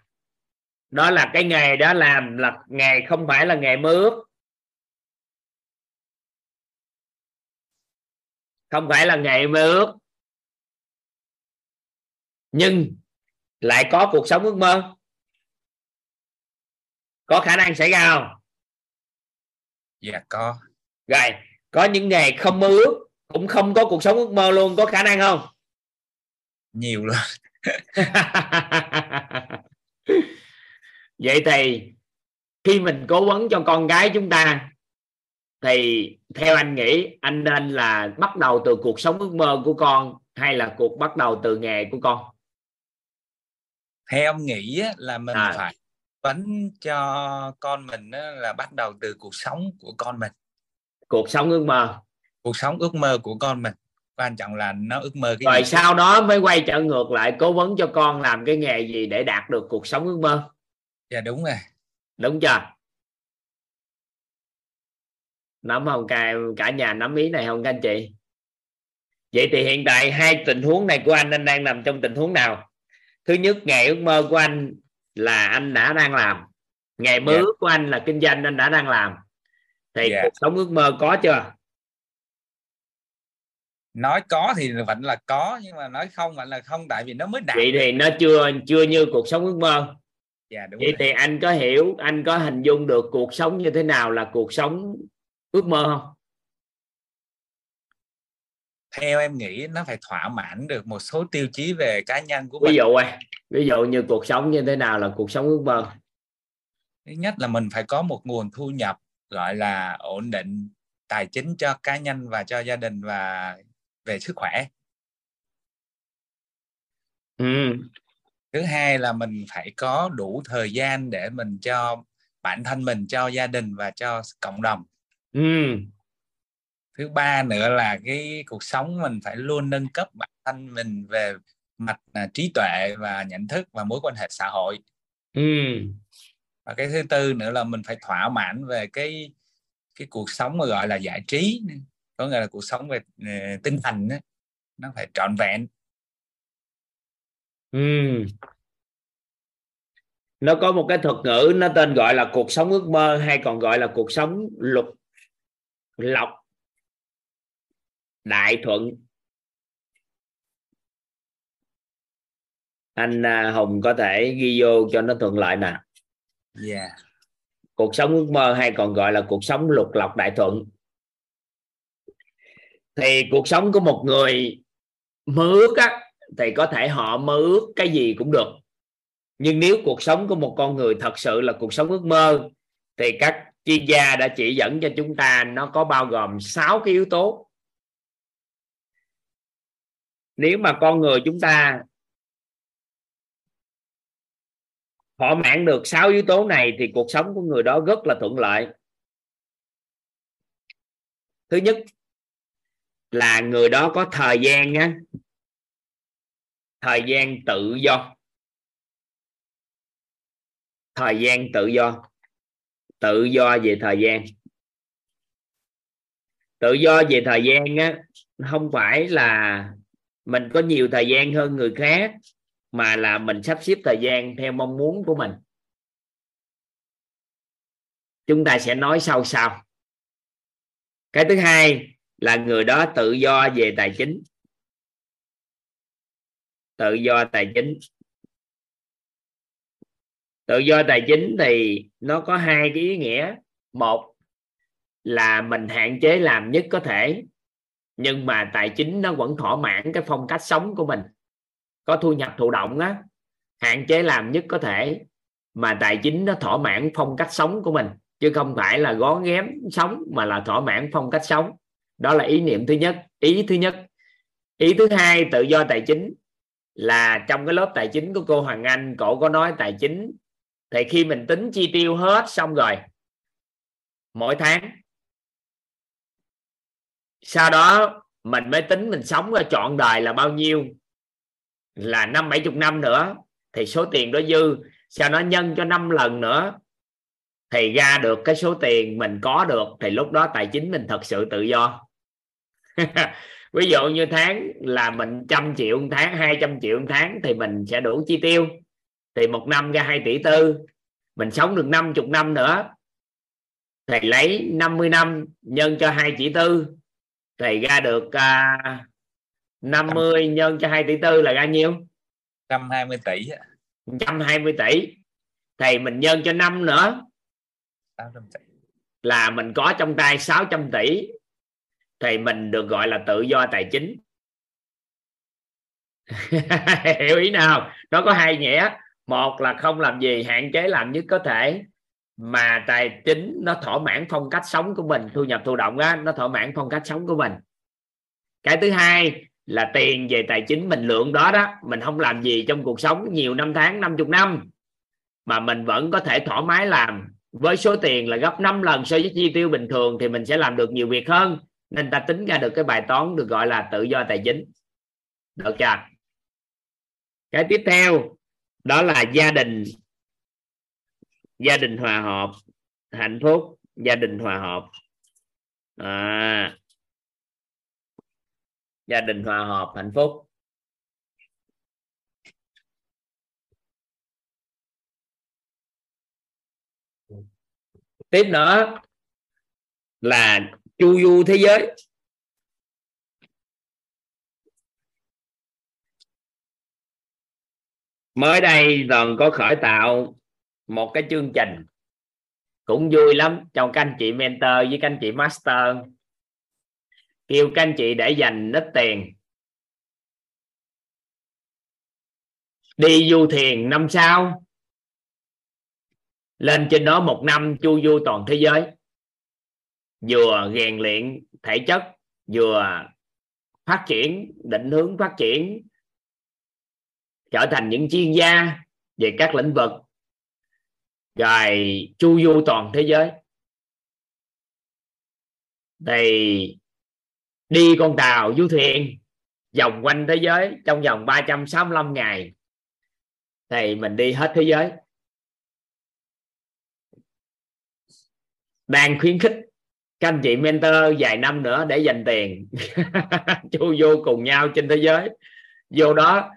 đó là cái nghề đó làm là nghề không phải là nghề mơ ước không phải là nghề mơ ước nhưng lại có cuộc sống ước mơ. Có khả năng xảy ra không? Dạ có. Rồi có những nghề không mơ ước cũng không có cuộc sống ước mơ luôn. Có khả năng không? Nhiều luôn <laughs> vậy thì khi mình cố vấn cho con gái chúng ta thì theo anh nghĩ anh nên là bắt đầu từ cuộc sống ước mơ của con hay là cuộc bắt đầu từ nghề của con? Theo em nghĩ là mình À. phải vấn cho con mình là bắt đầu từ cuộc sống của con mình. Cuộc sống ước mơ. Cuộc sống ước mơ của con mình. Quan trọng là nó ước mơ cái rồi gì. sau đó mới quay trở ngược lại cố vấn cho con làm cái nghề gì để đạt được cuộc sống ước mơ dạ đúng rồi. Đúng chưa? Nắm không? Cả, cả nhà nắm ý này không các anh chị? Vậy thì hiện tại hai tình huống này của anh anh đang nằm trong tình huống nào? Thứ nhất nghề ước mơ của anh là anh đã đang làm. Nghề mơ Dạ. ước của anh là kinh doanh anh đã đang làm. Thì Dạ. cuộc sống ước mơ có chưa? Nói có thì vẫn là có nhưng mà nói không vẫn là không tại vì nó mới đạt vậy thì nó chưa chưa như cuộc sống ước mơ dạ đúng vậy rồi. thì anh có hiểu anh có hình dung được cuộc sống như thế nào là cuộc sống ước mơ không theo em nghĩ nó phải thỏa mãn được một số tiêu chí về cá nhân của ví dụ à, ví dụ như cuộc sống như thế nào là cuộc sống ước mơ thứ nhất là mình phải có một nguồn thu nhập gọi là ổn định tài chính cho cá nhân và cho gia đình và về sức khỏe ừ. Thứ hai là mình phải có đủ thời gian để mình cho bản thân mình cho gia đình và cho cộng đồng Ừ. thứ ba nữa là cái cuộc sống mình phải luôn nâng cấp bản thân mình về mặt à, trí tuệ và nhận thức và mối quan hệ xã hội Ừ. và cái thứ tư nữa là mình phải thỏa mãn về cái cái cuộc sống mà gọi là giải trí có nghĩa là cuộc sống về ờ, tinh thần á, nó phải trọn vẹn Ừ. nó có một cái thuật ngữ nó tên gọi là cuộc sống ước mơ hay còn gọi là cuộc sống lục lọc đại thuận. Anh à, Hùng có thể ghi vô cho nó thuận lợi nè. Dạ cuộc sống ước mơ hay còn gọi là cuộc sống lục lọc đại thuận. Thì cuộc sống của một người mơ ước á, thì có thể họ mơ ước cái gì cũng được. Nhưng nếu cuộc sống của một con người thật sự là cuộc sống ước mơ, thì các chuyên gia đã chỉ dẫn cho chúng ta nó có bao gồm 6 cái yếu tố. Nếu mà con người chúng ta thỏa mãn được 6 yếu tố này thì cuộc sống của người đó rất là thuận lợi. Thứ nhất là người đó có thời gian á thời gian tự do. Thời gian tự do. Tự do về thời gian. Tự do về thời gian á, không phải là mình có nhiều thời gian hơn người khác, mà là mình sắp xếp thời gian theo mong muốn của mình. Chúng ta sẽ nói sau sau. Cái thứ hai là người đó tự do về tài chính tự do tài chính. Tự do tài chính thì nó có hai cái ý nghĩa. Một là mình hạn chế làm nhất có thể, nhưng mà tài chính nó vẫn thỏa mãn cái phong cách sống của mình. Có thu nhập thụ động á, hạn chế làm nhất có thể, mà tài chính nó thỏa mãn phong cách sống của mình. Chứ không phải là gó ghém sống, mà là thỏa mãn phong cách sống. Đó là ý niệm thứ nhất. Ý thứ nhất. Ý thứ hai, tự do tài chính là trong cái lớp tài chính của cô Hoàng Anh, cổ có nói tài chính, thì khi mình tính chi tiêu hết xong rồi, mỗi tháng, sau đó mình mới tính mình sống ra trọn đời là bao nhiêu, là năm bảy chục năm nữa, thì số tiền đó dư. Sau đó nhân cho năm lần nữa, thì ra được cái số tiền mình có được, thì lúc đó tài chính mình thật sự tự do. <laughs> ví dụ như tháng là mình trăm triệu một tháng 200 triệu một tháng thì mình sẽ đủ chi tiêu. Thì một năm ra 2 tỷ tư. Mình sống được 50 năm nữa. Thì lấy 50 năm nhân cho 2 tỷ tư thì ra được à, 50 nhân cho 2 tỷ tư là ra nhiêu? 120 tỷ á. 120 tỷ. Thì mình nhân cho năm nữa. 600 tỷ. Là mình có trong tay 600 tỷ thì mình được gọi là tự do tài chính. <laughs> Hiểu ý nào nó có hai nghĩa. Một là không làm gì, hạn chế làm nhất có thể, mà tài chính nó thỏa mãn phong cách sống của mình, thu nhập thụ động á, nó thỏa mãn phong cách sống của mình. Cái thứ hai là tiền về tài chính mình lượng đó đó, mình không làm gì trong cuộc sống nhiều năm tháng 50 năm, mà mình vẫn có thể thoải mái làm. Với số tiền là gấp 5 lần so với chi tiêu bình thường thì mình sẽ làm được nhiều việc hơn nên ta tính ra được cái bài toán được gọi là tự do tài chính. Được chưa? Cái tiếp theo đó là gia đình. Gia đình hòa hợp hạnh phúc gia đình hòa hợp. À, gia đình hòa hợp hạnh phúc. Tiếp nữa là chu du thế giới. Mới đây toàn có khởi tạo một cái chương trình. Cũng vui lắm, trong các anh chị mentor với các anh chị master. Kêu các anh chị để dành ít tiền. Đi du thuyền năm sau. Lên trên đó một năm, chu du toàn thế giới vừa rèn luyện thể chất, vừa phát triển, định hướng phát triển, trở thành những chuyên gia về các lĩnh vực, rồi chu du toàn thế giới. Thì đi con tàu, du thuyền, vòng quanh thế giới trong vòng 365 ngày. Thì mình đi hết thế giới. Đang khuyến khích các anh chị mentor vài năm nữa để dành tiền. <laughs> Chu vô cùng nhau trên thế giới. Vô đó,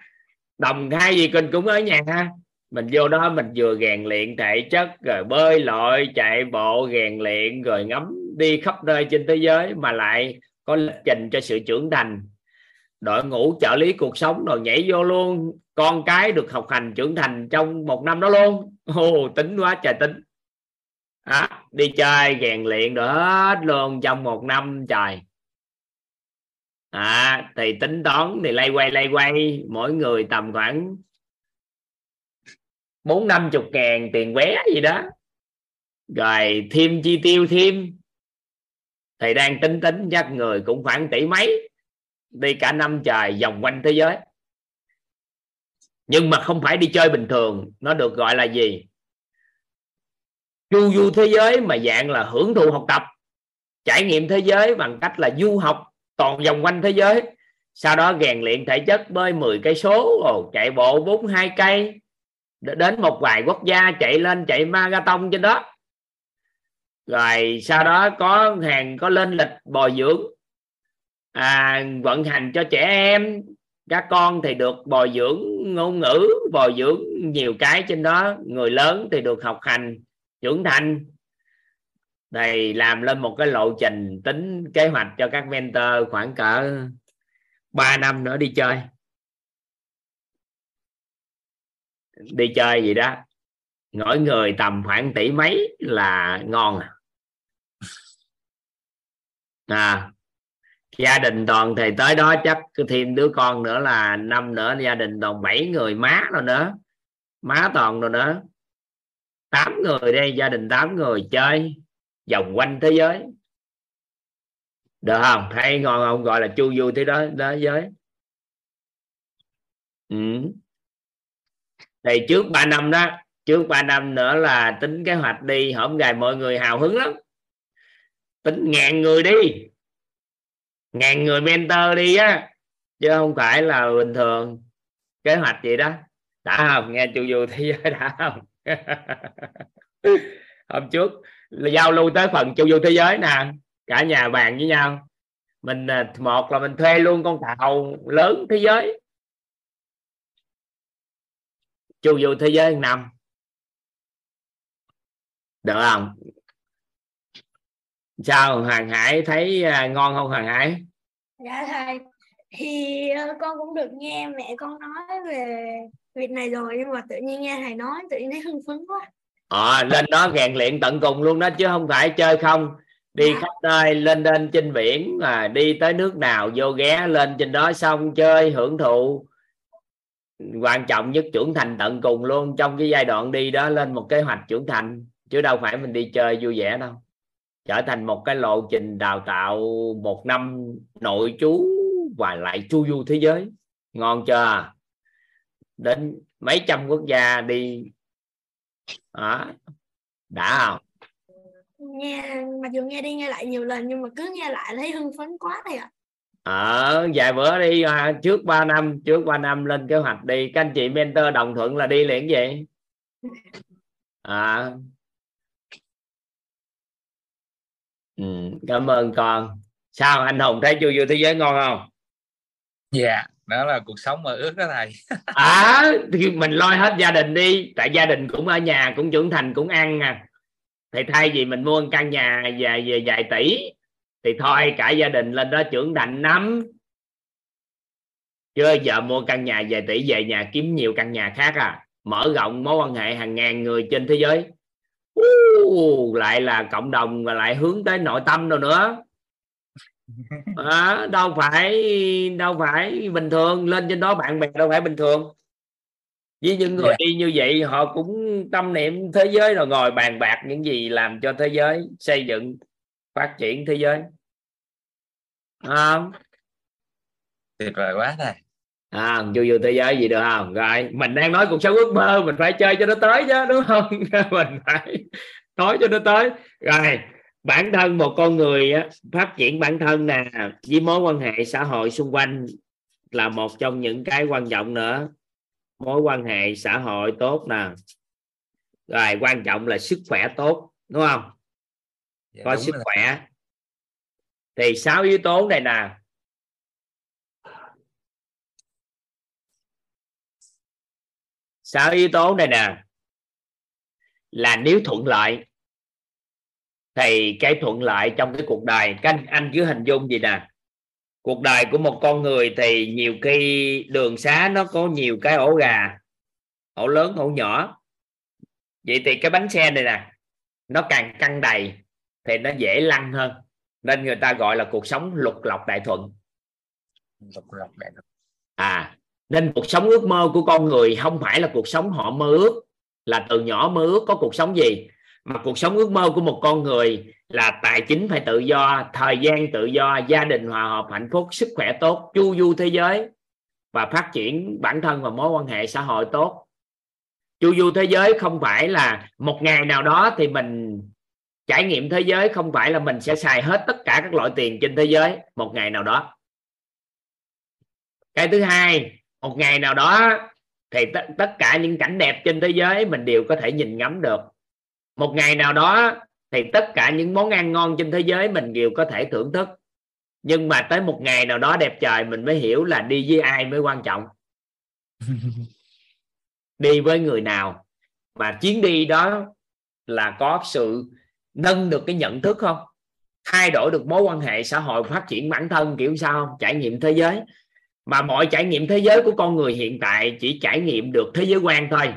đồng hai gì kinh cũng ở nhà. Mình vô đó mình vừa rèn luyện thể chất, rồi bơi lội, chạy bộ, rèn luyện, rồi ngắm đi khắp nơi trên thế giới mà lại có lịch trình cho sự trưởng thành. Đội ngũ trợ lý cuộc sống rồi nhảy vô luôn. Con cái được học hành trưởng thành trong một năm đó luôn. Ồ, tính quá trời tính à, đi chơi rèn luyện được hết luôn trong một năm trời. À, thì tính toán thì lay quay lay quay mỗi người tầm khoảng bốn năm chục ngàn tiền vé gì đó. Rồi thêm chi tiêu thêm. Thì đang tính tính chắc người cũng khoảng tỷ mấy đi cả năm trời vòng quanh thế giới. Nhưng mà không phải đi chơi bình thường nó được gọi là gì? Chu du thế giới mà dạng là hưởng thụ học tập trải nghiệm thế giới bằng cách là du học toàn vòng quanh thế giới. Sau đó rèn luyện thể chất bơi 10 cây số chạy bộ 42 cây đến một vài quốc gia chạy lên chạy marathon trên đó. Rồi sau đó có hàng có lên lịch bồi dưỡng à, vận hành cho trẻ em. Các con thì được bồi dưỡng ngôn ngữ bồi dưỡng nhiều cái trên đó. Người lớn thì được học hành trưởng thành. Thầy làm lên một cái lộ trình tính kế hoạch cho các mentor khoảng cỡ 3 năm nữa đi chơi. Đi chơi gì đó. Mỗi người tầm khoảng tỷ mấy là ngon à, à gia đình toàn thì tới đó chắc thêm đứa con nữa là năm nữa gia đình toàn bảy người má rồi nữa. Má toàn rồi nữa tám người đây, gia đình tám người chơi vòng quanh thế giới. Được không? Thấy ngon không? Gọi là chu du thế đó thế giới. Ừ. thì trước 3 năm đó, trước 3 năm nữa là tính kế hoạch đi. Hổm gài mọi người hào hứng lắm. Tính ngàn người đi. Ngàn người mentor đi á. Chứ không phải là bình thường. Kế hoạch gì đó. Đã không? Nghe chu du thế giới đã không? <laughs> hôm trước là giao lưu tới phần chu du thế giới nè, cả nhà bàn với nhau. Mình à, một là mình thuê luôn con tàu lớn thế giới. Chu du thế giới năm. Được không? Sao hoàng hải thấy à, ngon không hoàng hải? Dạ thầy thì à, con cũng được nghe mẹ con nói về việc này rồi nhưng mà tự nhiên nghe thầy nói tự nhiên thấy hưng phấn quá. Ờ lên đó rèn luyện tận cùng luôn đó chứ không phải chơi không. Đi khắp nơi lên lên trên biển mà đi tới nước nào vô ghé lên trên đó xong chơi hưởng thụ. Quan trọng nhất trưởng thành tận cùng luôn trong cái giai đoạn đi đó lên một kế hoạch trưởng thành chứ đâu phải mình đi chơi vui vẻ đâu. Trở thành một cái lộ trình đào tạo một năm nội trú và lại chu du thế giới. Ngon chưa đến mấy trăm quốc gia đi. Đó. Đã không? Nghe mặc dù nghe đi nghe lại nhiều lần nhưng mà cứ nghe lại thấy hưng phấn quá thầy ạ. Ở vài bữa đi à, trước 3 năm trước 3 năm lên kế hoạch đi. Các anh chị mentor đồng thuận là đi liền gì <laughs> à. Ừ, cảm ơn con. Sao anh hùng thấy chu du thế giới ngon không? Dạ đó là cuộc sống mơ ước đó thầy. <laughs> À thì mình lôi hết gia đình đi. Tại gia đình cũng ở nhà cũng trưởng thành cũng ăn à. Thì thay vì mình mua một căn nhà về về vài tỷ thì thôi cả gia đình lên đó trưởng thành nắm chưa giờ mua căn nhà vài tỷ về nhà kiếm nhiều căn nhà khác à. Mở rộng mối quan hệ hàng ngàn người trên thế giới. Uh, lại là cộng đồng và lại hướng tới nội tâm đâu nữa à, đâu phải đâu phải bình thường. Lên trên đó bạn bè đâu phải bình thường. Với những người Dạ. đi như vậy họ cũng tâm niệm thế giới rồi ngồi bàn bạc những gì làm cho thế giới xây dựng phát triển thế giới. À, tuyệt vời quá thầy à vô vô thế giới gì được không? Rồi mình đang nói cuộc sống ước mơ mình phải chơi cho nó tới chứ đúng không? <laughs> Mình phải nói cho nó tới. Rồi bản thân một con người á, phát triển bản thân nè với mối quan hệ xã hội xung quanh là một trong những cái quan trọng nữa. Mối quan hệ xã hội tốt nè. Rồi quan trọng là sức khỏe tốt đúng không? Dạ, có sức rồi khỏe. Thì sáu yếu tố này nè. Sáu yếu tố này nè là nếu thuận lợi thì cái thuận lợi trong cái cuộc đời. Các anh, anh cứ hình dung gì nè. Cuộc đời của một con người thì nhiều khi đường xá nó có nhiều cái ổ gà ổ lớn ổ nhỏ. Vậy thì cái bánh xe này nè nó càng căng đầy thì nó dễ lăn hơn. Nên người ta gọi là cuộc sống lục lọc đại thuận. Lục lọc đại thuận. À nên cuộc sống ước mơ của con người không phải là cuộc sống họ mơ ước là từ nhỏ mơ ước có cuộc sống gì mà cuộc sống ước mơ của một con người là tài chính phải tự do, thời gian tự do, gia đình hòa hợp, hạnh phúc, sức khỏe tốt, chu du thế giới và phát triển bản thân và mối quan hệ xã hội tốt. Chu du thế giới không phải là một ngày nào đó thì mình trải nghiệm thế giới, không phải là mình sẽ xài hết tất cả các loại tiền trên thế giới một ngày nào đó. Cái thứ hai, một ngày nào đó thì tất tất cả những cảnh đẹp trên thế giới mình đều có thể nhìn ngắm được một ngày nào đó thì tất cả những món ăn ngon trên thế giới mình đều có thể thưởng thức. Nhưng mà tới một ngày nào đó đẹp trời mình mới hiểu là đi với ai mới quan trọng. <laughs> Đi với người nào mà chuyến đi đó là có sự nâng được cái nhận thức không? Thay đổi được mối quan hệ xã hội phát triển bản thân kiểu sao không? Trải nghiệm thế giới. Mà mọi trải nghiệm thế giới của con người hiện tại chỉ trải nghiệm được thế giới quan thôi.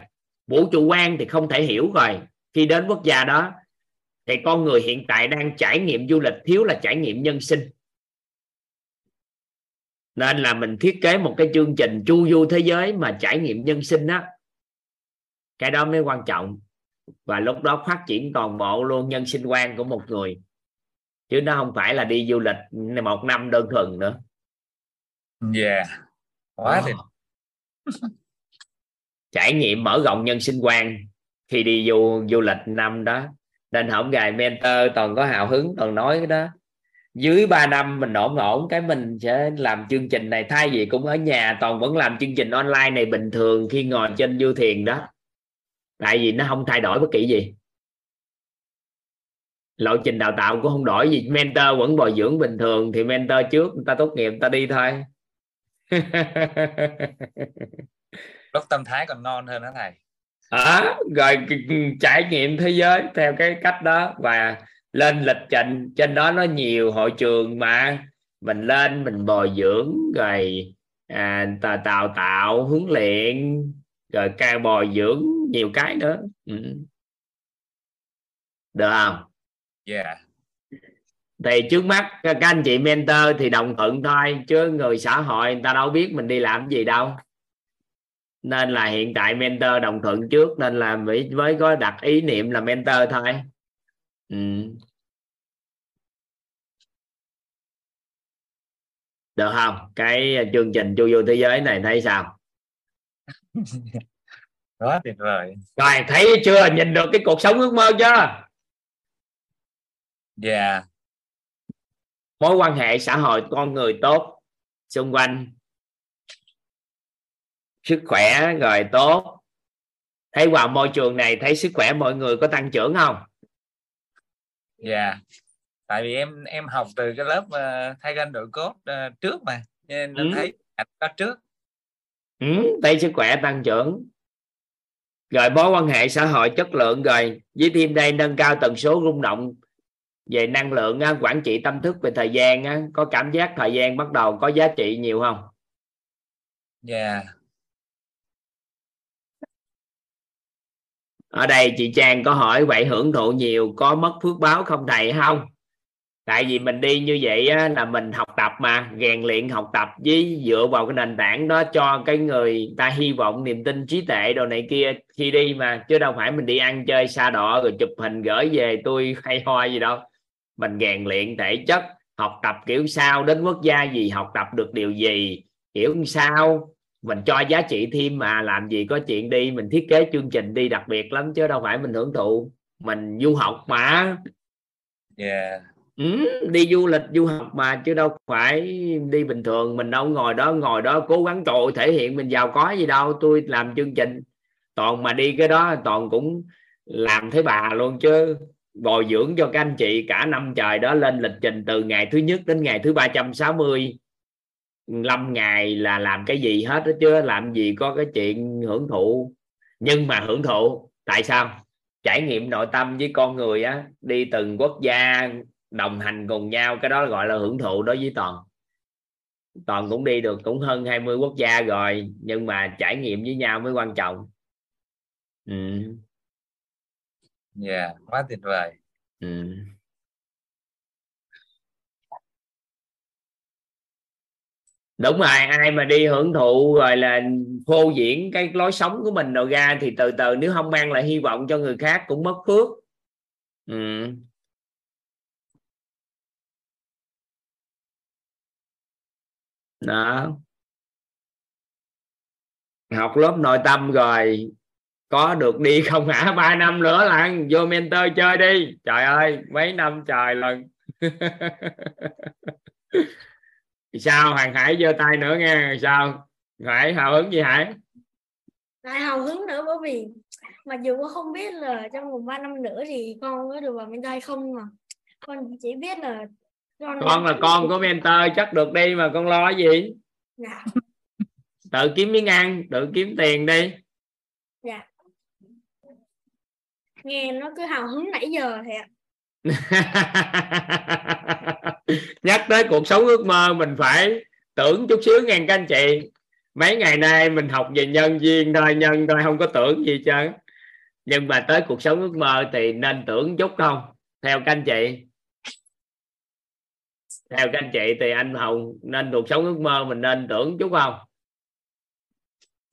Vũ trụ quan thì không thể hiểu rồi khi đến quốc gia đó thì con người hiện tại đang trải nghiệm du lịch thiếu là trải nghiệm nhân sinh. Nên là mình thiết kế một cái chương trình chu du thế giới mà trải nghiệm nhân sinh đó cái đó mới quan trọng. Và lúc đó phát triển toàn bộ luôn nhân sinh quan của một người. Chứ nó không phải là đi du lịch một năm đơn thuần nữa. Dạ quá thì <laughs> trải nghiệm mở rộng nhân sinh quan khi đi du du lịch năm đó, nên hổng gài mentor toàn có hào hứng, toàn nói cái đó. Dưới 3 năm mình ổn ổn, cái mình sẽ làm chương trình này. Thay vì cũng ở nhà, toàn vẫn làm chương trình online này bình thường khi ngồi trên du thuyền đó. Tại vì nó không thay đổi bất kỳ gì. Lộ trình đào tạo cũng không đổi gì. Mentor vẫn bồi dưỡng bình thường, thì mentor trước, người ta tốt nghiệp, người ta đi thôi. <laughs> Lúc tâm thái còn ngon hơn đó thầy? À, rồi trải nghiệm thế giới theo cái cách đó và lên lịch trình. Trên đó nó nhiều hội trường mà. Mình lên mình bồi dưỡng rồi à, tà- tạo tạo huấn luyện rồi ca bồi dưỡng nhiều cái nữa. Ừ. được không? Yeah. Thì trước mắt các anh chị mentor thì đồng thuận thôi chứ người xã hội người ta đâu biết mình đi làm gì đâu nên là hiện tại mentor đồng thuận trước nên là mới mới có đặt ý niệm là mentor thôi. Ừ. được không? Cái chương trình chu vô thế giới này thấy sao? <laughs> Quá tuyệt vời. Rồi thấy chưa? Nhìn được cái cuộc sống ước mơ chưa? Yeah mối quan hệ xã hội con người tốt xung quanh sức khỏe rồi tốt. Thấy vào môi trường này thấy sức khỏe mọi người có tăng trưởng không? Dạ. Tại vì em em học từ cái lớp uh, thay gân đội cốt uh, trước mà. Nên Ừ. thấy ảnh có trước. Ừ, thấy sức khỏe tăng trưởng. Rồi mối quan hệ xã hội chất lượng rồi. Với thêm đây nâng cao tần số rung động về năng lượng á, quản trị tâm thức về thời gian á, có cảm giác thời gian bắt đầu có giá trị nhiều không? Dạ ở đây chị Trang có hỏi vậy hưởng thụ nhiều có mất phước báo không thầy không? Tại vì mình đi như vậy á, là mình học tập mà rèn luyện học tập với dựa vào cái nền tảng đó cho cái người ta hy vọng niềm tin trí tuệ đồ này kia khi đi mà. Chứ đâu phải mình đi ăn chơi xa đỏ rồi chụp hình gửi về tôi hay ho gì đâu. Mình rèn luyện thể chất học tập kiểu sao đến quốc gia gì học tập được điều gì kiểu sao mình cho giá trị thêm mà làm gì có chuyện đi mình thiết kế chương trình đi đặc biệt lắm chứ đâu phải mình hưởng thụ. Mình du học mà. Dạ ừ, đi du lịch du học mà chứ đâu phải đi bình thường. Mình đâu ngồi đó ngồi đó cố gắng trội thể hiện mình giàu có gì đâu. Tôi làm chương trình toàn mà đi cái đó toàn cũng làm thấy bà luôn chứ. Bồi dưỡng cho các anh chị cả năm trời đó lên lịch trình từ ngày thứ nhất đến ngày thứ 360 5 ngày là làm cái gì hết đó chứ làm gì có cái chuyện hưởng thụ. Nhưng mà hưởng thụ tại sao? Trải nghiệm nội tâm với con người á đi từng quốc gia đồng hành cùng nhau cái đó gọi là hưởng thụ đối với toàn. Toàn cũng đi được cũng hơn 20 quốc gia rồi nhưng mà trải nghiệm với nhau mới quan trọng. Ừ. dạ quá tuyệt vời. Ừ. đúng rồi, ai mà đi hưởng thụ rồi là phô diễn cái lối sống của mình đầu ra thì từ từ, nếu không mang lại hy vọng cho người khác cũng mất phước. Ừ. đó. Học lớp nội tâm rồi, có được đi không hả? <laughs> Ba năm nữa là vô mentor chơi đi. Trời ơi, mấy năm trời lần. <laughs> sao? Hoàng hải giơ tay nữa nghe sao? Hải hào hứng gì hải lại hào hứng nữa bởi vì mặc dù con không biết là trong vòng 3 năm nữa thì con có được vào bên đây không mà. Con chỉ biết là con con là con của mentor chắc được đi mà con lo gì? Dạ. Tự kiếm miếng ăn tự kiếm tiền đi. Dạ. Nghe nó cứ hào hứng nãy giờ thì ạ <laughs> nhắc tới cuộc sống ước mơ mình phải tưởng chút xíu nghe các anh chị. Mấy ngày nay mình học về nhân viên thôi nhân thôi không có tưởng gì chứ nhưng mà tới cuộc sống ước mơ thì nên tưởng chút không? Theo các anh chị. Theo các anh chị thì anh hồng nên cuộc sống ước mơ mình nên tưởng chút không?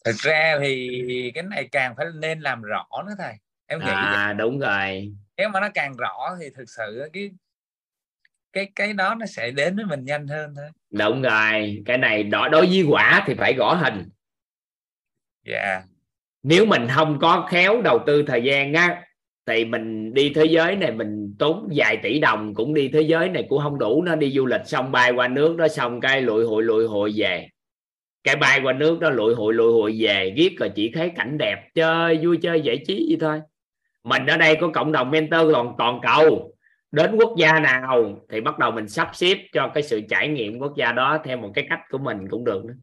Thực ra thì cái này càng phải nên làm rõ nữa thầy. Em nghĩ vậy. à đúng rồi nếu mà nó càng rõ thì thực sự cái cái cái đó nó sẽ đến với mình nhanh hơn thôi. Đúng rồi cái này đó đối với quả thì phải gõ hình. Dạ. Nếu mình không có khéo đầu tư thời gian á thì mình đi thế giới này mình tốn vài tỷ đồng cũng đi thế giới này cũng không đủ nó đi du lịch xong bay qua nước đó xong cái lụi hụi lụi hụi về. Cái bay qua nước đó lụi hụi lụi hụi về viết rồi chỉ thấy cảnh đẹp chơi vui chơi giải trí vậy thôi mình ở đây có cộng đồng mentor toàn toàn cầu. Đến quốc gia nào thì bắt đầu mình sắp xếp cho cái sự trải nghiệm quốc gia đó theo một cái cách của mình cũng được nữa.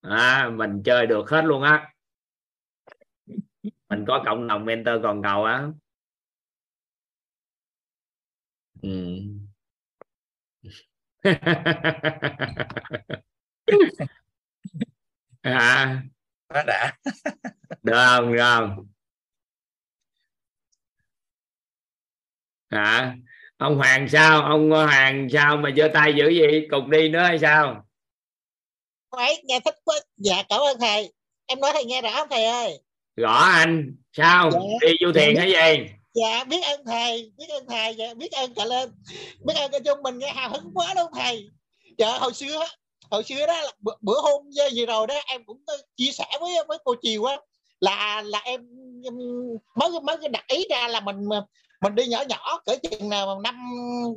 À, mình chơi được hết luôn á. Mình có cộng đồng mentor toàn cầu á. Ừ. <laughs> à. Đã. Được không? Được không hả ông hoàng sao ông hoàng sao mà giơ tay dữ gì cục đi nữa hay sao Đấy, nghe thích quá. Dạ, cảm ơn thầy. Em nói thầy nghe rõ không thầy ơi? rõ anh sao Dạ. đi vô thiền Dạ, hay gì Dạ, biết ơn thầy, biết ơn thầy, dạ, biết ơn cả lên. Biết ơn cái chung mình nghe hào hứng quá không thầy? Dạ, hồi xưa hồi xưa đó là bữa, bữa hôm gì rồi đó em cũng chia sẻ với với cô chiều á là là em, mới mới đặt ý ra là mình mình đi nhỏ nhỏ cỡ chừng nào năm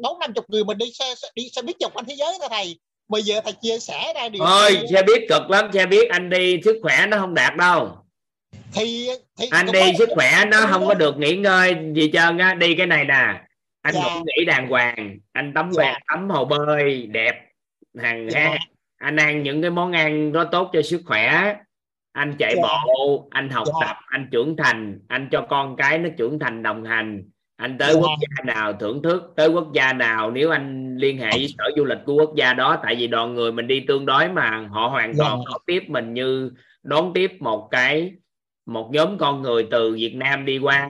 bốn năm chục người mình đi xe đi xe buýt vòng quanh thế giới đó thầy bây giờ thầy chia sẻ ra điều thôi xe biết cực lắm xe biết anh đi sức khỏe nó không đạt đâu thì, thì anh cũng đi sức khỏe nó không có được nghỉ ngơi gì trơn á đi cái này nè anh Dạ. ngủ nghỉ đàng hoàng anh tắm Dạ. tắm hồ bơi đẹp hàng Dạ. ha anh ăn những cái món ăn nó tốt cho sức khỏe anh chạy Dạ. bộ anh học Dạ. tập anh trưởng thành anh cho con cái nó trưởng thành đồng hành anh tới quốc gia nào thưởng thức? Tới quốc gia nào nếu anh liên hệ với sở du lịch của quốc gia đó? Tại vì đoàn người mình đi tương đối mà họ hoàn Dạ. toàn đón tiếp mình như đón tiếp một cái một nhóm con người từ Việt Nam đi qua.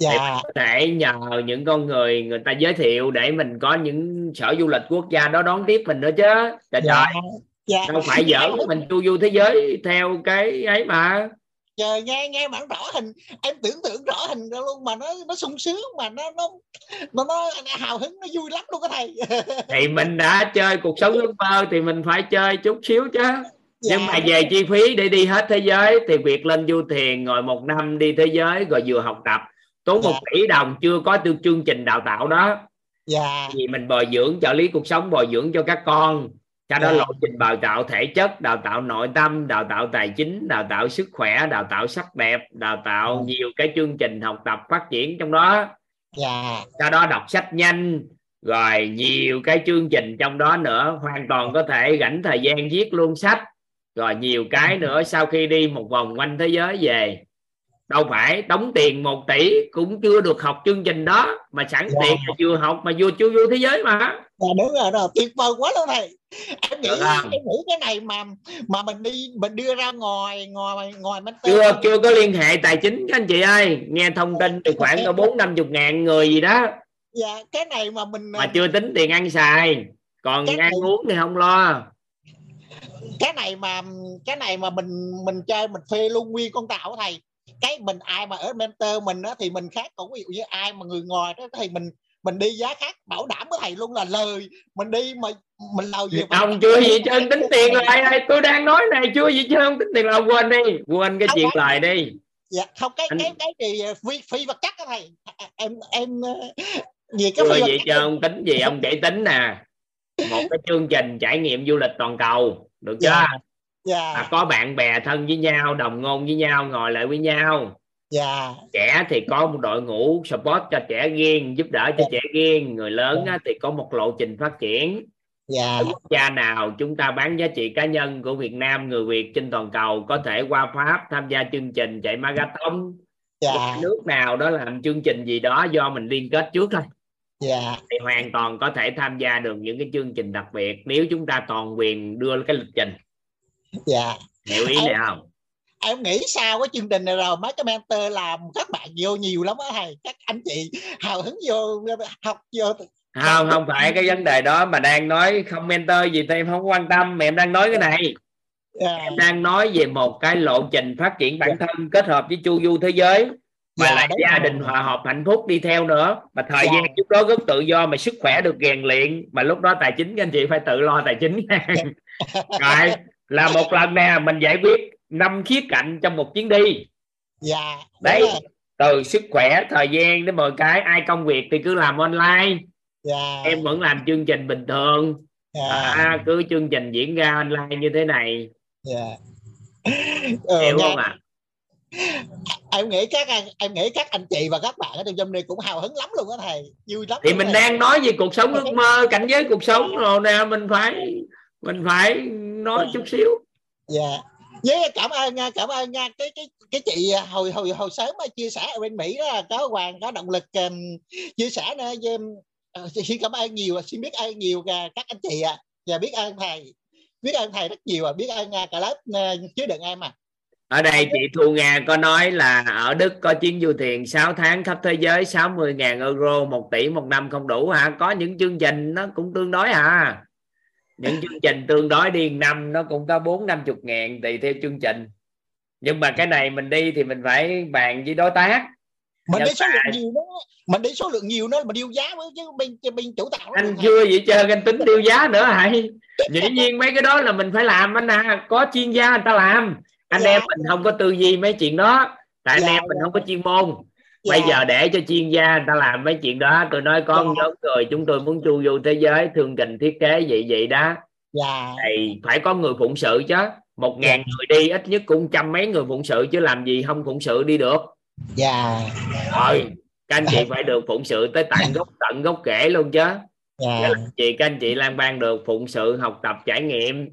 Để dạ. mình có thể nhờ những con người người ta giới thiệu để mình có những sở du lịch quốc gia đó đón tiếp mình nữa chứ. Trời dạ. trời dạ. đâu phải giỡn mình <laughs> chu du thế giới theo cái ấy mà trời nghe nghe bản rõ hình em tưởng tượng rõ hình ra luôn mà nó nó sung sướng mà nó nó nó, nó hào hứng nó vui lắm luôn á thầy. Thì mình đã chơi cuộc sống ước mơ thì mình phải chơi chút xíu chứ. Nhưng mà Dạ. về chi phí để đi hết thế giới thì việc lên du thuyền ngồi một năm đi thế giới rồi vừa học tập tốn một Dạ. tỷ đồng chưa có tiêu chương trình đào tạo đó. Dạ. Vì mình bồi dưỡng trợ lý cuộc sống bồi dưỡng cho các con sau đó Dạ. lộ trình đào tạo thể chất đào tạo nội tâm đào tạo tài chính đào tạo sức khỏe đào tạo sắc đẹp đào tạo Dạ. nhiều cái chương trình học tập phát triển trong đó dạ sau đó đọc sách nhanh rồi nhiều cái chương trình trong đó nữa hoàn toàn có thể rảnh thời gian viết luôn sách rồi nhiều cái nữa sau khi đi một vòng quanh thế giới về đâu phải đóng tiền một tỷ cũng chưa được học chương trình đó mà sẵn Dạ. tiền là vừa học mà vừa chu du thế giới mà. Dạ đúng rồi rồi tuyệt vời quá luôn thầy. Em nghĩ em nghĩ cái này mà mà mình đi mình đưa ra ngoài ngoài ngoài mentor chưa chưa có liên hệ tài chính các anh chị ơi. Nghe thông tin thì khoảng có bốn năm chục ngàn người gì đó. Dạ cái này mà mình mà chưa tính tiền ăn xài. Còn Cái ăn này- uống thì không lo. Cái này mà cái này mà mình mình chơi mình thuê luôn nguyên con tàu á thầy cái mình ai mà ở mentor mình đó thì mình khác. Còn ví dụ như ai mà người ngoài đó thì mình mình đi giá khác bảo đảm với thầy luôn là lời. Mình đi mà mình lời gì ông chưa gì trơn tính tiền lại ơi tôi đang nói này chưa gì trơn tính tiền là ông quên đi quên cái Không chuyện lời đi. Dạ không cái Anh- cái cái gì phi phi vật chất đó thầy. À, em em ờ, gì cái chưa phi vật gì chất ông tính gì ông kể tính nè. Một cái chương trình trải nghiệm du lịch toàn cầu được chưa? Dạ. Dạ. À, có bạn bè thân với nhau đồng ngôn với nhau ngồi lại với nhau. Dạ. Trẻ thì có một đội ngũ support cho trẻ riêng giúp đỡ cho trẻ riêng. Người lớn á, thì có một lộ trình phát triển. Dạ. Quốc gia nào chúng ta bán giá trị cá nhân của Việt Nam người Việt trên toàn cầu có thể qua Pháp tham gia chương trình chạy marathon. Dạ. Nước nào đó làm chương trình gì đó do mình liên kết trước thôi. Dạ. Thì hoàn toàn có thể tham gia được những cái chương trình đặc biệt nếu chúng ta toàn quyền đưa cái lịch trình dạ. Hiểu ý này không? em nghĩ sau cái chương trình này rồi? Mấy cái mentor làm các bạn vô nhiều lắm á thầy các anh chị hào hứng vô học vô. Không không phải cái vấn đề đó mà đang nói không mentor gì thì em không quan tâm mà em đang nói cái này. Dạ. Em đang nói về một cái lộ trình phát triển bản thân kết hợp với chu du thế giới mà Dạ, lại gia rồi. đình hòa hợp hạnh phúc đi theo nữa. Mà thời Dạ. gian lúc đó rất tự do mà sức khỏe được rèn luyện mà lúc đó tài chính các anh chị phải tự lo tài chính. <laughs> Rồi là một lần nè mình giải quyết năm khía cạnh trong một chuyến đi. Dạ đấy rồi. từ sức khỏe thời gian đến mọi cái ai công việc thì cứ làm online. Dạ. Em vẫn làm chương trình bình thường. Dạ. À, cứ chương trình diễn ra online như thế này. Dạ. Ờ, <laughs> hiểu không ạ? Em nghĩ các anh em nghĩ các anh chị và các bạn ở trong trong này cũng hào hứng lắm luôn á thầy. Vui lắm thì mình thầy. đang nói về cuộc sống ước mơ cảnh giới cuộc sống rồi nè mình phải mình phải nói chút xíu. Dạ. Với cảm ơn nha, cảm ơn nha. Cái cái cái chị hồi hồi hồi sớm mà chia sẻ ở bên Mỹ đó có Hoàng có động lực um, chia sẻ nữa à, xin cảm ơn nhiều xin biết ơn nhiều à, các anh chị ạ và biết ơn thầy biết ơn thầy rất nhiều à. Biết ơn à, cả lớp à, chứa đựng em à. Ở đây chị Thu Nga có nói là ở Đức có chuyến du thuyền 6 tháng khắp thế giới 60.000 euro 1 tỷ một năm không đủ hả? Có những chương trình nó cũng tương đối à những chương trình tương đối đi năm nó cũng có bốn năm chục ngàn tùy theo chương trình. Nhưng mà cái này mình đi thì mình phải bàn với đối tác. Mình đi số lượng nhiều đó. Mình đi số lượng nhiều đó mình điêu giá với chứ bên bên chủ tạo anh chưa vậy chơi anh tính tiêu giá nữa hả? Dĩ nhiên mấy cái đó là mình phải làm anh à. Có chuyên gia người ta làm. Anh em mình không có tư duy mấy chuyện đó. Tại anh Dạ, em mình không có chuyên môn bây Dạ. giờ để cho chuyên gia người ta làm mấy chuyện đó tôi nói có một nhóm người chúng tôi muốn chu du thế giới thương tình thiết kế vậy vậy đó. Dạ. Thì phải có người phụng sự chứ. Một ngàn người đi ít nhất cũng trăm mấy người phụng sự chứ làm gì không phụng sự đi được. Dạ. Rồi các anh chị phải được phụng sự tới tận gốc tận gốc rễ luôn chứ. Dạ. Các anh chị các anh chị lan ban được phụng sự học tập trải nghiệm.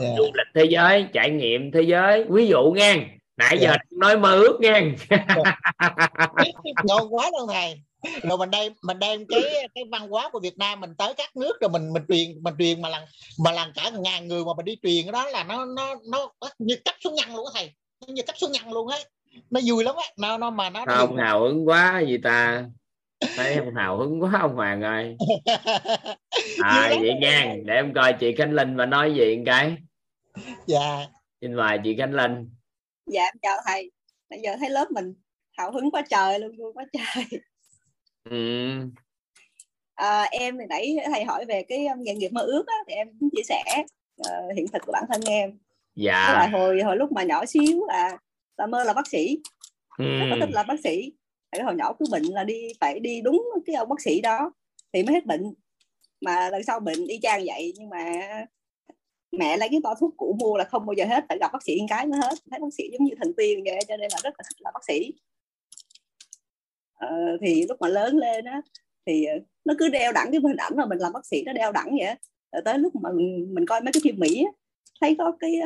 Dạ. du lịch thế giới trải nghiệm thế giới. Ví dụ nghe nãy giờ Dạ. nói mơ ước nghe. <laughs> Ngon quá luôn thầy. Rồi mình đem mình đem cái cái văn hóa của Việt Nam mình tới các nước rồi mình mình truyền mình truyền mà lần mà lần cả ngàn người mà mình đi truyền đó là nó nó nó như cấp số nhân luôn á thầy. Như cấp số nhân luôn ấy nó vui lắm á. Nó nó mà nó không hào hứng quá gì ta. Thấy không hào hứng quá ông Hoàng ơi. <laughs> À vậy nha. Để em coi chị Khánh Linh và nói gì một cái. Dạ. Xin mời chị Khánh Linh dạ em chào thầy. Nãy giờ thấy lớp mình hào hứng quá trời luôn vui quá trời. Ừ. à, em thì nãy thầy hỏi về cái um, nghề nghiệp mơ ước á, thì em cũng chia sẻ ờ, hiện thực của bản thân em. Dạ. Hồi hồi lúc mà nhỏ xíu là là mơ là bác sĩ. Ừ. rất là thích là bác sĩ. Tại hồi nhỏ cứ bệnh là đi phải đi đúng cái ông bác sĩ đó thì mới hết bệnh. Mà lần sau bệnh y chang vậy nhưng mà mẹ lấy cái bao thuốc cũ mua là không bao giờ hết phải gặp bác sĩ một cái mới hết thấy bác sĩ giống như thần tiên vậy cho nên là rất là thích là bác sĩ ờ, thì lúc mà lớn lên á thì ờ, nó cứ đeo đẳng cái hình ảnh mà mình làm bác sĩ nó đeo đẳng vậy. Rồi tới lúc mà mình, mình coi mấy cái phim mỹ á, thấy có cái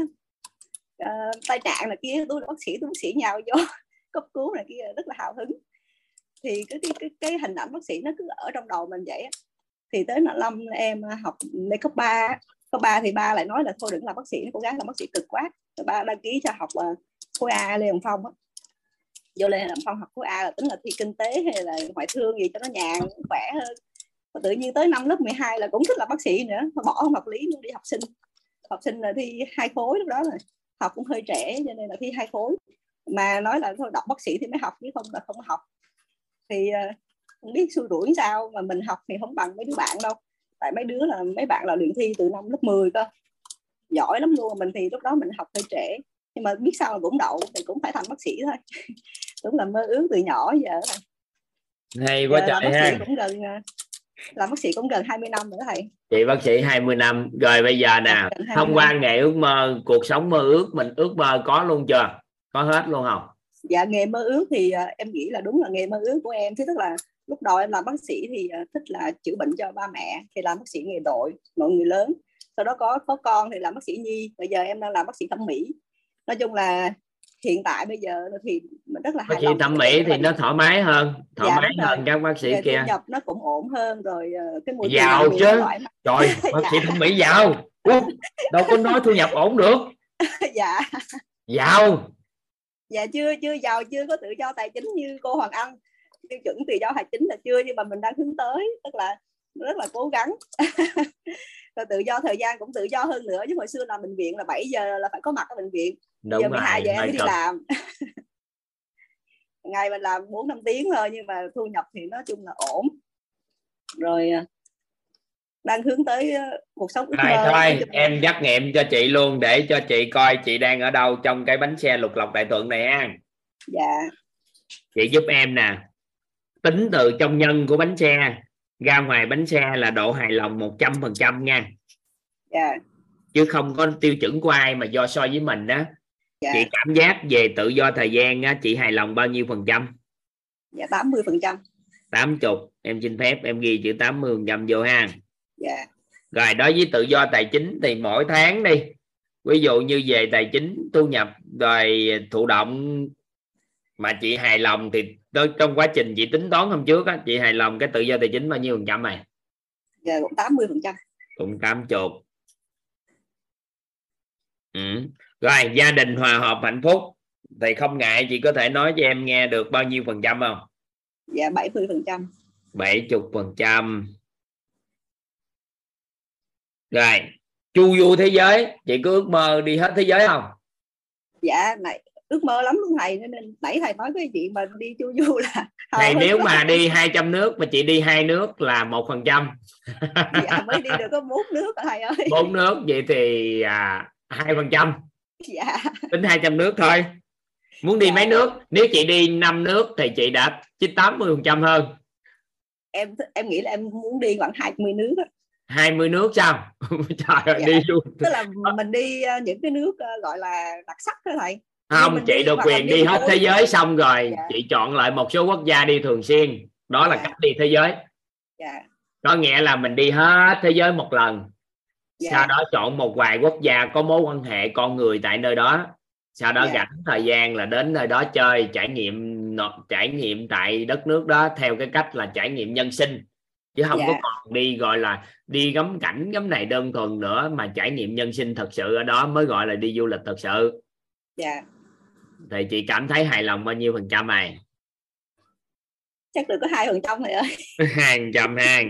uh, tai nạn là kia tôi là bác sĩ tôi bác sĩ nhào vô <laughs> cấp cứu này kia rất là hào hứng thì cái cái cái, cái hình ảnh bác sĩ nó cứ ở trong đầu mình vậy á. thì tới năm năm em học lên cấp 3 có ba thì ba lại nói là thôi đừng làm bác sĩ cố gắng làm bác sĩ cực quá. Rồi ba đăng ký cho học uh, khối A Lê Hồng Phong á. Vô Lê Hồng Phong học khối A là tính là thi kinh tế hay là ngoại thương gì cho nó nhàn khỏe hơn. Và tự nhiên tới năm lớp 12 là cũng thích là bác sĩ nữa mà bỏ không học lý luôn đi học sinh. Học sinh là thi hai khối lúc đó rồi học cũng hơi trẻ cho nên là thi hai khối. Mà nói là thôi đọc bác sĩ thì mới học chứ không là không học. Thì uh, không biết xui rủi sao mà mình học thì không bằng mấy đứa bạn đâu tại mấy đứa là mấy bạn là luyện thi từ năm lớp 10 cơ. Giỏi lắm luôn mình thì lúc đó mình học hơi trễ. Nhưng mà biết sao là cũng đậu thì cũng phải thành bác sĩ thôi. <laughs> Cũng là mơ ước từ nhỏ giờ thôi hay quá trời bác sĩ ha. cũng gần ờ, làm bác sĩ cũng gần 20 năm nữa thầy. Chị bác sĩ 20 năm. Rồi bây giờ nè Gần 20 thông qua nghề ước mơ cuộc sống mơ ước mình ước mơ có luôn chưa? Có hết luôn không? Dạ nghề mơ ước thì ờ, em nghĩ là đúng là nghề mơ ước của em. Thứ tức là lúc đầu em làm bác sĩ thì ờ, thích là chữa bệnh cho ba mẹ thì làm bác sĩ nghề đội nội người lớn. Sau đó có có con thì làm bác sĩ nhi bây giờ em đang làm bác sĩ thẩm mỹ. Nói chung là hiện tại bây giờ thì mình rất là bác hài sĩ lòng thẩm mỹ thì nó thoải mái hơn thoải Dạ, mái rồi. hơn các bác sĩ kia thu nhập nó cũng ổn hơn rồi ờ, cái môi trường giàu chứ. mái. trời <laughs> bác sĩ thẩm mỹ giàu. Đâu có nói thu nhập ổn được. <laughs> Dạ. Giàu. Dạ chưa chưa giàu chưa có tự do tài chính như cô Hoàng Anh tiêu chuẩn tự do tài chính là chưa nhưng mà mình đang hướng tới tức là rất là cố gắng. <laughs> Rồi tự do thời gian cũng tự do hơn nữa chứ hồi xưa làm bệnh viện là 7 giờ là phải có mặt ở bệnh viện. Đúng giờ rồi 12 giờ em mới đi làm. <laughs> Ngày mình làm 4 5 tiếng thôi nhưng mà thu nhập thì nói chung là ổn. Rồi à, đang hướng tới ờ, cuộc sống nói thôi là- em trắc nghiệm cho chị luôn để cho chị coi chị đang ở đâu trong cái bánh xe lục lọc đại thuận này ha. Dạ. Chị giúp em nè tính từ trong nhân của bánh xe ra ngoài bánh xe là độ hài lòng 100% nha. Dạ. Chứ không có tiêu chuẩn của ai mà do so với mình đó dạ. Chị cảm giác về tự do thời gian á, chị hài lòng bao nhiêu phần trăm? Dạ 80 phần trăm. 80 em xin phép em ghi chữ 80 phần trăm vô ha. Dạ. Rồi đối với tự do tài chính thì mỗi tháng đi. Ví dụ như về tài chính thu nhập rồi thụ động mà chị hài lòng thì trong quá trình chị tính toán hôm trước á chị hài lòng cái tự do tài chính bao nhiêu phần trăm này? Dạ cũng 80 phần trăm. Cũng tám chục. Ừ. rồi gia đình hòa hợp hạnh phúc. Thì không ngại chị có thể nói cho em nghe được bao nhiêu phần trăm không? Dạ 70 phần trăm. bảy chục phần trăm. Rồi chu du thế giới chị có ước mơ đi hết thế giới không? Dạ này ước mơ lắm luôn thầy nên nãy thầy nói cái chuyện mà đi chu du là <laughs> hào nếu mà đi 200 nước mà chị đi hai nước là một phần trăm. <laughs> Dạ mới đi được có bốn nước thầy ơi? Bốn nước vậy thì à, hai phần trăm. Dạ. Tính 200 nước thôi. Muốn đi mấy nước? Nếu chị đi 5 nước thì chị đã chín 80 phần trăm hơn. Em em nghĩ là em muốn đi khoảng 20 nước á. 20 nước sao? <laughs> Trời ơi Dạ. đi luôn. Tức là mình đi ờ, những cái nước ờ, gọi là đặc sắc đó thầy không chị được quyền đi hết thế giới xong rồi Dạ. chị chọn lại một số quốc gia đi thường xuyên đó là Dạ. cách đi thế giới dạ có nghĩa là mình đi hết thế giới một lần Dạ. sau đó chọn một vài quốc gia có mối quan hệ con người tại nơi đó sau đó Dạ. rảnh thời gian là đến nơi đó chơi trải nghiệm trải nghiệm tại đất nước đó theo cái cách là trải nghiệm nhân sinh chứ không có Dạ. còn đi gọi là đi ngắm cảnh ngắm này đơn thuần nữa mà trải nghiệm nhân sinh thật sự ở đó mới gọi là đi du lịch thật sự dạ thì chị cảm thấy hài lòng bao nhiêu phần trăm này? Chắc được có hai phần trăm ơi <laughs> hai phần trăm ha.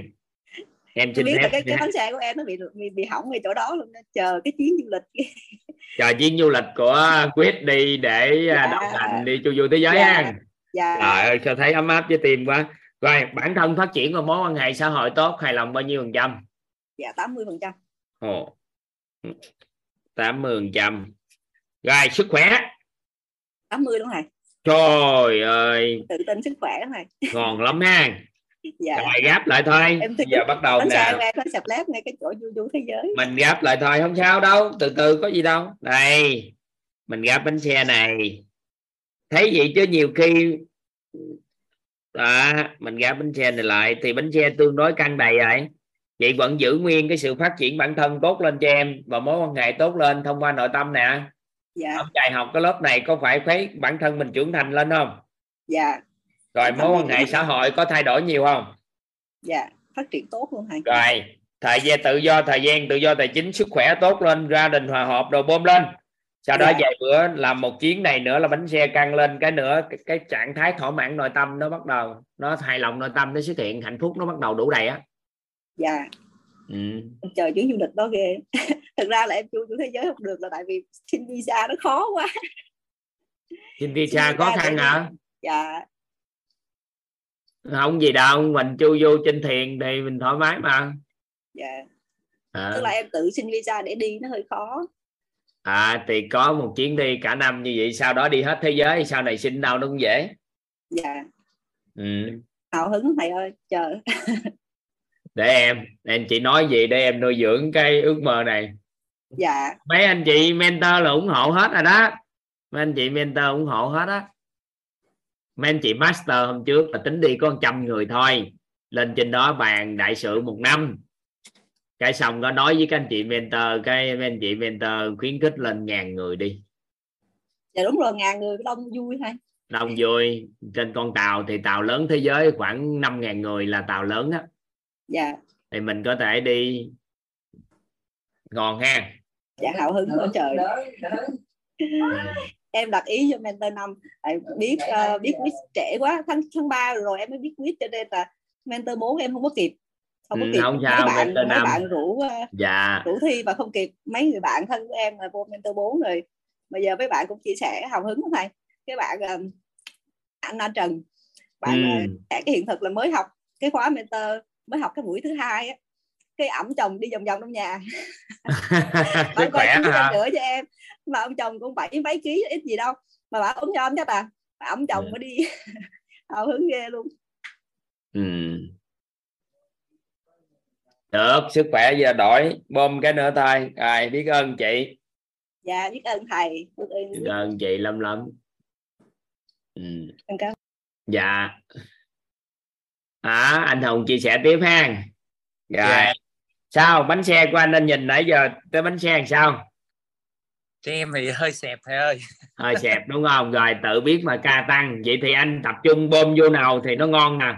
Em xin biết phép cái cái bánh xe của em nó bị bị, bị hỏng ngay chỗ đó luôn chờ cái chuyến du lịch. <laughs> Chờ chuyến du lịch của quyết đi để à, Dạ. đồng hành đi chu du thế giới Dạ. ha. Dạ. Trời ơi sao thấy ấm áp với tim quá. Rồi bản thân phát triển và mối quan hệ xã hội tốt hài lòng bao nhiêu phần trăm? Dạ 80 phần trăm. Ồ. 80 phần trăm. Rồi sức khỏe 80 đúng không thầy? Trời ơi. Tự tin sức khỏe thầy. Ngon lắm ha. <laughs> Dạ. Rồi gáp lại thôi. Em bây giờ bắt đầu nè. sập lép ngay cái chỗ du du thế giới. Mình gáp lại thôi không sao đâu. Từ từ có gì đâu. Đây. Mình gáp bánh xe này. Thấy vậy chứ nhiều khi đó, mình gáp bánh xe này lại thì bánh xe tương đối căng đầy rồi. Chị vẫn giữ nguyên cái sự phát triển bản thân tốt lên cho em và mối quan hệ tốt lên thông qua nội tâm nè dạ. Ông chạy học cái lớp này có phải thấy bản thân mình trưởng thành lên không? Dạ. Rồi mối quan hệ xã hội có thay đổi nhiều không? Dạ phát triển tốt luôn thầy rồi thời gian tự do thời gian tự do tài chính sức khỏe tốt lên gia đình hòa hợp đồ bơm lên. Sau đó Dạ. vài bữa làm một chuyến này nữa là bánh xe căng lên cái nữa cái, cái trạng thái thỏa mãn nội tâm nó bắt đầu nó hài lòng nội tâm nó xuất hiện hạnh phúc nó bắt đầu đủ đầy á. Dạ ừ. em chờ chuyến du lịch đó ghê. <laughs> Thực ra là em chu du thế giới không được là tại vì xin visa nó khó quá. Xin visa khó khăn hả? Dạ. Không gì đâu mình chu du trên thiền thì mình thoải mái mà. Dạ. À, tức là em tự xin visa để đi nó hơi khó. À thì có một chuyến đi cả năm như vậy sau đó đi hết thế giới sau này xin đâu nó cũng dễ. Dạ. Ừ. hào hứng thầy ơi chờ <laughs> để em em chị nói gì để em nuôi dưỡng cái ước mơ này? Dạ. Mấy anh chị mentor là ủng hộ hết rồi đó. Mấy anh chị mentor ủng hộ hết á. Mấy anh chị master hôm trước là tính đi có 100 người thôi. Lên trên đó bàn đại sự một năm. Cái xong có nói với các anh chị mentor cái mấy anh chị mentor khuyến khích lên ngàn người đi. Dạ đúng rồi ngàn người đông vui thôi. Đông vui. Trên con tàu thì tàu lớn thế giới khoảng 5.000 người là tàu lớn á dạ. Thì mình có thể đi ngon ha. Dạ hào hứng quá trời. <laughs> Em đặt ý cho mentor năm. Tại biết uh, biết quiz trễ quá. Tháng tháng ba rồi em mới biết quiz cho nên là mentor 4 em không có kịp. Không có Ừ, kịp. không mấy sao, bạn mentor mấy năm. bạn rủ uh, dạ. rủ thi và không kịp. Mấy người bạn thân của em là vô mentor 4 rồi. Bây giờ mấy bạn cũng chia sẻ hào hứng thầy. Cái bạn um, anh An Trần. Bạn Ừ. uh, cái hiện thực là mới học cái khóa mentor mới học cái buổi thứ hai á. Cái ẩm chồng đi vòng vòng trong nhà. <laughs> Sức bạn coi em hả? gửi cho em. Mà ông chồng cũng bảy mấy ký ít gì đâu. Mà bạn ốm nhom chắc à mà ông chồng Ừ. mới đi. <laughs> Hào hứng ghê luôn. Ừ. được sức khỏe giờ đổi bơm cái nữa thôi. Rồi biết ơn chị. Dạ biết ơn thầy. Biết ơn biết ơn chị lắm lắm. Ừ. Dạ à, anh hùng chia sẻ tiếp ha. Rồi. Dạ. sao? Bánh xe của anh anh nhìn nãy giờ tới bánh xe làm sao? Cho em thì hơi xẹp thầy ơi. Hơi xẹp đúng không? Rồi tự biết mà ca tăng. Vậy thì anh tập trung bơm vô nào thì nó ngon nè.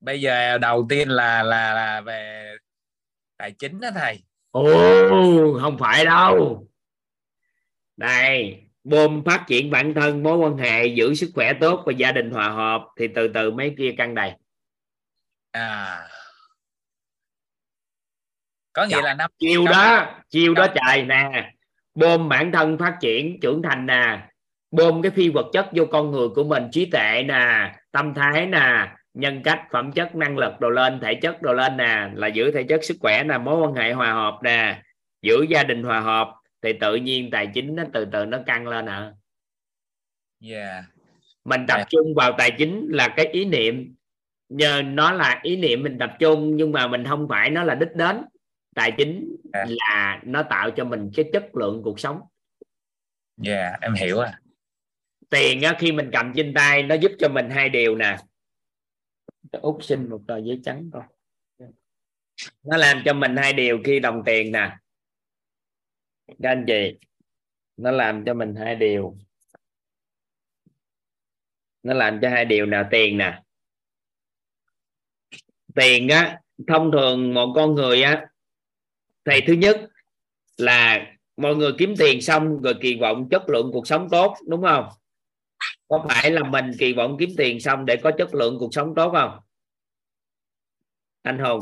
Bây giờ đầu tiên là là là về tài chính đó thầy. Ồ không phải đâu. Đây bom phát triển bản thân mối quan hệ giữ sức khỏe tốt và gia đình hòa hợp thì từ từ mấy kia căng đầy. À. Có nghĩa là năm chiêu đó chiêu đó trời nè. Bom bản thân phát triển trưởng thành nè. Bom cái phi vật chất vô con người của mình trí tuệ nè tâm thái nè nhân cách phẩm chất năng lực đồ lên thể chất đồ lên nè là giữ thể chất sức khỏe nè mối quan hệ hòa hợp nè giữ gia đình hòa hợp thì tự nhiên tài chính nó từ từ nó căng lên à yeah. Mình tập trung vào tài chính là cái ý niệm. Nhờ nó là ý niệm mình tập trung nhưng mà mình không phải nó là đích đến. Tài chính là nó tạo cho mình cái chất lượng cuộc sống. Dạ em hiểu à tiền á, khi mình cầm trên tay nó giúp cho mình hai điều nè. Út xin một tờ giấy trắng coi nó làm cho mình hai điều khi đồng tiền nè các anh chị, nó làm cho mình hai điều. Nó làm cho hai điều nào? Tiền nè. Tiền á, thông thường một con người á, thì thứ nhất là mọi người kiếm tiền xong rồi kỳ vọng chất lượng cuộc sống tốt, đúng không? Có phải là mình kỳ vọng kiếm tiền xong để có chất lượng cuộc sống tốt không? Anh hùng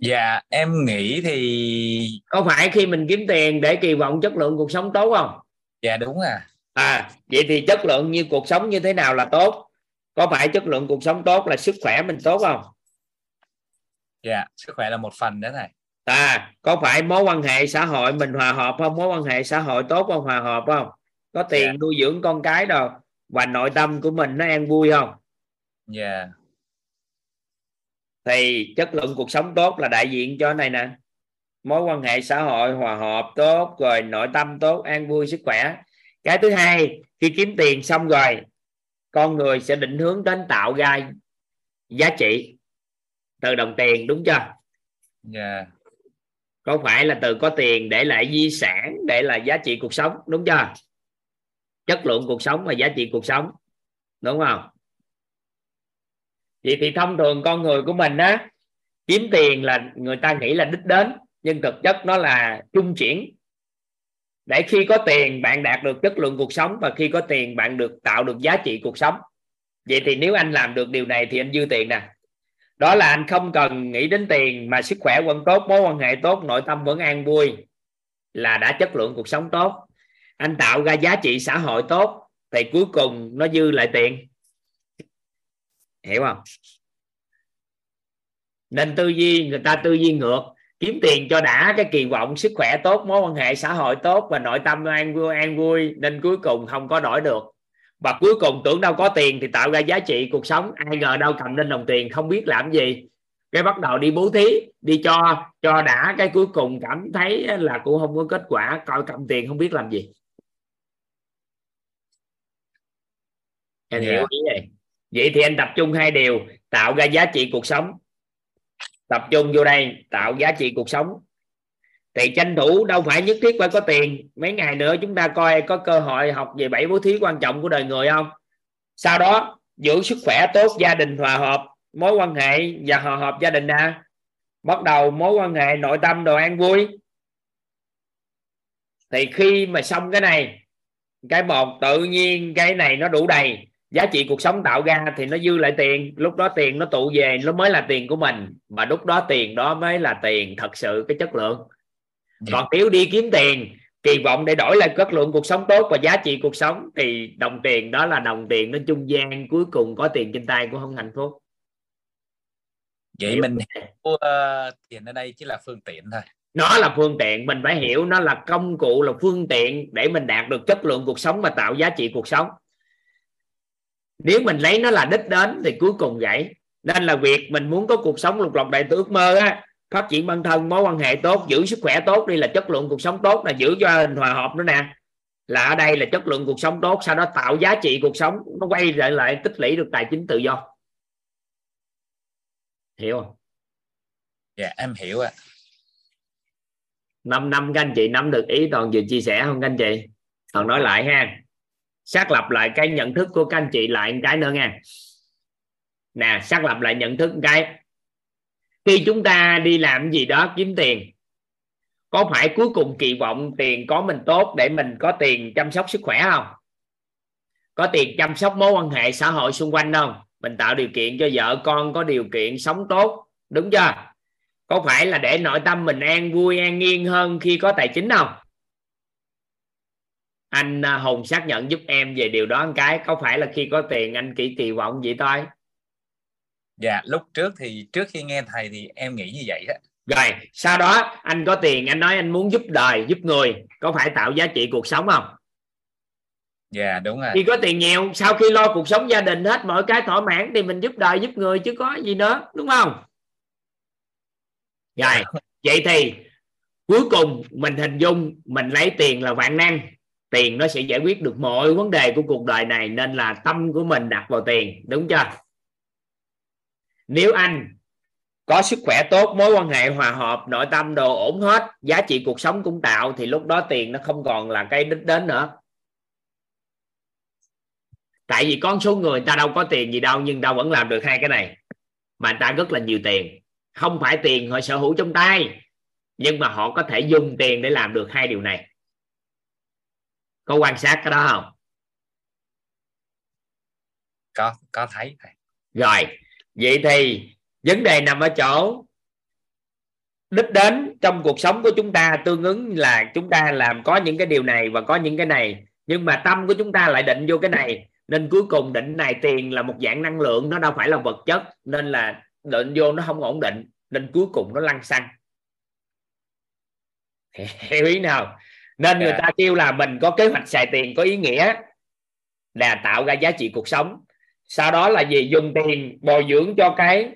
dạ em nghĩ thì có phải khi mình kiếm tiền để kỳ vọng chất lượng cuộc sống tốt không? Dạ đúng à. À vậy thì chất lượng như cuộc sống như thế nào là tốt? Có phải chất lượng cuộc sống tốt là sức khỏe mình tốt không? Dạ sức khỏe là một phần đó này à có phải mối quan hệ xã hội mình hòa hợp không? Mối quan hệ xã hội tốt không? Hòa hợp không? Có tiền Dạ. nuôi dưỡng con cái rồi và nội tâm của mình nó an vui không? Dạ thì chất lượng cuộc sống tốt là đại diện cho này nè. Mối quan hệ xã hội hòa hợp tốt rồi nội tâm tốt an vui sức khỏe. Cái thứ hai khi kiếm tiền xong rồi con người sẽ định hướng đến tạo ra giá trị từ đồng tiền đúng chưa? Dạ. Có phải là từ có tiền để lại di sản để lại giá trị cuộc sống đúng chưa? Chất lượng cuộc sống và giá trị cuộc sống đúng không vậy thì thông thường con người của mình á, kiếm tiền là người ta nghĩ là đích đến, nhưng thực chất nó là trung chuyển. Để khi có tiền, bạn đạt được chất lượng cuộc sống và khi có tiền, bạn được tạo được giá trị cuộc sống. Vậy thì nếu anh làm được điều này thì anh dư tiền nè. Đó là anh không cần nghĩ đến tiền, mà sức khỏe vẫn tốt, mối quan hệ tốt, nội tâm vẫn an vui là đã chất lượng cuộc sống tốt. Anh tạo ra giá trị xã hội tốt, thì cuối cùng nó dư lại tiền hiểu không? Nên tư duy người ta tư duy ngược kiếm tiền cho đã cái kỳ vọng sức khỏe tốt mối quan hệ xã hội tốt và nội tâm an vui an vui nên cuối cùng không có đổi được. Và cuối cùng tưởng đâu có tiền thì tạo ra giá trị cuộc sống ai ngờ đâu cầm lên đồng tiền không biết làm gì. Cái bắt đầu đi bố thí đi cho cho đã cái cuối cùng cảm thấy là cũng không có kết quả coi cầm tiền không biết làm gì. Anh hiểu Dạ. ý này vậy thì anh tập trung hai điều, tạo ra giá trị cuộc sống. Tập trung vô đây, tạo giá trị cuộc sống. Thì tranh thủ đâu phải nhất thiết phải có tiền. Mấy ngày nữa chúng ta coi có cơ hội học về bảy bố thí quan trọng của đời người không? Sau đó giữ sức khỏe tốt, gia đình hòa hợp, mối quan hệ và hòa hợp gia đình nè bắt đầu mối quan hệ, nội tâm, đồ an vui. Thì khi mà xong cái này, cái một tự nhiên, cái này nó đủ đầy giá trị cuộc sống tạo ra thì nó dư lại tiền lúc đó tiền nó tụ về nó mới là tiền của mình mà lúc đó tiền đó mới là tiền thật sự cái chất lượng. Còn nếu đi kiếm tiền kỳ vọng để đổi lại chất lượng cuộc sống tốt và giá trị cuộc sống thì đồng tiền đó là đồng tiền nó trung gian cuối cùng có tiền trên tay cũng không hạnh phúc. Vậy mình hiểu uh, tiền ở đây chỉ là phương tiện thôi. Nó là phương tiện mình phải hiểu nó là công cụ là phương tiện để mình đạt được chất lượng cuộc sống và tạo giá trị cuộc sống nếu mình lấy nó là đích đến thì cuối cùng gãy nên là việc mình muốn có cuộc sống lục lọc đại tử ước mơ á phát triển bản thân mối quan hệ tốt giữ sức khỏe tốt đi là chất lượng cuộc sống tốt là giữ cho đình hòa hợp nữa nè. Là ở đây là chất lượng cuộc sống tốt sau đó tạo giá trị cuộc sống nó quay lại lại tích lũy được tài chính tự do. Hiểu không? Dạ em hiểu ạ. 5 năm các anh chị nắm được ý toàn vừa chia sẻ không các anh chị? Toàn nói lại ha xác lập lại cái nhận thức của các anh chị lại một cái nữa nha nè, xác lập lại nhận thức một cái. Khi chúng ta đi làm gì đó, kiếm tiền, có phải cuối cùng kỳ vọng tiền có mình tốt để mình có tiền chăm sóc sức khỏe không? Có tiền chăm sóc mối quan hệ xã hội xung quanh không? Mình tạo điều kiện cho vợ con có điều kiện sống tốt, đúng chưa? Có phải là để nội tâm mình an vui, an yên hơn khi có tài chính không? Anh à, hùng xác nhận giúp em về điều đó một cái. Có phải là khi có tiền anh chỉ kỳ vọng vậy thôi? Dạ lúc trước thì trước khi nghe thầy thì em nghĩ như vậy đó. Rồi sau đó anh có tiền anh nói anh muốn giúp đời giúp người. Có phải tạo giá trị cuộc sống không? Dạ đúng rồi. Khi có tiền nhiều sau khi lo cuộc sống gia đình hết mọi cái thỏa mãn thì mình giúp đời giúp người chứ có gì nữa đúng không? Rồi vậy thì cuối cùng mình hình dung mình lấy tiền là vạn năng tiền nó sẽ giải quyết được mọi vấn đề của cuộc đời này, nên là tâm của mình đặt vào tiền, đúng chưa? Nếu anh có sức khỏe tốt, mối quan hệ hòa hợp, nội tâm đồ ổn hết, giá trị cuộc sống cũng tạo, thì lúc đó tiền nó không còn là cái đích đến nữa. Tại vì con số người ta đâu có tiền gì đâu, nhưng ta vẫn làm được hai cái này. Mà ta rất là nhiều tiền. Không phải tiền họ sở hữu trong tay, nhưng mà họ có thể dùng tiền để làm được hai điều này có quan sát cái đó không? Có có thấy. Rồi vậy thì vấn đề nằm ở chỗ đích đến trong cuộc sống của chúng ta tương ứng là chúng ta làm có những cái điều này và có những cái này. Nhưng mà tâm của chúng ta lại định vô cái này. Nên cuối cùng định này tiền là một dạng năng lượng nó đâu phải là vật chất. Nên là định vô nó không ổn định. Nên cuối cùng nó lăn xăng. <laughs> Hiểu ý nào nên người ta kêu là mình có kế hoạch xài tiền có ý nghĩa là tạo ra giá trị cuộc sống. Sau đó là gì? Dùng tiền bồi dưỡng cho cái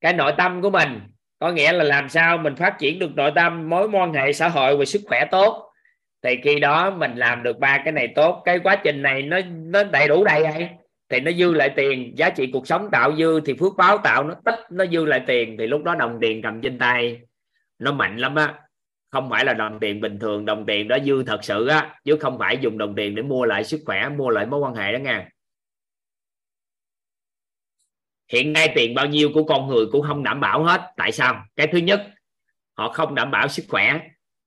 cái nội tâm của mình. Có nghĩa là làm sao mình phát triển được nội tâm mối quan hệ xã hội và sức khỏe tốt. Thì khi đó mình làm được ba cái này tốt. Cái quá trình này nó nó đầy đủ đầy hay thì nó dư lại tiền. Giá trị cuộc sống tạo dư thì phước báo tạo nó tích nó dư lại tiền. Thì lúc đó đồng tiền cầm trên tay nó mạnh lắm á không phải là đồng tiền bình thường, đồng tiền đó dư thật sự á, chứ không phải dùng đồng tiền để mua lại sức khỏe, mua lại mối quan hệ đó nha. Hiện nay tiền bao nhiêu của con người cũng không đảm bảo hết. Tại sao? Cái thứ nhất, họ không đảm bảo sức khỏe.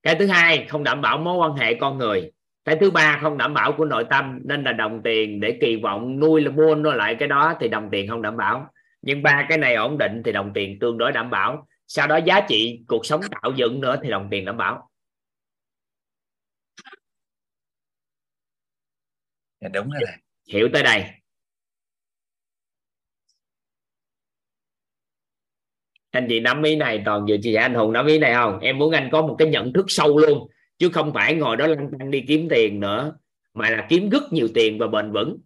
Cái thứ hai, không đảm bảo mối quan hệ con người. Cái thứ ba, không đảm bảo của nội tâm. Nên là đồng tiền để kỳ vọng nuôi là mua nó lại cái đó thì đồng tiền không đảm bảo. Nhưng ba cái này ổn định thì đồng tiền tương đối đảm bảo sau đó giá trị cuộc sống tạo dựng nữa thì đồng tiền đảm bảo. Dạ, đúng rồi hiểu tới đây. Anh chị nắm ý này toàn vừa chia sẻ anh hùng nắm ý này không? Em muốn anh có một cái nhận thức sâu luôn chứ không phải ngồi đó lăn tăn đi kiếm tiền nữa mà là kiếm rất nhiều tiền và bền vững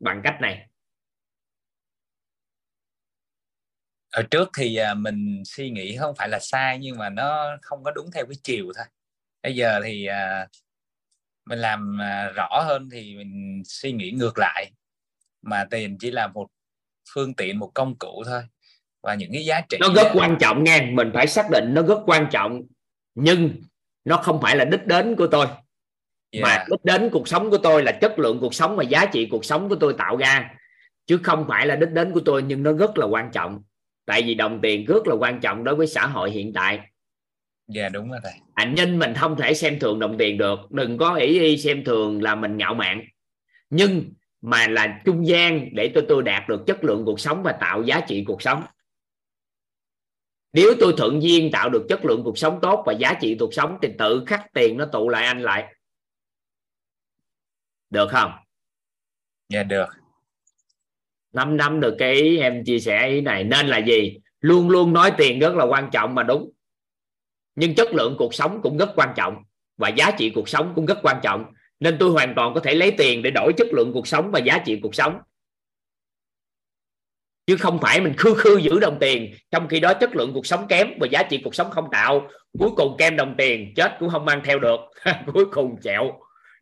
bằng cách này ở trước thì à, mình suy nghĩ không phải là sai nhưng mà nó không có đúng theo cái chiều thôi. Bây giờ thì à, mình làm à, rõ hơn thì mình suy nghĩ ngược lại. Mà tiền chỉ là một phương tiện một công cụ thôi. Và những cái giá trị nó rất quan trọng nha mình phải xác định nó rất quan trọng. Nhưng nó không phải là đích đến của tôi. Yeah. mà đích đến cuộc sống của tôi là chất lượng cuộc sống và giá trị cuộc sống của tôi tạo ra. Chứ không phải là đích đến của tôi nhưng nó rất là quan trọng tại vì đồng tiền rất là quan trọng đối với xã hội hiện tại. Dạ yeah, đúng rồi thầy. Anh nhân mình không thể xem thường đồng tiền được. Đừng có ý y xem thường là mình ngạo mạn. Nhưng mà là trung gian để tôi tôi đạt được chất lượng cuộc sống và tạo giá trị cuộc sống. Nếu tôi thuận duyên tạo được chất lượng cuộc sống tốt và giá trị cuộc sống thì tự khắc tiền nó tụ lại anh lại. Được không? Dạ yeah, được 5 năm được cái ý em chia sẻ ý này. Nên là gì? Luôn luôn nói tiền rất là quan trọng mà đúng. Nhưng chất lượng cuộc sống cũng rất quan trọng. Và giá trị cuộc sống cũng rất quan trọng. Nên tôi hoàn toàn có thể lấy tiền để đổi chất lượng cuộc sống và giá trị cuộc sống. Chứ không phải mình khư khư giữ đồng tiền, trong khi đó chất lượng cuộc sống kém và giá trị cuộc sống không tạo. Cuối cùng kem đồng tiền chết cũng không mang theo được. <laughs> Cuối cùng chẹo.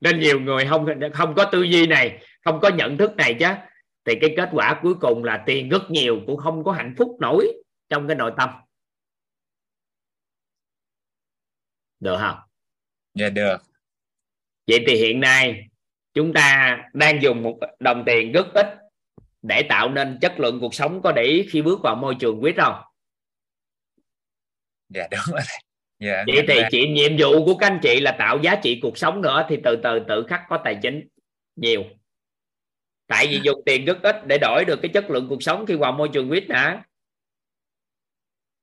Nên nhiều người không không có tư duy này, không có nhận thức này chứ thì cái kết quả cuối cùng là tiền rất nhiều cũng không có hạnh phúc nổi trong cái nội tâm. Được không? Dạ được. Vậy thì hiện nay chúng ta đang dùng một đồng tiền rất ít để tạo nên chất lượng cuộc sống có để ý khi bước vào môi trường quýt không? Dạ đúng <laughs> rồi dạ vậy thì chị nhiệm vụ của các anh chị là tạo giá trị cuộc sống nữa thì từ từ tự khắc có tài chính nhiều tại vì dùng tiền rất ít để đổi được cái chất lượng cuộc sống khi vào môi trường quýt hả?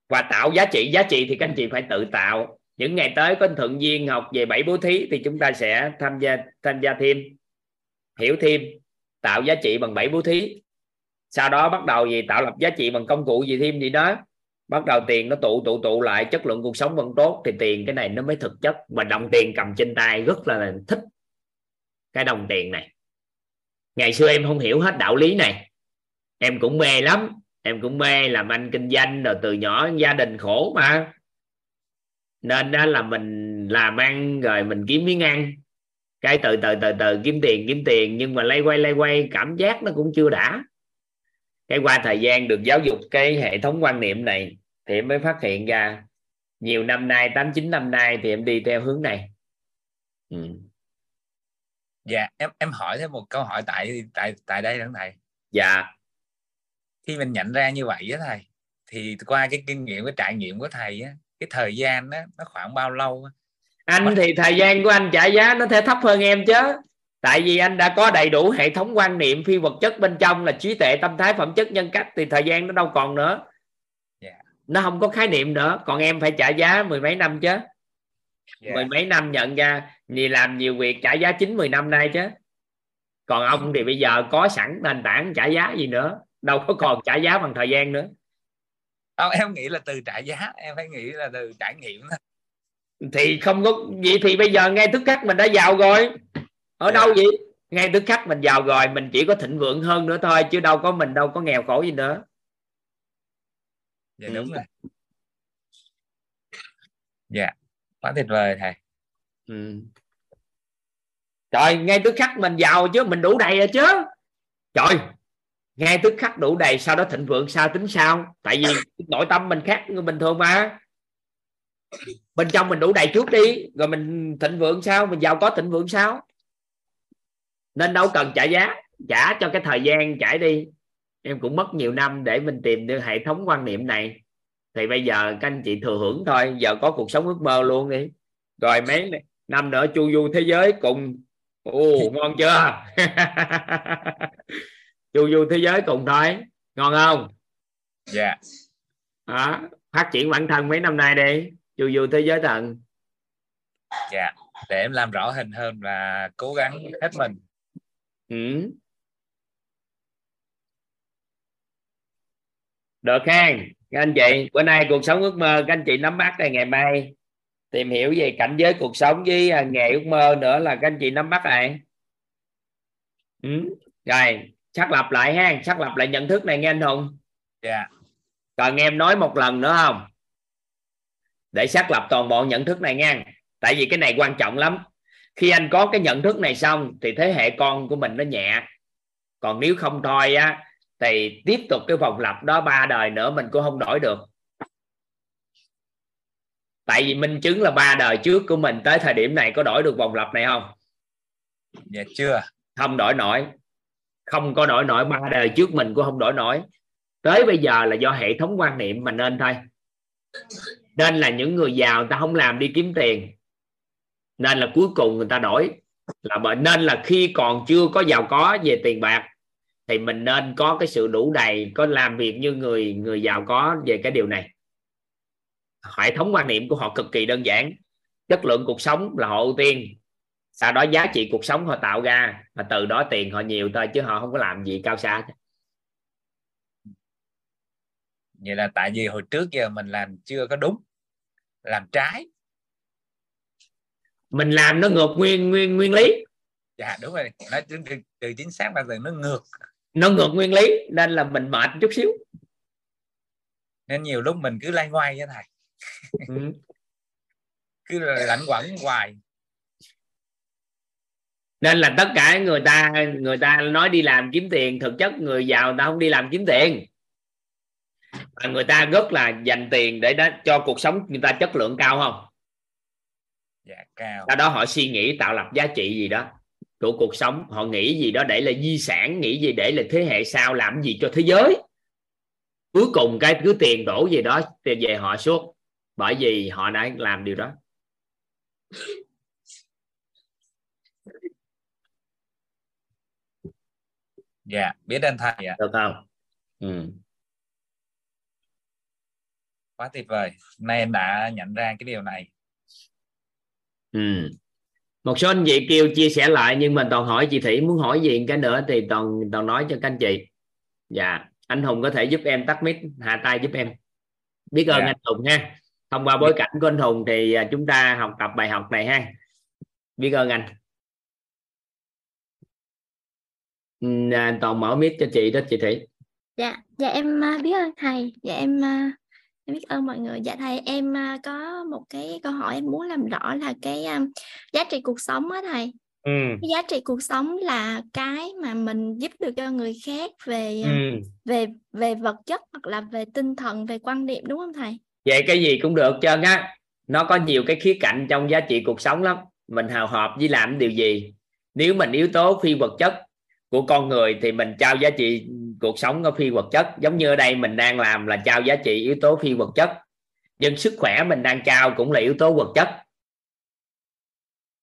Và tạo giá trị giá trị thì các anh chị phải tự tạo. Những ngày tới có anh thượng viên học về bảy bố thí thì chúng ta sẽ tham gia tham gia thêm, hiểu thêm, tạo giá trị bằng bảy bố thí. Sau đó bắt đầu gì? Tạo lập giá trị bằng công cụ gì thêm gì đó. Bắt đầu tiền nó tụ tụ tụ lại, chất lượng cuộc sống vẫn tốt thì tiền cái này nó mới thực chất. Và đồng tiền cầm trên tay rất là thích cái đồng tiền này ngày xưa em không hiểu hết đạo lý này. Em cũng mê lắm. Em cũng mê làm anh kinh doanh rồi từ nhỏ gia đình khổ mà. Nên đó là mình làm ăn rồi mình kiếm miếng ăn. Cái từ từ từ từ kiếm tiền kiếm tiền, nhưng mà lay quay lay quay, cảm giác nó cũng chưa đã. Cái qua thời gian được giáo dục cái hệ thống quan niệm này thì em mới phát hiện ra, nhiều năm nay, tám chín năm nay thì em đi theo hướng này. Ừ dạ em em hỏi thêm một câu hỏi tại tại tại đây đó thầy dạ. Khi mình nhận ra như vậy á thầy thì qua cái kinh nghiệm cái trải nghiệm của thầy á cái thời gian đó nó khoảng bao lâu á? anh thì thời gian của anh trả giá nó sẽ thấp hơn em chứ. Tại vì anh đã có đầy đủ hệ thống quan niệm phi vật chất bên trong là trí tuệ tâm thái phẩm chất nhân cách thì thời gian nó đâu còn nữa. Dạ. nó không có khái niệm nữa. Còn em phải trả giá mười mấy năm chứ Dạ. mười mấy năm nhận ra vì làm nhiều việc trả giá chín mười năm nay chứ. Còn ông thì bây giờ có sẵn nền tảng trả giá gì nữa đâu có còn trả giá bằng thời gian nữa. Không, em nghĩ là từ trả giá em phải nghĩ là từ trải nghiệm. Thì không có vậy thì bây giờ ngay tức khắc mình đã giàu rồi. Ở đâu vậy? Ngay tức khắc mình giàu rồi mình chỉ có thịnh vượng hơn nữa thôi chứ đâu có mình đâu có nghèo khổ gì nữa. Dạ Ừ. đúng rồi. Dạ quá tuyệt vời thầy. Ừ. trời, ngay tức khắc mình giàu chứ, mình đủ đầy rồi chứ. Trời, ngay tức khắc đủ đầy, sau đó thịnh vượng sao tính sao? Tại vì nội tâm mình khác người bình thường mà. Bên trong mình đủ đầy trước đi, rồi mình thịnh vượng sao? Mình giàu có thịnh vượng sao? Nên đâu cần trả giá. Trả cho cái thời gian, trải đi. Em cũng mất nhiều năm để mình tìm được hệ thống quan niệm này thì bây giờ các anh chị thừa hưởng thôi giờ có cuộc sống ước mơ luôn đi. Rồi mấy năm nữa chu du thế giới cùng ồ <laughs> ngon chưa? Chu du thế giới cùng thôi ngon không? Dạ. Đó. phát triển bản thân mấy năm nay đi chu du thế giới thần. Dạ để em làm rõ hình hơn và cố gắng hết mình. Ừ. được khen các anh chị bữa nay cuộc sống ước mơ các anh chị nắm bắt đây ngày mai. Tìm hiểu về cảnh giới cuộc sống với à, nghề ước mơ nữa là các anh chị nắm bắt này ừ. rồi xác lập lại ha xác lập lại nhận thức này nghe anh hùng. Dạ. Cần em nói một lần nữa không? Để xác lập toàn bộ nhận thức này nha. Tại vì cái này quan trọng lắm. Khi anh có cái nhận thức này xong thì thế hệ con của mình nó nhẹ. Còn nếu không thôi á thì tiếp tục cái vòng lặp đó ba đời nữa mình cũng không đổi được. Tại vì minh chứng là ba đời trước của mình tới thời điểm này có đổi được vòng lặp này không? Dạ chưa. Không đổi nổi. Không có đổi nổi. Ba đời trước mình cũng không đổi nổi. Tới bây giờ là do hệ thống quan niệm mà nên thôi. Nên là những người giàu ta không làm đi kiếm tiền. Nên là cuối cùng người ta đổi. Là bởi nên là khi còn chưa có giàu có về tiền bạc thì mình nên có cái sự đủ đầy có làm việc như người người giàu có về cái điều này. Hệ thống quan niệm của họ cực kỳ đơn giản. Chất lượng cuộc sống là họ ưu tiên. Sau đó giá trị cuộc sống họ tạo ra và từ đó tiền họ nhiều thôi chứ họ không có làm gì cao xa. Vậy là tại vì hồi trước giờ mình làm chưa có đúng. Làm trái. Mình làm nó ngược nguyên nguyên nguyên lý. Dạ đúng rồi. Nói từ, từ, từ chính xác bao giờ nó ngược nó ngược nguyên lý nên là mình mệt chút xíu. Nên nhiều lúc mình cứ lay hoay với thầy. Ừ. <laughs> cứ lẩn quẩn hoài. Nên là tất cả người ta người ta nói đi làm kiếm tiền thực chất người giàu người ta không đi làm kiếm tiền. Mà người ta rất là dành tiền để đó cho cuộc sống người ta chất lượng cao không? Dạ cao. Sau đó họ suy nghĩ tạo lập giá trị gì đó của cuộc sống họ nghĩ gì đó để là di sản nghĩ gì để là thế hệ sau làm gì cho thế giới. Cuối cùng cái cứ tiền đổ gì đó tiền về họ suốt bởi vì họ đã làm điều đó. Dạ biết anh thầy ạ. Được không? Ừ. quá tuyệt vời. Nay em đã nhận ra cái điều này. Ừ. một số anh chị kêu chia sẻ lại nhưng mà toàn hỏi chị thủy muốn hỏi gì cái nữa thì toàn toàn nói cho các anh chị. Dạ anh hùng có thể giúp em tắt mic hạ tay giúp em. Biết ơn Dạ. anh hùng ha. Thông qua bối cảnh của anh hùng thì à, chúng ta học tập bài học này ha. Biết ơn anh. À, toàn mở mic cho chị đó chị thủy. Dạ, dạ em à, biết ơn thầy. Dạ em em biết ơn mọi người. Dạ thầy em à, có một cái câu hỏi em muốn làm rõ là cái à, giá trị cuộc sống á thầy. ừ. Cái giá trị cuộc sống là cái mà mình giúp được cho người khác về à, Ừ. về về vật chất hoặc là về tinh thần, về quan niệm đúng không thầy? vậy cái gì cũng được trơn á nó có nhiều cái khía cạnh trong giá trị cuộc sống lắm mình hào hợp với làm điều gì nếu mình yếu tố phi vật chất của con người thì mình trao giá trị cuộc sống có phi vật chất. Giống như ở đây mình đang làm là trao giá trị yếu tố phi vật chất. Nhưng sức khỏe mình đang trao cũng là yếu tố vật chất.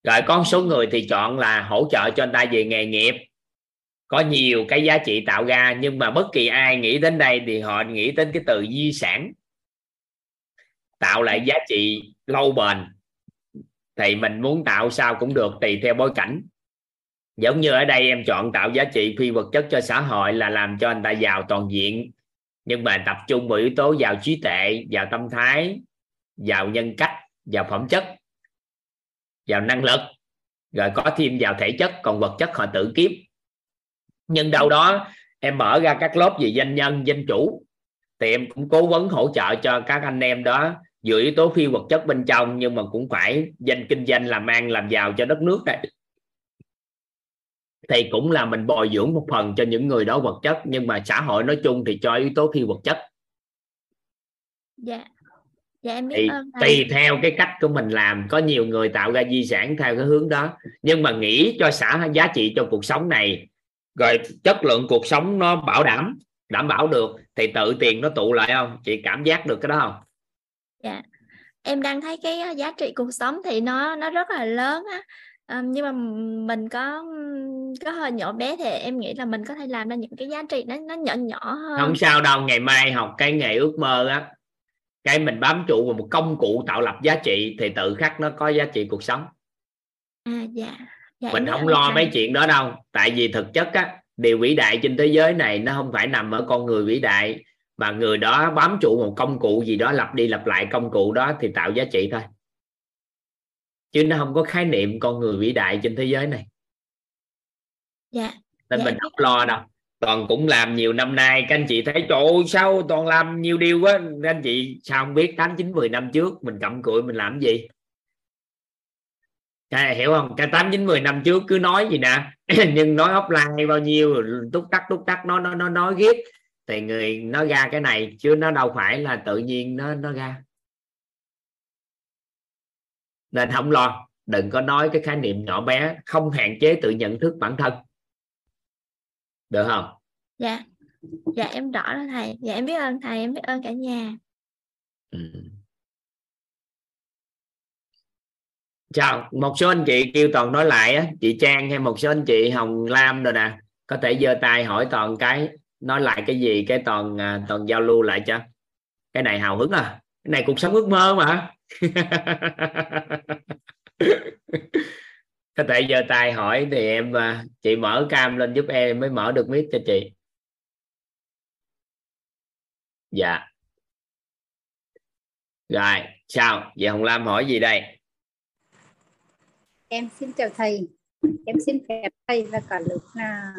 Rồi có một số người thì chọn là hỗ trợ cho anh ta về nghề nghiệp. Có nhiều cái giá trị tạo ra, nhưng mà bất kỳ ai nghĩ đến đây thì họ nghĩ đến cái từ di sản. Tạo lại giá trị lâu bền. Thì mình muốn tạo sao cũng được, tùy theo bối cảnh giống như ở đây em chọn tạo giá trị phi vật chất cho xã hội là làm cho anh ta giàu toàn diện. Nhưng mà tập trung vào yếu tố giàu trí tuệ, giàu tâm thái, giàu nhân cách, giàu phẩm chất, giàu năng lực, rồi có thêm vào thể chất, còn vật chất họ tự kiếm. Nhưng đâu đó em mở ra các lớp về doanh nhân doanh chủ, thì em cũng cố vấn hỗ trợ cho các anh em đó giữ yếu tố phi vật chất bên trong, nhưng mà cũng phải danh kinh doanh làm ăn, làm giàu cho đất nước này thì cũng là mình bồi dưỡng một phần cho những người đó vật chất nhưng mà xã hội nói chung thì cho yếu tố phi vật chất Dạ. Dạ em biết thì ơn thầy. tùy theo cái cách của mình làm có nhiều người tạo ra di sản theo cái hướng đó nhưng mà nghĩ cho xã giá trị cho cuộc sống này rồi chất lượng cuộc sống nó bảo đảm đảm bảo được thì tự tiền nó tụ lại không chị cảm giác được cái đó không Dạ. Em đang thấy cái á, giá trị cuộc sống thì nó nó rất là lớn á. Ờ, nhưng mà mình có có hơi nhỏ bé thì em nghĩ là mình có thể làm ra những cái giá trị nó nó nhỏ nhỏ hơn. không sao đâu ngày mai học cái nghề ước mơ á cái mình bám trụ vào một công cụ tạo lập giá trị thì tự khắc nó có giá trị cuộc sống À dạ. Dạ mình không lo mấy chuyện đó đâu tại vì thực chất á điều vĩ đại trên thế giới này nó không phải nằm ở con người vĩ đại mà người đó bám trụ một công cụ gì đó lặp đi lặp lại công cụ đó thì tạo giá trị thôi chứ nó không có khái niệm con người vĩ đại trên thế giới này. Dạ. nên Dạ, mình không lo đâu. Toàn cũng làm nhiều năm nay các anh chị thấy ơi, sao toàn làm nhiều điều quá. Các anh chị sao không biết tám chín mười năm trước mình cầm cụi mình làm gì? Cái hiểu không? Cái tám chín mười năm trước cứ nói gì nè? <clears throat> Nhưng nói offline bao nhiêu túc tắc túc tắc nó nó nó nói ghét thì người nó ra cái này chứ nó đâu phải là tự nhiên nó nó ra nên không lo đừng có nói cái khái niệm nhỏ bé không hạn chế tự nhận thức bản thân được không Dạ. Dạ em rõ rồi thầy. Dạ em biết ơn thầy, em biết ơn cả nhà. Ừ. chào một số anh chị kêu toàn nói lại á chị Trang hay một số anh chị Hồng Lam rồi nè có thể giơ tay hỏi toàn cái nói lại cái gì cái toàn à, toàn giao lưu lại cho cái này hào hứng à cái này cuộc sống ước mơ mà có thể giơ tay hỏi thì em à, chị mở cam lên giúp em mới mở được mic cho chị dạ rồi sao vậy Hồng Lam hỏi gì đây Em xin chào thầy. Em xin phép thầy là cả lúc là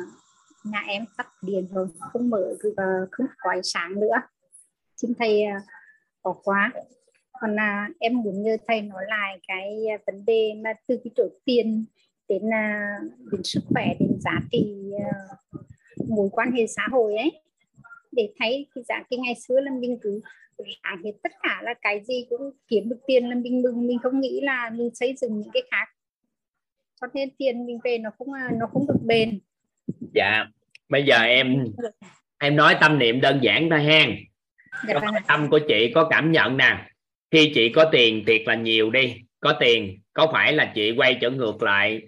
nhà em tắt điện rồi, không mở à, không có ánh sáng nữa. Xin thầy à, bỏ qua. Còn là em muốn nhờ thầy nói lại cái ờ, vấn đề mà từ cái chỗ tiền đến là đến sức khỏe đến giá trị ờ, mối quan hệ xã hội ấy. Để thấy cái giá cái ngày xưa là mình cứ ráng hết tất cả là cái gì cũng kiếm được tiền là mình mừng mình không nghĩ là mình xây dựng những cái khác. Cho nên tiền mình về nó không nó không được bền. Dạ bây giờ em em nói tâm niệm đơn giản thôi hen. Dạ vâng tâm của chị có cảm nhận nè khi chị có tiền thiệt là nhiều đi có tiền có phải là chị quay trở ngược lại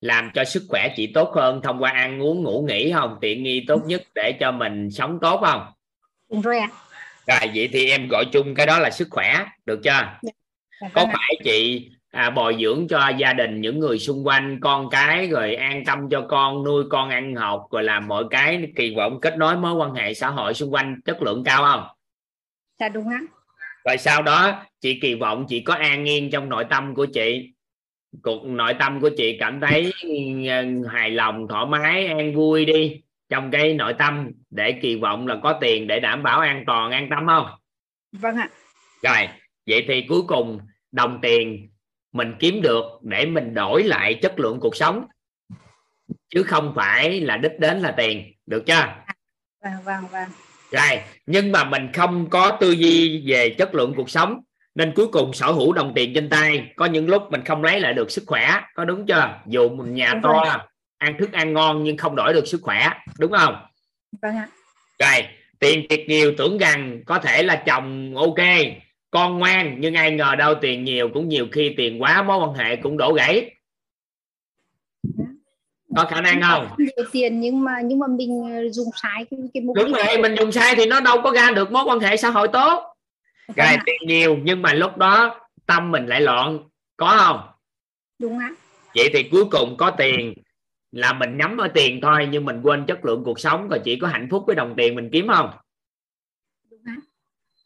làm cho sức khỏe chị tốt hơn thông qua ăn uống ngủ nghỉ không? Tiện nghi tốt nhất để cho mình sống tốt không? Rồi ạ. Rồi vậy thì em gọi chung cái đó là sức khỏe được chưa? Dạ có vâng phải chị à, bồi dưỡng cho gia đình những người xung quanh con cái rồi an tâm cho con nuôi con ăn học rồi làm mọi cái kỳ vọng kết nối mối quan hệ xã hội xung quanh chất lượng cao không? Dạ đúng ạ rồi sau đó chị kỳ vọng chị có an yên trong nội tâm của chị. Cuộc nội tâm của chị cảm thấy ừ, hài lòng thoải mái an vui đi trong cái nội tâm để kỳ vọng là có tiền để đảm bảo an toàn an tâm không? Vâng ạ. Rồi vậy thì cuối cùng đồng tiền mình kiếm được để mình đổi lại chất lượng cuộc sống. Chứ không phải là đích đến là tiền. Được chưa? Vâng vâng vâng rồi nhưng mà mình không có tư duy về chất lượng cuộc sống nên cuối cùng sở hữu đồng tiền trên tay. Có những lúc mình không lấy lại được sức khỏe có đúng chưa? Dù mình nhà to ăn thức ăn ngon nhưng không đổi được sức khỏe đúng không? Vâng ạ. Rồi tiền thiệt nhiều tưởng rằng có thể là chồng ok con ngoan nhưng ai ngờ đâu tiền nhiều cũng nhiều khi tiền quá mối quan hệ cũng đổ gãy có khả năng không? Nhiều tiền nhưng mà nhưng mà mình ờ, dùng sai cái cái mục đúng đích rồi mình dùng sai thì nó đâu có ra được mối quan hệ xã hội tốt. Rồi ạ. tiền nhiều nhưng mà lúc đó tâm mình lại loạn. Có không? Đúng ạ. Vậy thì cuối cùng có tiền là mình nhắm ở tiền thôi nhưng mình quên chất lượng cuộc sống rồi chỉ có hạnh phúc với đồng tiền mình kiếm không?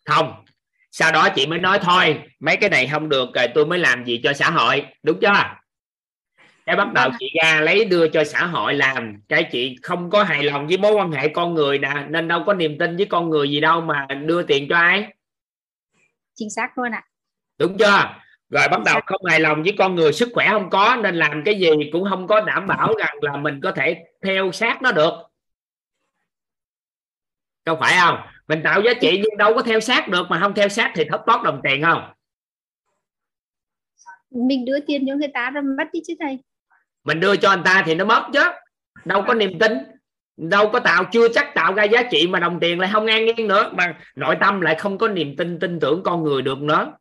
Không. Sau đó chị mới nói thôi mấy cái này không được rồi tôi mới làm gì cho xã hội. Đúng chưa cái bắt đầu chị ra lấy đưa cho xã hội làm. Cái chị không có hài lòng với mối quan hệ con người nè nên đâu có niềm tin với con người gì đâu mà đưa tiền cho ai. Chính xác luôn ạ. Đúng chưa? Rồi bắt đầu không hài lòng với con người sức khỏe không có nên làm cái gì cũng không có đảm bảo rằng là mình có thể theo sát nó được. Có phải không? Mình tạo giá trị nhưng đâu có theo sát được mà không theo sát thì thất thoát đồng tiền không? Mình đưa tiền cho người ta rồi mất đi chứ thầy mình đưa cho anh ta thì nó mất chứ. Đâu có niềm tin. Đâu có tạo chưa chắc tạo ra giá trị mà đồng tiền lại không an yên nữa. Mà nội tâm lại không có niềm tin tin tưởng con người được nữa.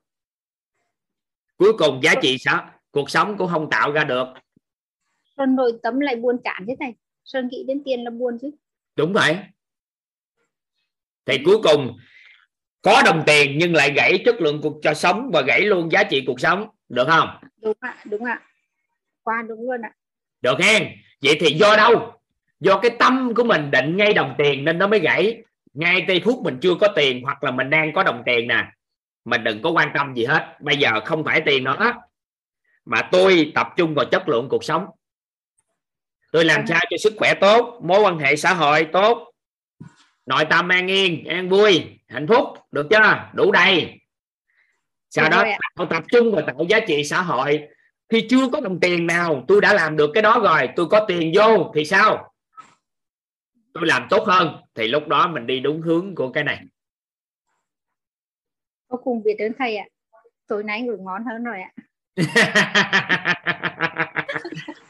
Cuối cùng giá trị sao? Cuộc sống cũng không tạo ra được. Rồi nội tâm lại buồn chán chứ thầy rồi nghĩ đến tiền là buồn chứ. Đúng vậy. Thì cuối cùng có đồng tiền nhưng lại gãy chất lượng cuộc cho sống và gãy luôn giá trị cuộc sống. Được không? Đúng ạ đúng ạ. Qua đúng luôn ạ được hen? Vậy thì do đâu? Do cái tâm của mình định ngay đồng tiền nên nó mới gãy. Ngay giây phút mình chưa có tiền hoặc là mình đang có đồng tiền nè mình đừng có quan tâm gì hết. Bây giờ không phải tiền nữa. Mà tôi tập trung vào chất lượng cuộc sống. Tôi làm sao cho sức khỏe tốt mối quan hệ xã hội tốt nội tâm an yên an vui hạnh phúc được chưa? Đủ đầy. Sau đó tạo tập trung và tạo giá trị xã hội khi chưa có đồng tiền nào tôi đã làm được cái đó rồi tôi có tiền vô thì sao? Tôi làm tốt hơn thì lúc đó mình đi đúng hướng của cái này. Vô cùng biết ơn thầy ạ. Tối nay ngủ ngon hơn rồi ạ. <laughs>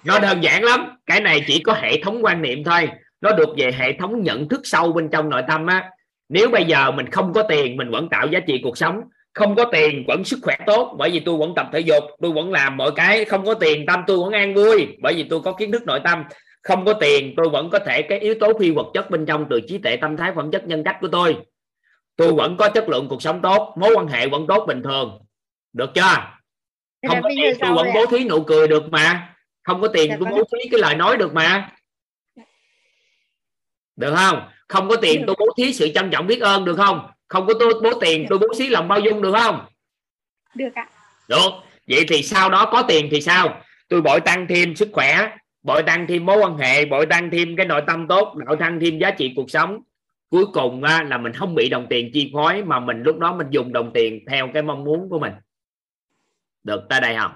Nó đơn giản lắm. Cái này chỉ có hệ thống quan niệm thôi. Nó được về hệ thống nhận thức sâu bên trong nội tâm á. Nếu bây giờ mình không có tiền mình vẫn tạo giá trị cuộc sống không có tiền vẫn sức khỏe tốt bởi vì tôi vẫn tập thể dục tôi vẫn làm mọi cái. Không có tiền tâm tôi vẫn an vui bởi vì tôi có kiến thức nội tâm. Không có tiền tôi vẫn có thể cái yếu tố phi vật chất bên trong từ trí tuệ tâm thái phẩm chất nhân cách của tôi. Tôi vẫn có chất lượng cuộc sống tốt mối quan hệ vẫn tốt bình thường. Được chưa? Không có tiền tôi vẫn bố thí nụ cười được mà. Không có tiền Dạ tôi bố thí cái lời nói được mà. Được không? Không có tiền tôi bố thí sự trân trọng biết ơn được không không có tôi bố tiền tôi bố thí lòng bao dung được không? Được ạ. Được. Vậy thì sau đó có tiền thì sao? Tôi bội tăng thêm sức khỏe bội tăng thêm mối quan hệ bội tăng thêm cái nội tâm tốt bội tăng thêm giá trị cuộc sống. Cuối cùng là mình không bị đồng tiền chi phối mà mình lúc đó mình dùng đồng tiền theo cái mong muốn của mình. Được tới đây không?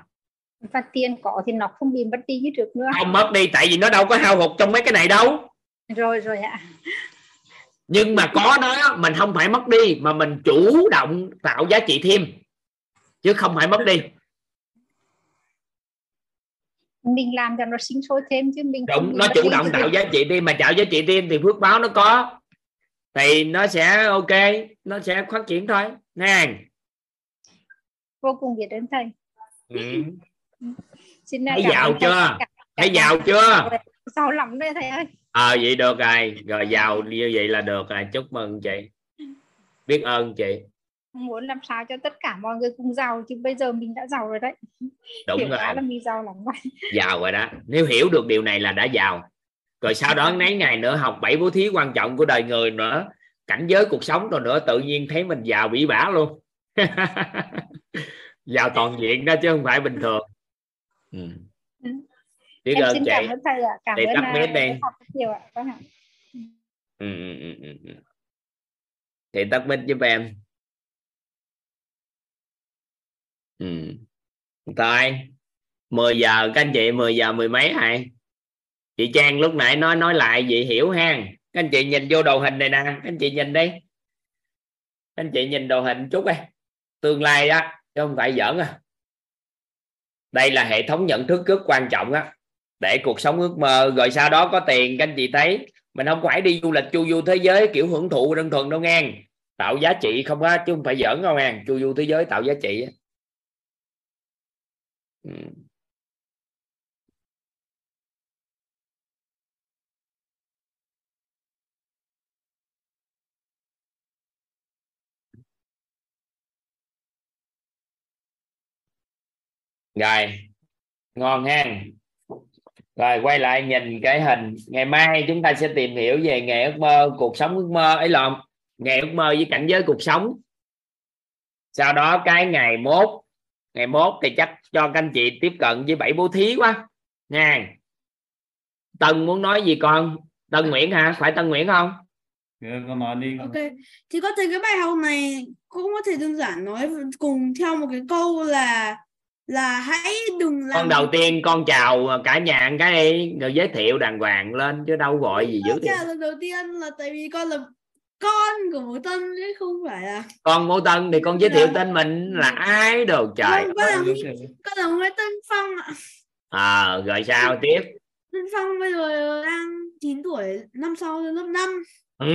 Và tiền có thì nó không bị mất đi như trước nữa. Không mất đi tại vì nó đâu có hao hụt trong mấy cái này đâu. Rồi rồi ạ nhưng mà có nó mình không phải mất đi mà mình chủ động tạo giá trị thêm. Chứ không phải mất đi. Mình làm cho nó sinh sôi thêm chứ mình đúng nó chủ động tạo giá trị thêm mà tạo giá trị thêm thì phước báo nó có. Thì nó sẽ ok nó sẽ phát triển thôi. Nha vô cùng biết ơn thầy. Ừ. <laughs> xin giàu chưa? Cả- giàu chưa? Giàu lắm đấy thầy ơi ờ vậy được rồi. Rồi giàu như vậy là được rồi. Chúc mừng chị. Biết ơn chị. Muốn làm sao cho tất cả mọi người cùng giàu chứ bây giờ mình đã giàu rồi đấy. Đúng Hiểu rồi. là mình giàu lắm vậy giàu rồi đó. Nếu hiểu được điều này là đã giàu. Rồi sau đó mấy ngày nữa học bảy bố thí quan trọng của đời người nữa. Cảnh giới cuộc sống rồi nữa tự nhiên thấy mình giàu bỉ bả luôn. <laughs> Giàu toàn diện đó chứ không phải bình thường. Ừ. biết em ơn xin chị cảm ơn thầy ạ. Cảm Thì ơn tắt mic đi. nhiều ạ. Vâng ạ. Ừ, ừ, ừ, ừ, ừ. thì tắt mic giúp em. Ừ. thôi 10 giờ các anh chị 10 giờ mười mấy hay chị Trang lúc nãy nói nói lại vậy hiểu ha. Các anh chị nhìn vô đồ hình này nè. Các anh chị nhìn đi. Các anh chị nhìn đồ hình chút đi. Tương lai á chứ không phải giỡn à. Đây là hệ thống nhận thức rất quan trọng á để cuộc sống ước mơ, rồi sau đó có tiền, các anh chị thấy. Mình không phải đi du lịch chu du thế giới, kiểu hưởng thụ đơn thuần đâu nghe. Tạo giá trị không á, chứ không phải giỡn đâu nghe. Chu du thế giới tạo giá trị ừ. rồi, ngon ha rồi quay lại nhìn cái hình. Ngày mai chúng ta sẽ tìm hiểu về nghề ước mơ cuộc sống ước mơ. Ấy lộn nghề ước mơ với cảnh giới cuộc sống. Sau đó cái ngày mốt ngày mốt thì chắc cho các anh chị tiếp cận với bảy bố thí quá. Nha. Tân muốn nói gì con? Tân Nguyễn hả? Phải Tân Nguyễn không? Con nói đi Ok, thì có thể cái bài học này cũng có thể đơn giản nói cùng theo một cái câu là là hãy đừng làm con đầu tiên con chào cả nhà cái đi rồi giới thiệu đàng hoàng lên chứ đâu gọi gì dữ trả lời đầu tiên là tại vì con là con của bố Tân chứ không phải là con Mô Tân thì con giới thiệu tên mình là ai đồ trời con là con là Nguyễn Tân Phong ạ. à, rồi sao tiếp? Tân Phong bây giờ đang 9 tuổi, năm sau lớp 5 ừ,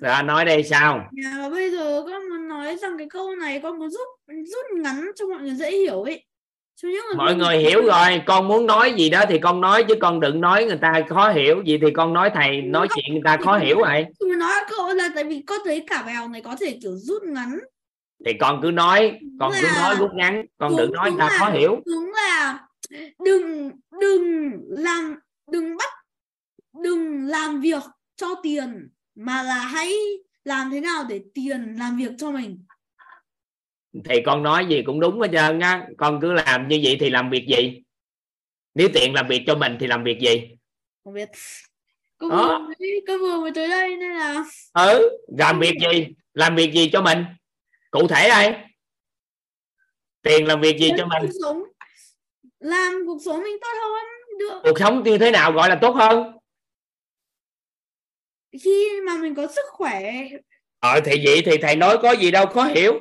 rồi nói đây sao? Và bây giờ con muốn nói rằng cái câu này con muốn rút rút ngắn cho mọi người dễ hiểu ấy. Mọi người hiểu rồi con muốn nói gì đó thì con nói chứ con đừng nói người ta khó hiểu. Gì thì con nói thầy nói chuyện người ta khó hiểu Thì mình nói câu là tại vì con thấy cả bài học này có thể kiểu rút ngắn. Thì con cứ nói con cứ Là- nói rút ngắn con đúng, đừng nói người ta là- khó hiểu. đúng là đừng đừng làm đừng bắt đừng làm việc cho tiền mà là hãy làm thế nào để tiền làm việc cho mình thì con nói gì cũng đúng hết trơn á. Con cứ làm như vậy thì làm việc gì? Nếu tiện làm việc cho mình thì làm việc gì? Không biết. Cô Đó. vừa mới, cô vừa mới tới đây nên là ừ làm việc gì? Làm việc gì cho mình? Cụ thể đây. Tiền làm việc gì cho mình? cuộc sống. Làm cuộc sống mình tốt hơn được. Cuộc sống như thế nào gọi là tốt hơn? Khi mà mình có sức khỏe. Ờ thì vậy thì thầy nói có gì đâu khó hiểu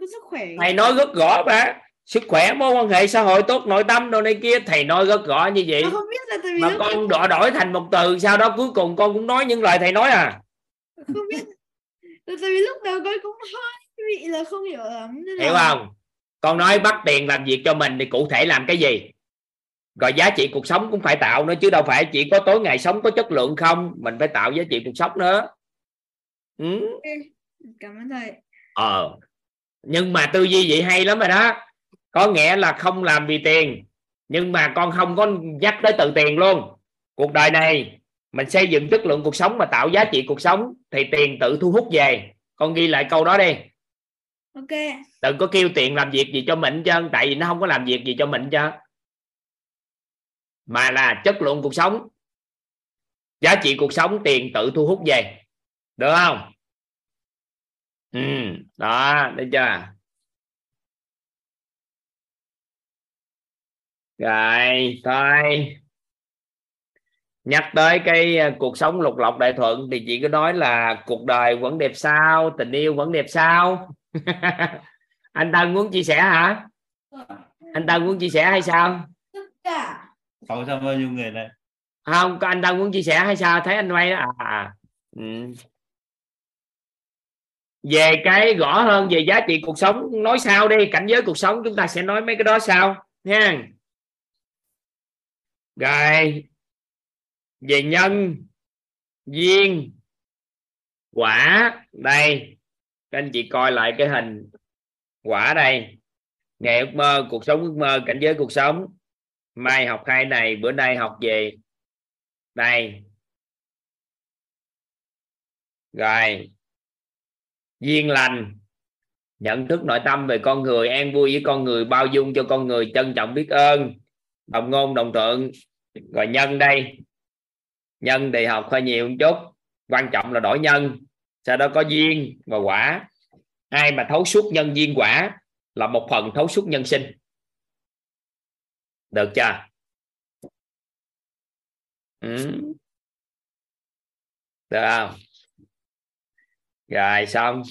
có sức khỏe thầy nói rất rõ mà sức khỏe mối quan hệ xã hội tốt nội tâm đồ này kia. Thầy nói rất rõ như vậy. Mà không biết là tại vì mà con đổi đổi thành một từ sau đó cuối cùng con cũng nói những lời thầy nói à. Không biết. Là tại vì lúc đầu con cũng hơi bị là không hiểu lắm nên hiểu là không? Con nói bắt tiền làm việc cho mình thì cụ thể làm cái gì? Rồi giá trị cuộc sống cũng phải tạo nữa chứ đâu phải chỉ có tối ngày sống có chất lượng không? Mình phải tạo giá trị cuộc sống nữa. Ừ. Cảm ơn thầy. Ờ nhưng mà tư duy vậy hay lắm rồi đó. Có nghĩa là không làm vì tiền nhưng mà con không có nhắc tới từ tiền luôn. Cuộc đời này mình xây dựng chất lượng cuộc sống mà tạo giá trị cuộc sống thì tiền tự thu hút về. Con ghi lại câu đó đi. Ok. Đừng có kêu tiền làm việc gì cho mình chứ tại vì nó không có làm việc gì cho mình chứ. Mà là chất lượng cuộc sống. Giá trị cuộc sống tiền tự thu hút về. Được không? Ừ đó thấy chưa? Rồi thôi nhắc tới cái uh, cuộc sống lục lọc đại thuận thì chị cứ nói là cuộc đời vẫn đẹp sao tình yêu vẫn đẹp sao? <laughs> Anh Tân muốn chia sẻ hả? Anh Tân muốn chia sẻ hay sao? Sáu trăm bao nhiêu người này không có anh đâu muốn chia sẻ hay sao? Thấy anh quay đó à, à. Ừ về cái rõ hơn về giá trị cuộc sống, nói sau đi, cảnh giới cuộc sống chúng ta sẽ nói mấy cái đó sau, nha. Rồi, về nhân, duyên, quả, đây, các anh chị coi lại cái hình, quả đây. Ngày ước mơ, cuộc sống ước mơ, cảnh giới cuộc sống. Mai học hai này, bữa nay học về, đây. Rồi duyên lành. Nhận thức nội tâm về con người, an vui với con người, bao dung cho con người, trân trọng biết ơn. Đồng ngôn, đồng tượng rồi nhân đây. Nhân thì học hơi nhiều một chút. Quan trọng là đổi nhân. Sau đó có duyên và quả. Ai mà thấu suốt nhân duyên quả là một phần thấu suốt nhân sinh. Được chưa? Ừ. được không? Rồi, xong.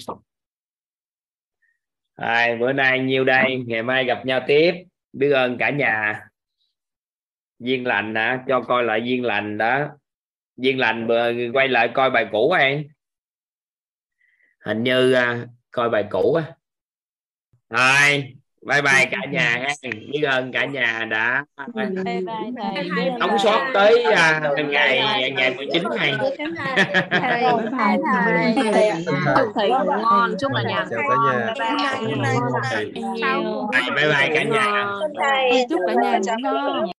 Rồi, bữa nay nhiêu đây? Ngày mai gặp nhau tiếp. Biết ơn cả nhà. Duyên lành hả? Cho coi lại duyên lành đó. Duyên lành quay lại coi bài cũ em hình như à, coi bài cũ á. Rồi bye bye cả nhà ha biết ơn cả nhà đã bye bye thầy đóng sót tới uh, ngày ngày 19 ngày thầy ngủ ngon chúc là nhà chào cả nhà bye bye cả nhà chúc cả nhà ngủ ngon